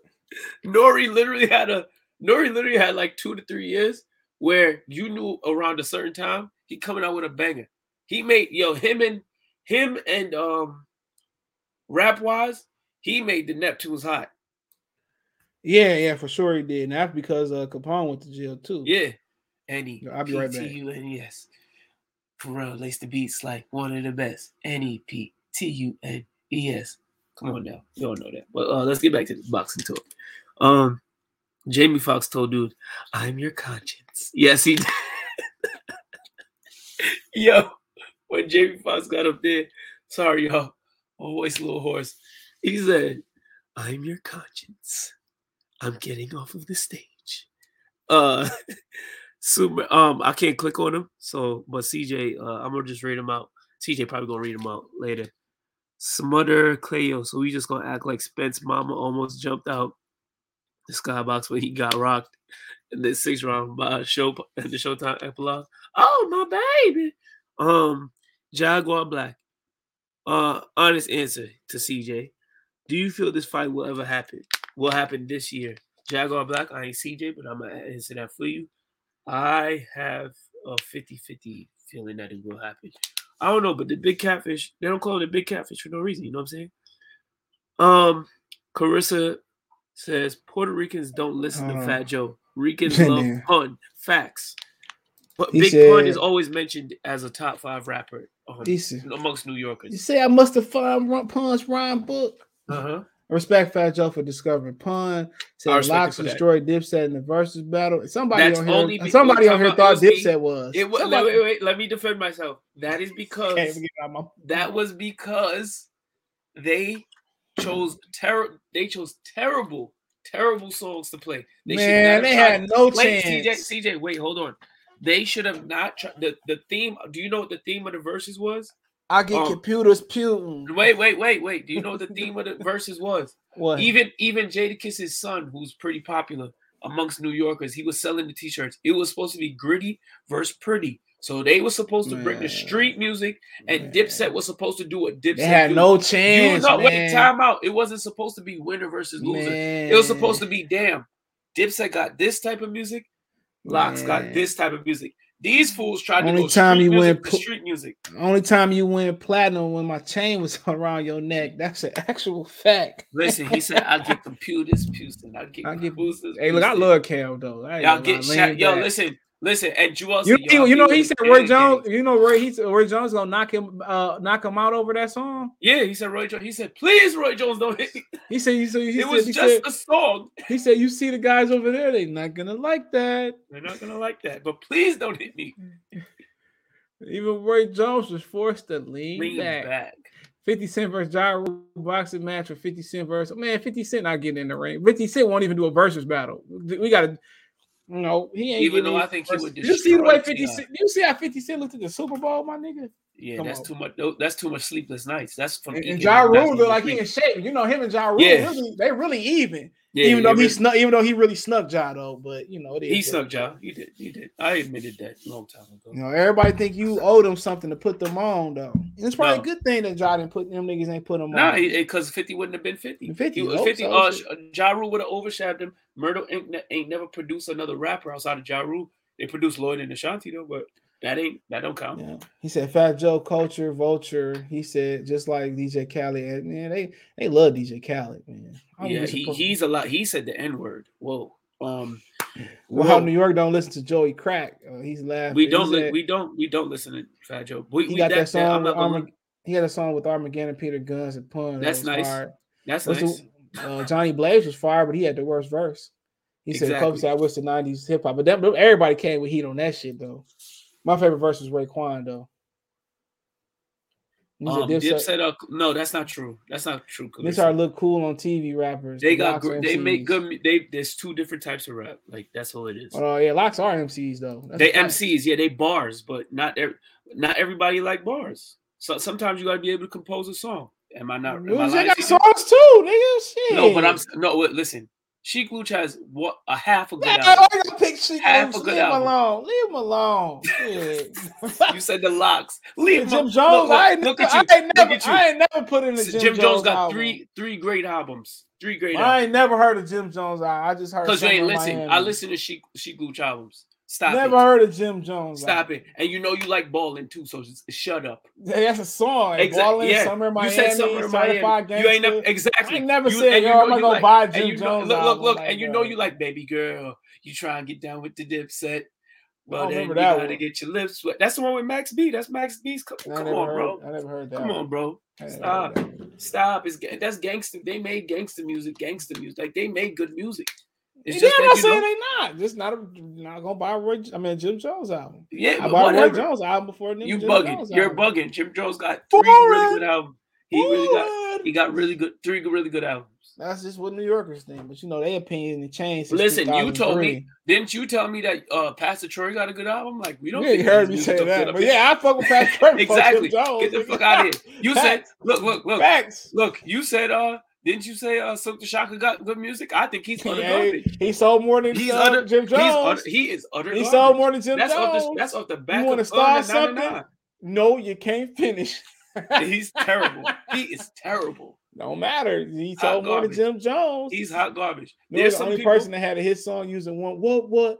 [SPEAKER 11] Nori literally had a Nori literally had like two to three years where you knew around a certain time he coming out with a banger. He made yo him and him and um rap wise he made the Neptunes hot.
[SPEAKER 1] Yeah, yeah, for sure he did. And that's because uh Capone went to jail too.
[SPEAKER 11] Yeah, and he
[SPEAKER 1] I'll be right back.
[SPEAKER 11] U N E S. Pharrell lace the beats like one of the best. N E P T U N E S. Come on now, you don't know that. But uh, let's get back to the boxing talk. Um, Jamie Foxx told dude, "I'm your conscience." Yes, he. did. Yo, when Jamie Foxx got up there, sorry y'all, my voice a little hoarse. He said, "I'm your conscience. I'm getting off of the stage." Uh, super. Um, I can't click on him, so but CJ, uh, I'm gonna just read him out. CJ probably gonna read him out later. Smother Clayo, so we just gonna act like Spence Mama almost jumped out the skybox when he got rocked in the sixth round by show and the Showtime epilogue. Oh my baby. Um, Jaguar Black. Uh, honest answer to CJ. Do you feel this fight will ever happen? Will happen this year? Jaguar Black, I ain't CJ, but I'm gonna answer that for you. I have a 50-50 feeling that it will happen. I don't know, but the big catfish, they don't call it a big catfish for no reason, you know what I'm saying? Um, Carissa says Puerto Ricans don't listen to
[SPEAKER 1] Uh,
[SPEAKER 11] Fat Joe. Ricans love pun. Facts. But
[SPEAKER 1] He
[SPEAKER 11] Big Pun is always mentioned as a top five rapper um, amongst New Yorkers.
[SPEAKER 1] You say I must have found Pun's rhyme book.
[SPEAKER 11] Uh-huh.
[SPEAKER 1] I respect Fat Joe for discovering Pun. Said LOX
[SPEAKER 11] him for that.
[SPEAKER 1] destroyed Dipset in the versus battle. Somebody
[SPEAKER 11] That's
[SPEAKER 1] on here,
[SPEAKER 11] only
[SPEAKER 1] somebody on here thought
[SPEAKER 11] was
[SPEAKER 1] Dipset was.
[SPEAKER 11] It was
[SPEAKER 1] Somebody-
[SPEAKER 11] wait, wait, wait, let me defend myself. That is because
[SPEAKER 1] Can't forget about my-
[SPEAKER 11] that was because they chose terror. They chose terrible, terrible songs to play. They
[SPEAKER 1] Man,
[SPEAKER 11] have
[SPEAKER 1] they had no
[SPEAKER 11] wait,
[SPEAKER 1] chance.
[SPEAKER 11] CJ, CJ, wait, hold on. They should have not tried the the theme. Do you know what the theme of the verses was?
[SPEAKER 1] I get
[SPEAKER 11] Um,
[SPEAKER 1] computers Putin.
[SPEAKER 11] Wait, wait, wait, wait. Do you know what the theme of the verses was?
[SPEAKER 1] What?
[SPEAKER 11] Even even Jadakiss's son, who's pretty popular amongst New Yorkers, he was selling the t-shirts. It was supposed to be gritty versus pretty. So they were supposed to bring the street music, and Dipset was supposed to do what Dipset.
[SPEAKER 1] They had
[SPEAKER 11] do.
[SPEAKER 1] no
[SPEAKER 11] You
[SPEAKER 1] chance,
[SPEAKER 11] know, wait, time out. It wasn't supposed to be winner versus loser. It was supposed to be damn. Dipset got this type of music. LOX got this type of music. These fools tried
[SPEAKER 1] Only
[SPEAKER 11] to go
[SPEAKER 1] time
[SPEAKER 11] street
[SPEAKER 1] you
[SPEAKER 11] music
[SPEAKER 1] went
[SPEAKER 11] street music.
[SPEAKER 1] Only time you went platinum when my chain was around your neck. That's an actual fact.
[SPEAKER 11] Listen, he said, "I get computers, Houston. I get
[SPEAKER 1] I get
[SPEAKER 11] boosters."
[SPEAKER 1] Hey, look, I love Cam though. I
[SPEAKER 11] Y'all get shot. Yo, listen, listen, and you also,
[SPEAKER 1] You, you, you know he
[SPEAKER 11] he
[SPEAKER 1] said Roy Jones. You know Roy. He said Roy Jones gonna knock him, uh, knock him out over that song.
[SPEAKER 11] Yeah, he said Roy Jones. He said, "Please, Roy Jones, don't hit me."
[SPEAKER 1] He said, he said, he
[SPEAKER 11] it
[SPEAKER 1] said,
[SPEAKER 11] was
[SPEAKER 1] he
[SPEAKER 11] just
[SPEAKER 1] said,
[SPEAKER 11] a song.
[SPEAKER 1] he said, you see the guys over there, they not gonna like that.
[SPEAKER 11] They're not gonna like that, but please don't hit me.
[SPEAKER 1] Even Roy Jones was forced to lean,
[SPEAKER 11] Lean
[SPEAKER 1] back.
[SPEAKER 11] back.
[SPEAKER 1] 50 Cent versus Ja boxing match with 50 Cent versus man, 50 Cent not getting in the ring. 50 Cent won't even do a versus battle. We gotta you know, he ain't
[SPEAKER 11] Even though I think he would
[SPEAKER 1] You see the way 50
[SPEAKER 11] T.I.
[SPEAKER 1] Cent you see how 50 Cent looked at the Super Bowl, my nigga?
[SPEAKER 11] Yeah,
[SPEAKER 1] Come
[SPEAKER 11] that's
[SPEAKER 1] on.
[SPEAKER 11] too much. That's too much sleepless nights. That's from
[SPEAKER 1] And, and Ja Rule look like he in shape. You know, him and Ja Rule
[SPEAKER 11] Yeah.
[SPEAKER 1] really they really even.
[SPEAKER 11] Yeah,
[SPEAKER 1] even though he
[SPEAKER 11] really.
[SPEAKER 1] snuck, even though he really snuck Ja though, but you know.
[SPEAKER 11] He snuck Ja. He did. He did. I admitted that a long time ago.
[SPEAKER 1] You know, everybody think you owe them something to put them on though. And it's probably
[SPEAKER 11] No.
[SPEAKER 1] a good thing that Ja didn't put them niggas ain't put them
[SPEAKER 11] Nah,
[SPEAKER 1] on.
[SPEAKER 11] because Fifty wouldn't have been Fifty.
[SPEAKER 1] 50,
[SPEAKER 11] He was Fifty.
[SPEAKER 1] so
[SPEAKER 11] Uh. Ja would have overshadowed him. Murder ain't, ain't never produced another rapper outside of Ja Rule. They produced Lloyd and Ashanti though, but that ain't that don't count.
[SPEAKER 1] Yeah. He said Fat Joe Culture, Vulture. He said just like DJ Khaled. and, Man, they they love DJ Khaled, man.
[SPEAKER 11] Yeah, he, he's a lot. He said the N word. Whoa. Um,
[SPEAKER 1] well,
[SPEAKER 11] whoa.
[SPEAKER 1] New York don't listen to Joey Crack. Uh, he's laughing.
[SPEAKER 11] we don't. Li-
[SPEAKER 1] said-
[SPEAKER 11] we don't. We don't listen to Fat Joe. We,
[SPEAKER 1] he
[SPEAKER 11] we
[SPEAKER 1] got that,
[SPEAKER 11] I'm
[SPEAKER 1] song. Armag- he had a song with Armageddon, Peter Guns, and Pun.
[SPEAKER 11] That's
[SPEAKER 1] was
[SPEAKER 11] nice.
[SPEAKER 1] fire.
[SPEAKER 11] That's
[SPEAKER 1] What's
[SPEAKER 11] nice.
[SPEAKER 1] the- uh, Johnny Blaze was fire, but he had the worst verse. He said,
[SPEAKER 11] Exactly.
[SPEAKER 1] "Kobe said I wish the '90s hip hop," but that, everybody came with heat on that shit though. My favorite verse was Raekwon though.
[SPEAKER 11] Um,
[SPEAKER 1] Dipset-
[SPEAKER 11] Dipset. uh, no, that's not true. That's not true.
[SPEAKER 1] They
[SPEAKER 11] Kalisa.
[SPEAKER 1] try to look cool on TV rappers.
[SPEAKER 11] They got. Gr- They make good. They there's two different types of rap. Like that's all it is.
[SPEAKER 1] Oh yeah, LOX are MCs though. That's
[SPEAKER 11] they. MCs, yeah, they bars, but not every, not everybody like bars. So sometimes you gotta be able to compose a song. Am I not? Am I
[SPEAKER 1] they got songs too, nigga. Shit.
[SPEAKER 11] No, but I'm no. Listen, Sheek Louch has what a half a good
[SPEAKER 1] Yeah,
[SPEAKER 11] album.
[SPEAKER 1] I gotta pick Sheik
[SPEAKER 11] Half
[SPEAKER 1] Luch.
[SPEAKER 11] a good
[SPEAKER 1] Leave him alone. Leave him alone. Shit.
[SPEAKER 11] You said the LOX. Leave
[SPEAKER 1] Jim
[SPEAKER 11] him-
[SPEAKER 1] Jones.
[SPEAKER 11] Look, look,
[SPEAKER 1] I ain't
[SPEAKER 11] look
[SPEAKER 1] never,
[SPEAKER 11] at you.
[SPEAKER 1] I ain't never. I ain't never put in the Jim,
[SPEAKER 11] Jim, Jones got
[SPEAKER 1] album.
[SPEAKER 11] three three great albums. Three great
[SPEAKER 1] I
[SPEAKER 11] albums.
[SPEAKER 1] ain't never heard of Jim Jones. I, I just heard.
[SPEAKER 11] Because you ain't listen. I listen to Sheik Sheek Louch albums. Stop
[SPEAKER 1] Never
[SPEAKER 11] it.
[SPEAKER 1] heard of Jim Jones.
[SPEAKER 11] Stop it. And you know you like balling too, so just shut up.
[SPEAKER 1] Yeah, that's a song.
[SPEAKER 11] Exactly.
[SPEAKER 1] Ballin',
[SPEAKER 11] Yeah.
[SPEAKER 1] Summer in
[SPEAKER 11] You
[SPEAKER 1] Miami,
[SPEAKER 11] said Summer in Miami. You ain't never exactly.
[SPEAKER 1] I ain't never
[SPEAKER 11] You-
[SPEAKER 1] said, yo,
[SPEAKER 11] you
[SPEAKER 1] I'm gonna
[SPEAKER 11] you
[SPEAKER 1] go
[SPEAKER 11] like-
[SPEAKER 1] buy Jim
[SPEAKER 11] you know-
[SPEAKER 1] Jones.
[SPEAKER 11] Look, look, look,
[SPEAKER 1] Like,
[SPEAKER 11] and you know you like baby girl. You try and get down with the dipset.
[SPEAKER 1] I
[SPEAKER 11] But then you gotta
[SPEAKER 1] one.
[SPEAKER 11] get your lips wet. That's the one with Max B. That's Max B's. Come, come on,
[SPEAKER 1] heard,
[SPEAKER 11] bro.
[SPEAKER 1] I never heard that.
[SPEAKER 11] Come on, bro.
[SPEAKER 1] I never heard
[SPEAKER 11] Stop. Stop. It's that's gangster. They made gangster music. Gangster music. Like they made good music. It's
[SPEAKER 1] yeah, I'm not saying they not. Just not a, not gonna buy Roy. I mean Jim Jones album.
[SPEAKER 11] Yeah,
[SPEAKER 1] I bought Roy. Jones album before
[SPEAKER 11] You
[SPEAKER 1] Jim
[SPEAKER 11] bugging.
[SPEAKER 1] Jones
[SPEAKER 11] You're
[SPEAKER 1] album.
[SPEAKER 11] bugging. Jim Jones got three really good albums. He really got. He got really good. Three really good albums.
[SPEAKER 1] That's just what New Yorkers think. But you know, their opinion changed.
[SPEAKER 11] Listen, you told me, didn't you tell me that uh Pastor Troy got a good album? Like we don't.
[SPEAKER 1] You
[SPEAKER 11] think
[SPEAKER 1] heard me say that, but yeah, I fuck with Pastor Troy
[SPEAKER 11] exactly. Get the fuck out of here. You said, look, look, look.
[SPEAKER 1] Facts.
[SPEAKER 11] Look, you said, uh, didn't you say uh, Silk the Shocker got good music? I think he's utter garbage.
[SPEAKER 1] he sold more than
[SPEAKER 11] He's
[SPEAKER 1] uh,
[SPEAKER 11] utter,
[SPEAKER 1] Jim
[SPEAKER 11] He's
[SPEAKER 1] Jones.
[SPEAKER 11] utter, he is utter.
[SPEAKER 1] He
[SPEAKER 11] garbage.
[SPEAKER 1] sold more than Jim
[SPEAKER 11] that's Off
[SPEAKER 1] Jones.
[SPEAKER 11] the, that's off the back
[SPEAKER 1] you want to start something? No, you can't finish.
[SPEAKER 11] He's terrible. he is terrible.
[SPEAKER 1] No matter. He sold more than. Jim Jones.
[SPEAKER 11] He's hot garbage. There's
[SPEAKER 1] the
[SPEAKER 11] some
[SPEAKER 1] only
[SPEAKER 11] people.
[SPEAKER 1] person that had a hit song using one. What? What?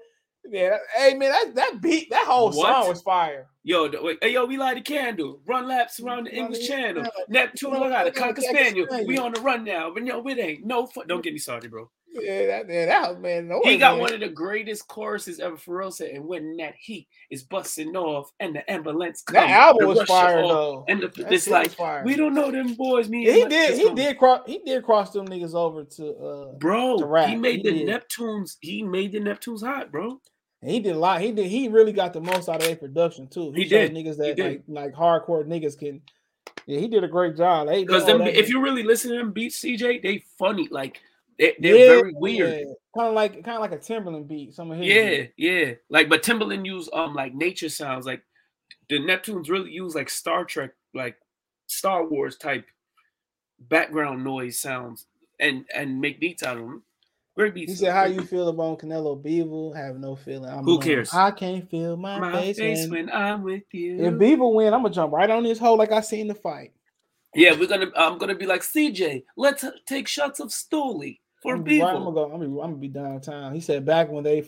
[SPEAKER 1] Yeah. Hey man, that that beat, that whole
[SPEAKER 11] What?
[SPEAKER 1] song was fire.
[SPEAKER 11] Yo, wait, hey, yo, we light a candle, run laps around the English Channel. Neptune, I got a cocker spaniel. We on the run now, but no, it ain't no fun. Don't get me started, bro.
[SPEAKER 1] Yeah, that yeah, that man. No
[SPEAKER 11] He got
[SPEAKER 1] man.
[SPEAKER 11] one of the greatest choruses ever. for said, "And when that heat is busting off, and the ambulance
[SPEAKER 1] That album was fire though.
[SPEAKER 11] And the, it's like
[SPEAKER 1] fire.
[SPEAKER 11] we don't know them boys. Me,
[SPEAKER 1] Yeah, he did. He did cross. He did cross them niggas over to uh
[SPEAKER 11] bro.
[SPEAKER 1] to.
[SPEAKER 11] He made the
[SPEAKER 1] did.
[SPEAKER 11] Neptunes. He made the Neptunes hot, bro.
[SPEAKER 1] And He did a lot. He did. He really got the most out of their production too.
[SPEAKER 11] He
[SPEAKER 1] showed
[SPEAKER 11] did.
[SPEAKER 1] Niggas
[SPEAKER 11] He
[SPEAKER 1] that
[SPEAKER 11] did.
[SPEAKER 1] like like hardcore niggas can. Yeah, he did a great job.
[SPEAKER 11] Because
[SPEAKER 1] they owe
[SPEAKER 11] them,
[SPEAKER 1] that
[SPEAKER 11] if you really listen to them beats, CJ, they funny. Like they, they're
[SPEAKER 1] Yeah,
[SPEAKER 11] very weird.
[SPEAKER 1] Kind of like kind of like a Timberland beat. Some of his.
[SPEAKER 11] Yeah, yeah. Like, but Timberland use um like nature sounds. Like the Neptunes really use like Star Trek, like Star Wars type background noise sounds, and and make beats out of them. Great beats.
[SPEAKER 1] He said, "How you feel about Canelo Bivol? Have no feeling. I'm
[SPEAKER 11] Who
[SPEAKER 1] alone.
[SPEAKER 11] cares?
[SPEAKER 1] I can't feel my,
[SPEAKER 11] My
[SPEAKER 1] face,
[SPEAKER 11] face
[SPEAKER 1] when,
[SPEAKER 11] when I'm with you.
[SPEAKER 1] if Bivol win. I'm gonna jump right on his hole like I seen the fight.
[SPEAKER 11] Yeah, we're gonna. I'm gonna be like CJ. Let's take shots of Stoli for
[SPEAKER 1] I'm right- I'm gonna go. I'm gonna, be, I'm gonna be downtown. He said back when they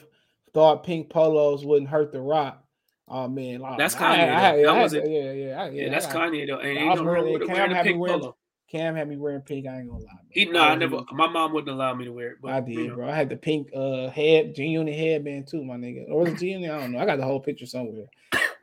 [SPEAKER 1] thought pink polos wouldn't hurt the rock. Oh man, like,
[SPEAKER 11] That's Kanye.
[SPEAKER 1] had- I. I
[SPEAKER 11] That wasn't.
[SPEAKER 1] Yeah, yeah,
[SPEAKER 11] Yeah,
[SPEAKER 1] yeah.
[SPEAKER 11] that's Kanye though. And ain't no wrong with it wearing a pink polo.
[SPEAKER 1] Cam had me wearing pink. I ain't gonna lie.
[SPEAKER 11] He,
[SPEAKER 1] I
[SPEAKER 11] no, I
[SPEAKER 1] was-
[SPEAKER 11] never. My mom wouldn't allow me to wear it. But
[SPEAKER 1] I
[SPEAKER 11] you
[SPEAKER 1] did,
[SPEAKER 11] know.
[SPEAKER 1] bro. I had the pink uh head G Unit headband too, my nigga. Or was it G Unit? I don't know. I got the whole picture somewhere.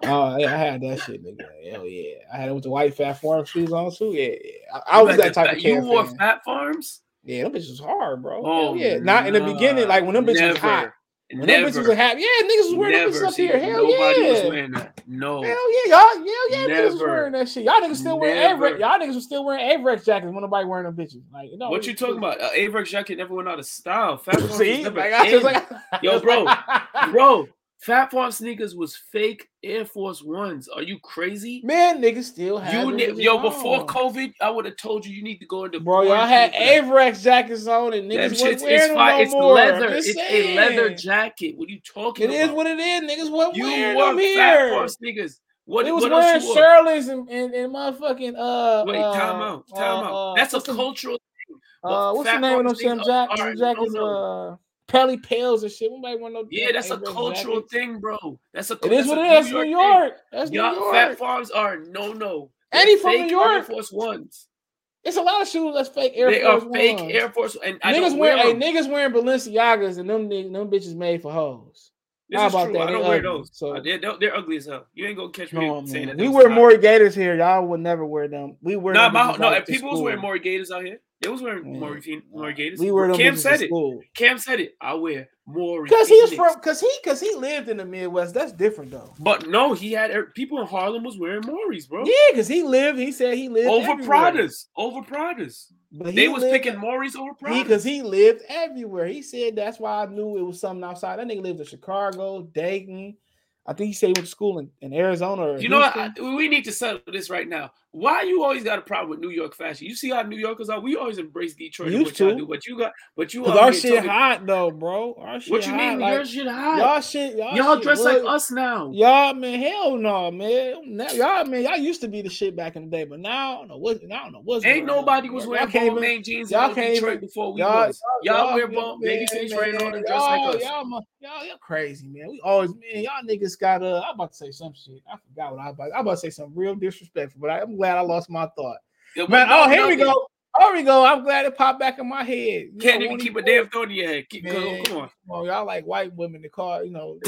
[SPEAKER 1] Oh, yeah, I had that shit, nigga. Hell yeah. I had it with the white Phat Farm shoes on too. Yeah, yeah. I, I was that type
[SPEAKER 11] fat-
[SPEAKER 1] of
[SPEAKER 11] You
[SPEAKER 1] Cam
[SPEAKER 11] wore
[SPEAKER 1] fan.
[SPEAKER 11] Phat Farms.
[SPEAKER 1] Yeah, them bitches was hard, bro.
[SPEAKER 11] Oh,
[SPEAKER 1] Hell yeah. Not in the beginning, like when them bitches was hot.
[SPEAKER 11] Never.
[SPEAKER 1] Them bitches hot, yeah, niggas was wearing them bitches
[SPEAKER 11] Never.
[SPEAKER 1] up here. Hell
[SPEAKER 11] nobody
[SPEAKER 1] yeah.
[SPEAKER 11] was wearing that. No.
[SPEAKER 1] Hell yeah, y'all, yeah, yeah, niggas was wearing that shit. Y'all niggas still wearing
[SPEAKER 11] Never.
[SPEAKER 1] Avirex. Y'all niggas was still wearing Avirex jackets when nobody wearing them bitches. Like, know,
[SPEAKER 11] What you talking about? Uh, Avirex jacket never went out of style. Fat
[SPEAKER 1] See, like, I
[SPEAKER 11] in.
[SPEAKER 1] like-
[SPEAKER 11] Yo, bro, bro, Phat Farm sneakers was fake Air Force Ones. Are you crazy?
[SPEAKER 1] Man, niggas still have
[SPEAKER 11] You
[SPEAKER 1] bitches
[SPEAKER 11] yo, before
[SPEAKER 1] on.
[SPEAKER 11] COVID, I would have told you you need to go into
[SPEAKER 1] Bro, y'all had. Avirex jackets on and niggas
[SPEAKER 11] shits
[SPEAKER 1] wasn't wearing
[SPEAKER 11] fine.
[SPEAKER 1] no
[SPEAKER 11] It's
[SPEAKER 1] more.
[SPEAKER 11] leather.
[SPEAKER 1] Just
[SPEAKER 11] It's a leather jacket. What are you talking
[SPEAKER 1] It
[SPEAKER 11] about?
[SPEAKER 1] is what it is. Niggas wasn't
[SPEAKER 11] you
[SPEAKER 1] wearing
[SPEAKER 11] wore
[SPEAKER 1] them
[SPEAKER 11] Fat
[SPEAKER 1] here.
[SPEAKER 11] Farm sneakers. What,
[SPEAKER 1] it was
[SPEAKER 11] what
[SPEAKER 1] wearing? Shirley's and, and, and motherfucking uh
[SPEAKER 11] Wait,
[SPEAKER 1] uh,
[SPEAKER 11] time out, time
[SPEAKER 1] uh,
[SPEAKER 11] out.
[SPEAKER 1] uh,
[SPEAKER 11] That's a
[SPEAKER 1] what's the-
[SPEAKER 11] cultural thing.
[SPEAKER 1] Uh, what's the name of them Sam Jack jackets? Uh, Pelle Pelle and shit. Nobody want no.
[SPEAKER 11] Yeah, that's a cultural
[SPEAKER 1] jackets.
[SPEAKER 11] thing, bro. That's a
[SPEAKER 1] It is what it is. That's New. York. That's New York.
[SPEAKER 11] Phat Farms are no no.
[SPEAKER 1] And he from New York.
[SPEAKER 11] Air Force Ones.
[SPEAKER 1] It's a lot of shoes that's fake Air
[SPEAKER 11] they
[SPEAKER 1] Force
[SPEAKER 11] are fake
[SPEAKER 1] Ones.
[SPEAKER 11] Air Force, and I
[SPEAKER 1] niggas
[SPEAKER 11] don't
[SPEAKER 1] wear, hey, niggas wearing Balenciagas and them them bitches made for hoes.
[SPEAKER 11] This
[SPEAKER 1] How
[SPEAKER 11] is
[SPEAKER 1] about
[SPEAKER 11] true.
[SPEAKER 1] that?
[SPEAKER 11] I don't wear
[SPEAKER 1] ugly,
[SPEAKER 11] those.
[SPEAKER 1] so-
[SPEAKER 11] Uh, they're, they're, ugly as hell. You ain't gonna catch me saying
[SPEAKER 1] man.
[SPEAKER 11] that.
[SPEAKER 1] We wear more Gators here. Y'all would never wear them. We wear
[SPEAKER 11] Nah,
[SPEAKER 1] them
[SPEAKER 11] my, no. If people was wearing more Gators out here, they was wearing Mauri Gators.
[SPEAKER 1] We wear them
[SPEAKER 11] Cam said it.
[SPEAKER 1] school.
[SPEAKER 11] Cam said it. I wear Mauri.
[SPEAKER 1] Cause he's from, cause he, cause he lived in the Midwest. That's different though.
[SPEAKER 11] But no, he had er- people in Harlem was wearing Mauri's, bro.
[SPEAKER 1] Yeah, cause he lived. He said he lived
[SPEAKER 11] over
[SPEAKER 1] everywhere.
[SPEAKER 11] Pradas, over Pradas.
[SPEAKER 1] But
[SPEAKER 11] They was
[SPEAKER 1] lived-
[SPEAKER 11] picking Mauri's over Pradas.
[SPEAKER 1] cause he lived everywhere. He said that's why I knew it was something outside. That nigga lived in Chicago, Dayton. I think he said he went to school in, in Arizona. Or
[SPEAKER 11] You know what? I- we need to settle this right now. Why you always got a problem with New York fashion? You see how New Yorkers are. We always embrace Detroit.
[SPEAKER 1] Used
[SPEAKER 11] what y'all
[SPEAKER 1] to.
[SPEAKER 11] do, but you got, but you
[SPEAKER 1] our shit
[SPEAKER 11] talking-
[SPEAKER 1] hot though, bro. Our shit
[SPEAKER 11] What you
[SPEAKER 1] hot,
[SPEAKER 11] mean?
[SPEAKER 1] like,
[SPEAKER 11] your shit hot?
[SPEAKER 1] Y'all shit, y'all,
[SPEAKER 11] Y'all
[SPEAKER 1] shit
[SPEAKER 11] dress like us now.
[SPEAKER 1] Y'all man, hell no, man. Now, y'all man, y'all used to be the shit back in the day, but now I don't know what I don't know what's
[SPEAKER 11] Ain't nobody was
[SPEAKER 1] Y'all
[SPEAKER 11] wearing
[SPEAKER 1] can't even-
[SPEAKER 11] jeans
[SPEAKER 1] y'all
[SPEAKER 11] in Detroit before we
[SPEAKER 1] y'all-
[SPEAKER 11] was. Y'all, wear
[SPEAKER 1] man,
[SPEAKER 11] ball, Babyface
[SPEAKER 1] man,
[SPEAKER 11] ran on and dress
[SPEAKER 1] y'all,
[SPEAKER 11] like us.
[SPEAKER 1] Y'all, y'all, y'all crazy, man. We always, man, y'all niggas got. Uh, I'm about to say some shit. I forgot what I about. I was about to say some real disrespectful, but I'm glad I lost my thought.
[SPEAKER 11] Yeah,
[SPEAKER 1] Man,
[SPEAKER 11] but
[SPEAKER 1] oh,
[SPEAKER 11] no,
[SPEAKER 1] here we
[SPEAKER 11] nothing.
[SPEAKER 1] go. Here we go. I'm glad it popped back in my head. You
[SPEAKER 11] Can't
[SPEAKER 1] know,
[SPEAKER 11] even keep a damn thought in your head. Keep,
[SPEAKER 1] Man,
[SPEAKER 11] come on.
[SPEAKER 1] Well, y'all like white women to call, you know,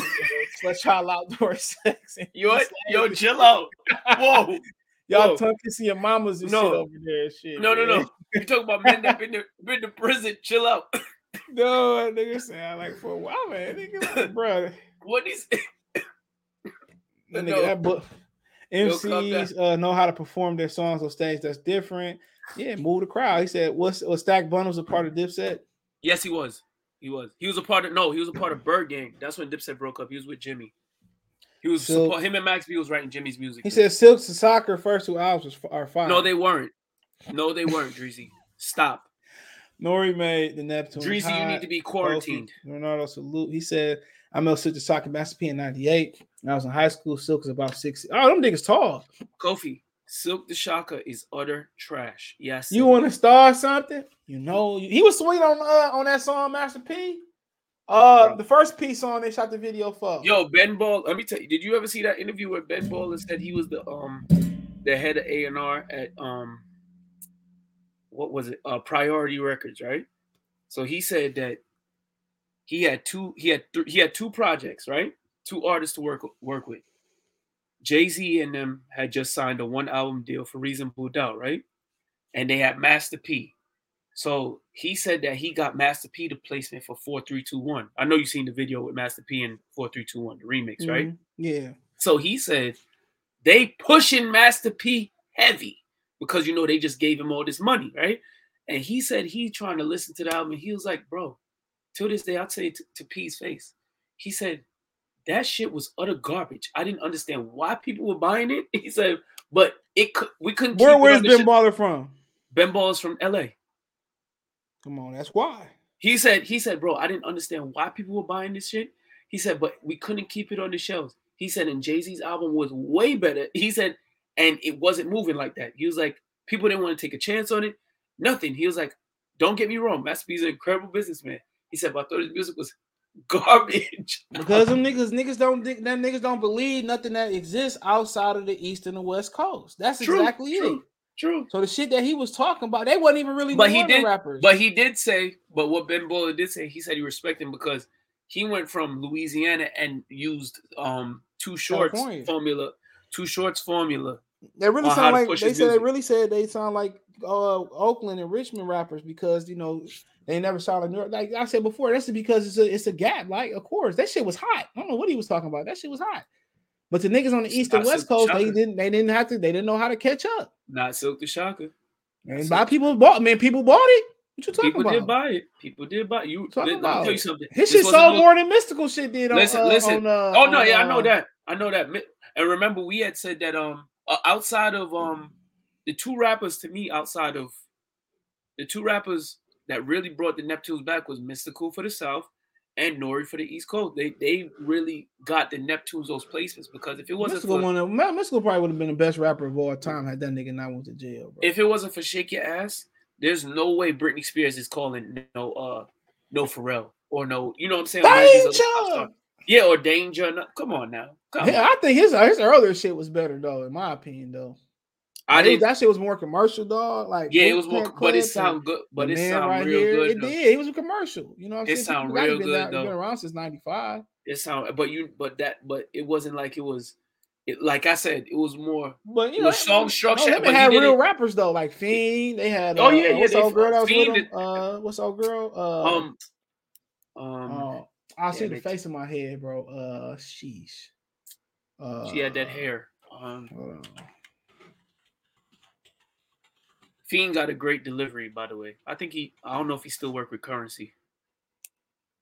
[SPEAKER 1] let y'all outdoor sex. and
[SPEAKER 11] Yo, yo, chill out. Whoa.
[SPEAKER 1] Y'all
[SPEAKER 11] Whoa.
[SPEAKER 1] talking to your mamas and
[SPEAKER 11] No.
[SPEAKER 1] shit over there. Shit,
[SPEAKER 11] No, no,
[SPEAKER 1] man.
[SPEAKER 11] no. You talking about men that been to, been to prison? Chill out.
[SPEAKER 1] No, nigga sound like for a while, man. Nigga, like, bro.
[SPEAKER 11] What is?
[SPEAKER 1] That,
[SPEAKER 11] No.
[SPEAKER 1] nigga, that book.
[SPEAKER 11] Calm
[SPEAKER 1] MCs uh, know how to perform their songs on stage. That's different. Yeah, move the crowd. He said, "What's was Stack Bundles a part of Dipset?"
[SPEAKER 11] Yes, he was. He was. He was a part of. No, he was a part of Byrd Gang. That's when Dipset broke up. He was with Jimmy. He was support, him and Max B was writing Jimmy's music.
[SPEAKER 1] He said, "Silk the Shocker first two albums was, are fine."
[SPEAKER 11] No, they weren't. No, they weren't. Dreezy, stop.
[SPEAKER 1] Nori made the Neptune.
[SPEAKER 11] Dreezy, you need to be quarantined.
[SPEAKER 1] Leonardo salute. He said, "I met Silk the Shocker Master P in '98. When I was in high school. Silk is about six. Oh, them niggas tall.
[SPEAKER 11] Kofi, Silk the Shocker is utter trash. Yes.
[SPEAKER 1] You want to start something? You know, he was sweet on uh, on that song, Master P. Uh, the first piece on they shot the video for.
[SPEAKER 11] Yo, Ben Ball. Let me tell you. Did you ever see that interview where Ben Ball said he was the um the head of A and R at um what was it? Uh, Priority Records, right? So he said that he had two he had th- he had two projects, right? Two artists to work work with. Jay Z and them had just signed a one album deal for Reasonable Doubt, right? And they had Master P. So he said that he got Master P the placement for 4321. I know you've seen the video with Master P and 4321, the remix, right?
[SPEAKER 1] Mhm. Yeah.
[SPEAKER 11] So he said they pushing Master P heavy because you know they just gave him all this money, right? And he said he trying to listen to the album. And he was like, bro, till this day, I'll tell you to, to P's face. He said that shit was utter garbage. I didn't understand why people were buying it. He said, but it could we couldn't.
[SPEAKER 1] Where where's Ben Baller from?
[SPEAKER 11] Ben Ball is from L.A.
[SPEAKER 1] Come on, that's why.
[SPEAKER 11] He said, he said, bro, I didn't understand why people were buying this shit. He said, but we couldn't keep it on the shelves. He said, and Jay-Z's album was way better. He said, and it wasn't moving like that. He was like, people didn't want to take a chance on it. Nothing. He was like, don't get me wrong, Master P's an incredible businessman. He said, but I thought his music was garbage.
[SPEAKER 1] Because them niggas, niggas don't think them niggas don't believe nothing that exists outside of the East and the West Coast. That's
[SPEAKER 11] True,
[SPEAKER 1] exactly
[SPEAKER 11] true,
[SPEAKER 1] it.
[SPEAKER 11] True.
[SPEAKER 1] So the shit that he was talking about, they wasn't even really
[SPEAKER 11] but he did
[SPEAKER 1] rappers.
[SPEAKER 11] but he did say but what ben Baller did say he said he respected him because he went from louisiana and used um Too Short's
[SPEAKER 1] California.
[SPEAKER 11] formula Too Short's formula
[SPEAKER 1] They really sound like they said they really said they sound like uh Oakland and Richmond rappers because you know they never saw like New. Like I said before, that's because it's a it's a gap. Like of course that shit was hot. I don't know what he was talking about. That shit was hot. But the niggas on the East and West Coast, they didn't they didn't have to they didn't know how to catch up.
[SPEAKER 11] not silk the shocker
[SPEAKER 1] And by people bought man, people bought it. What you talking
[SPEAKER 11] people
[SPEAKER 1] about?
[SPEAKER 11] did buy it people did buy it. you
[SPEAKER 1] Talking
[SPEAKER 11] let, let me tell you something
[SPEAKER 1] His
[SPEAKER 11] This
[SPEAKER 1] shit sold more than Mystikal shit did on
[SPEAKER 11] listen
[SPEAKER 1] uh,
[SPEAKER 11] listen
[SPEAKER 1] on, uh,
[SPEAKER 11] oh no
[SPEAKER 1] on,
[SPEAKER 11] yeah i know
[SPEAKER 1] uh,
[SPEAKER 11] that i know that and remember we had said that um uh, outside of um the two rappers to me outside of the two rappers that really brought the neptunes back was Mystikal for the south and nori for the east coast they they really got the neptunes those placements because if it wasn't
[SPEAKER 1] Mystikal
[SPEAKER 11] for,
[SPEAKER 1] of- Mystikal probably would have been the best rapper of all time had that nigga not went to jail, bro.
[SPEAKER 11] if it wasn't for shake your ass there's no way britney spears is calling no uh no pharrell or no you know what i'm saying None of these other pop
[SPEAKER 1] Danger!
[SPEAKER 11] yeah or danger come on now come
[SPEAKER 1] Yeah,
[SPEAKER 11] on.
[SPEAKER 1] I think his his earlier shit was better though, in my opinion though.
[SPEAKER 11] I
[SPEAKER 1] Like, it was-
[SPEAKER 11] didn't-
[SPEAKER 1] that shit was more commercial, dog. Like
[SPEAKER 11] Yeah, it was more, but it sound good. But it sound
[SPEAKER 1] right
[SPEAKER 11] real
[SPEAKER 1] here,
[SPEAKER 11] good.
[SPEAKER 1] It
[SPEAKER 11] though.
[SPEAKER 1] did. It was a commercial. You know what I'm
[SPEAKER 11] It
[SPEAKER 1] saying?
[SPEAKER 11] sound
[SPEAKER 1] People
[SPEAKER 11] real good,
[SPEAKER 1] out-
[SPEAKER 11] though.
[SPEAKER 1] Been around since '95.
[SPEAKER 11] It sound, but you, but that, but it wasn't like it was. It, like I said, it was more.
[SPEAKER 1] But you
[SPEAKER 11] it
[SPEAKER 1] know,
[SPEAKER 11] song structure.
[SPEAKER 1] No, they had real
[SPEAKER 11] it-
[SPEAKER 1] rappers though, like Fiend. They had.
[SPEAKER 11] Oh,
[SPEAKER 1] uh,
[SPEAKER 11] yeah, yeah,
[SPEAKER 1] What's old girl that was
[SPEAKER 11] Fiend
[SPEAKER 1] with him? Uh, what's old girl? Uh,
[SPEAKER 11] Um, um,
[SPEAKER 1] uh, I see the face in my head, bro. Uh, sheesh. Uh,
[SPEAKER 11] she had that hair. Um. Fiend got a great delivery, by the way. I think he. I don't know if he still work with Curren$y.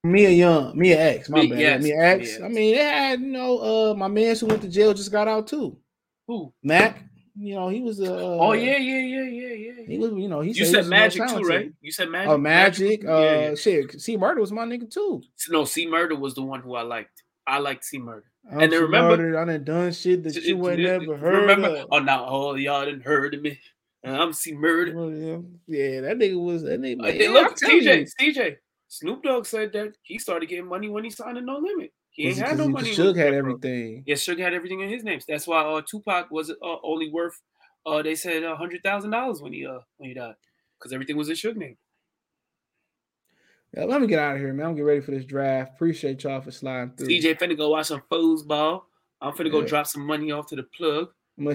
[SPEAKER 1] Mia Young, Mia X, my bad.
[SPEAKER 11] yes,
[SPEAKER 1] Mia X.
[SPEAKER 11] Mia
[SPEAKER 1] I mean, they had you know, uh, my man who went to jail just got out too.
[SPEAKER 11] Who?
[SPEAKER 1] Mac. You know, he was a. Uh,
[SPEAKER 11] oh yeah, yeah, yeah, yeah, yeah.
[SPEAKER 1] He was, you know, he
[SPEAKER 11] You said
[SPEAKER 1] was
[SPEAKER 11] Magic too, right? You said Magic.
[SPEAKER 1] Oh, Magic.
[SPEAKER 11] Yeah,
[SPEAKER 1] Uh,
[SPEAKER 11] yeah.
[SPEAKER 1] shit. See, Murder was my nigga too.
[SPEAKER 11] No, C Murder was the one who I liked. I liked C Murder. And then remember,
[SPEAKER 1] I done done shit that you ain't never heard
[SPEAKER 11] remember?
[SPEAKER 1] of.
[SPEAKER 11] Oh, now all y'all didn't heard of me. And I'm C Murder.
[SPEAKER 1] Oh, yeah. yeah, that nigga was that nigga. Man,
[SPEAKER 11] hey, look,
[SPEAKER 1] you.
[SPEAKER 11] TJ, Snoop Dogg said that he started getting money when he signed a No Limit. He ain't had no money.
[SPEAKER 1] Suge had everything.
[SPEAKER 11] Yeah, Suge had everything in his name. That's why uh, Tupac was uh, only worth uh, they said a hundred thousand dollars when he uh when he died because everything was in Suge name.
[SPEAKER 1] Yeah, let me get out of here, man. I'm getting ready for this draft. Appreciate y'all for sliding through.
[SPEAKER 11] CJ finna go watch some foosball. I'm finna go drop some money off to the plug.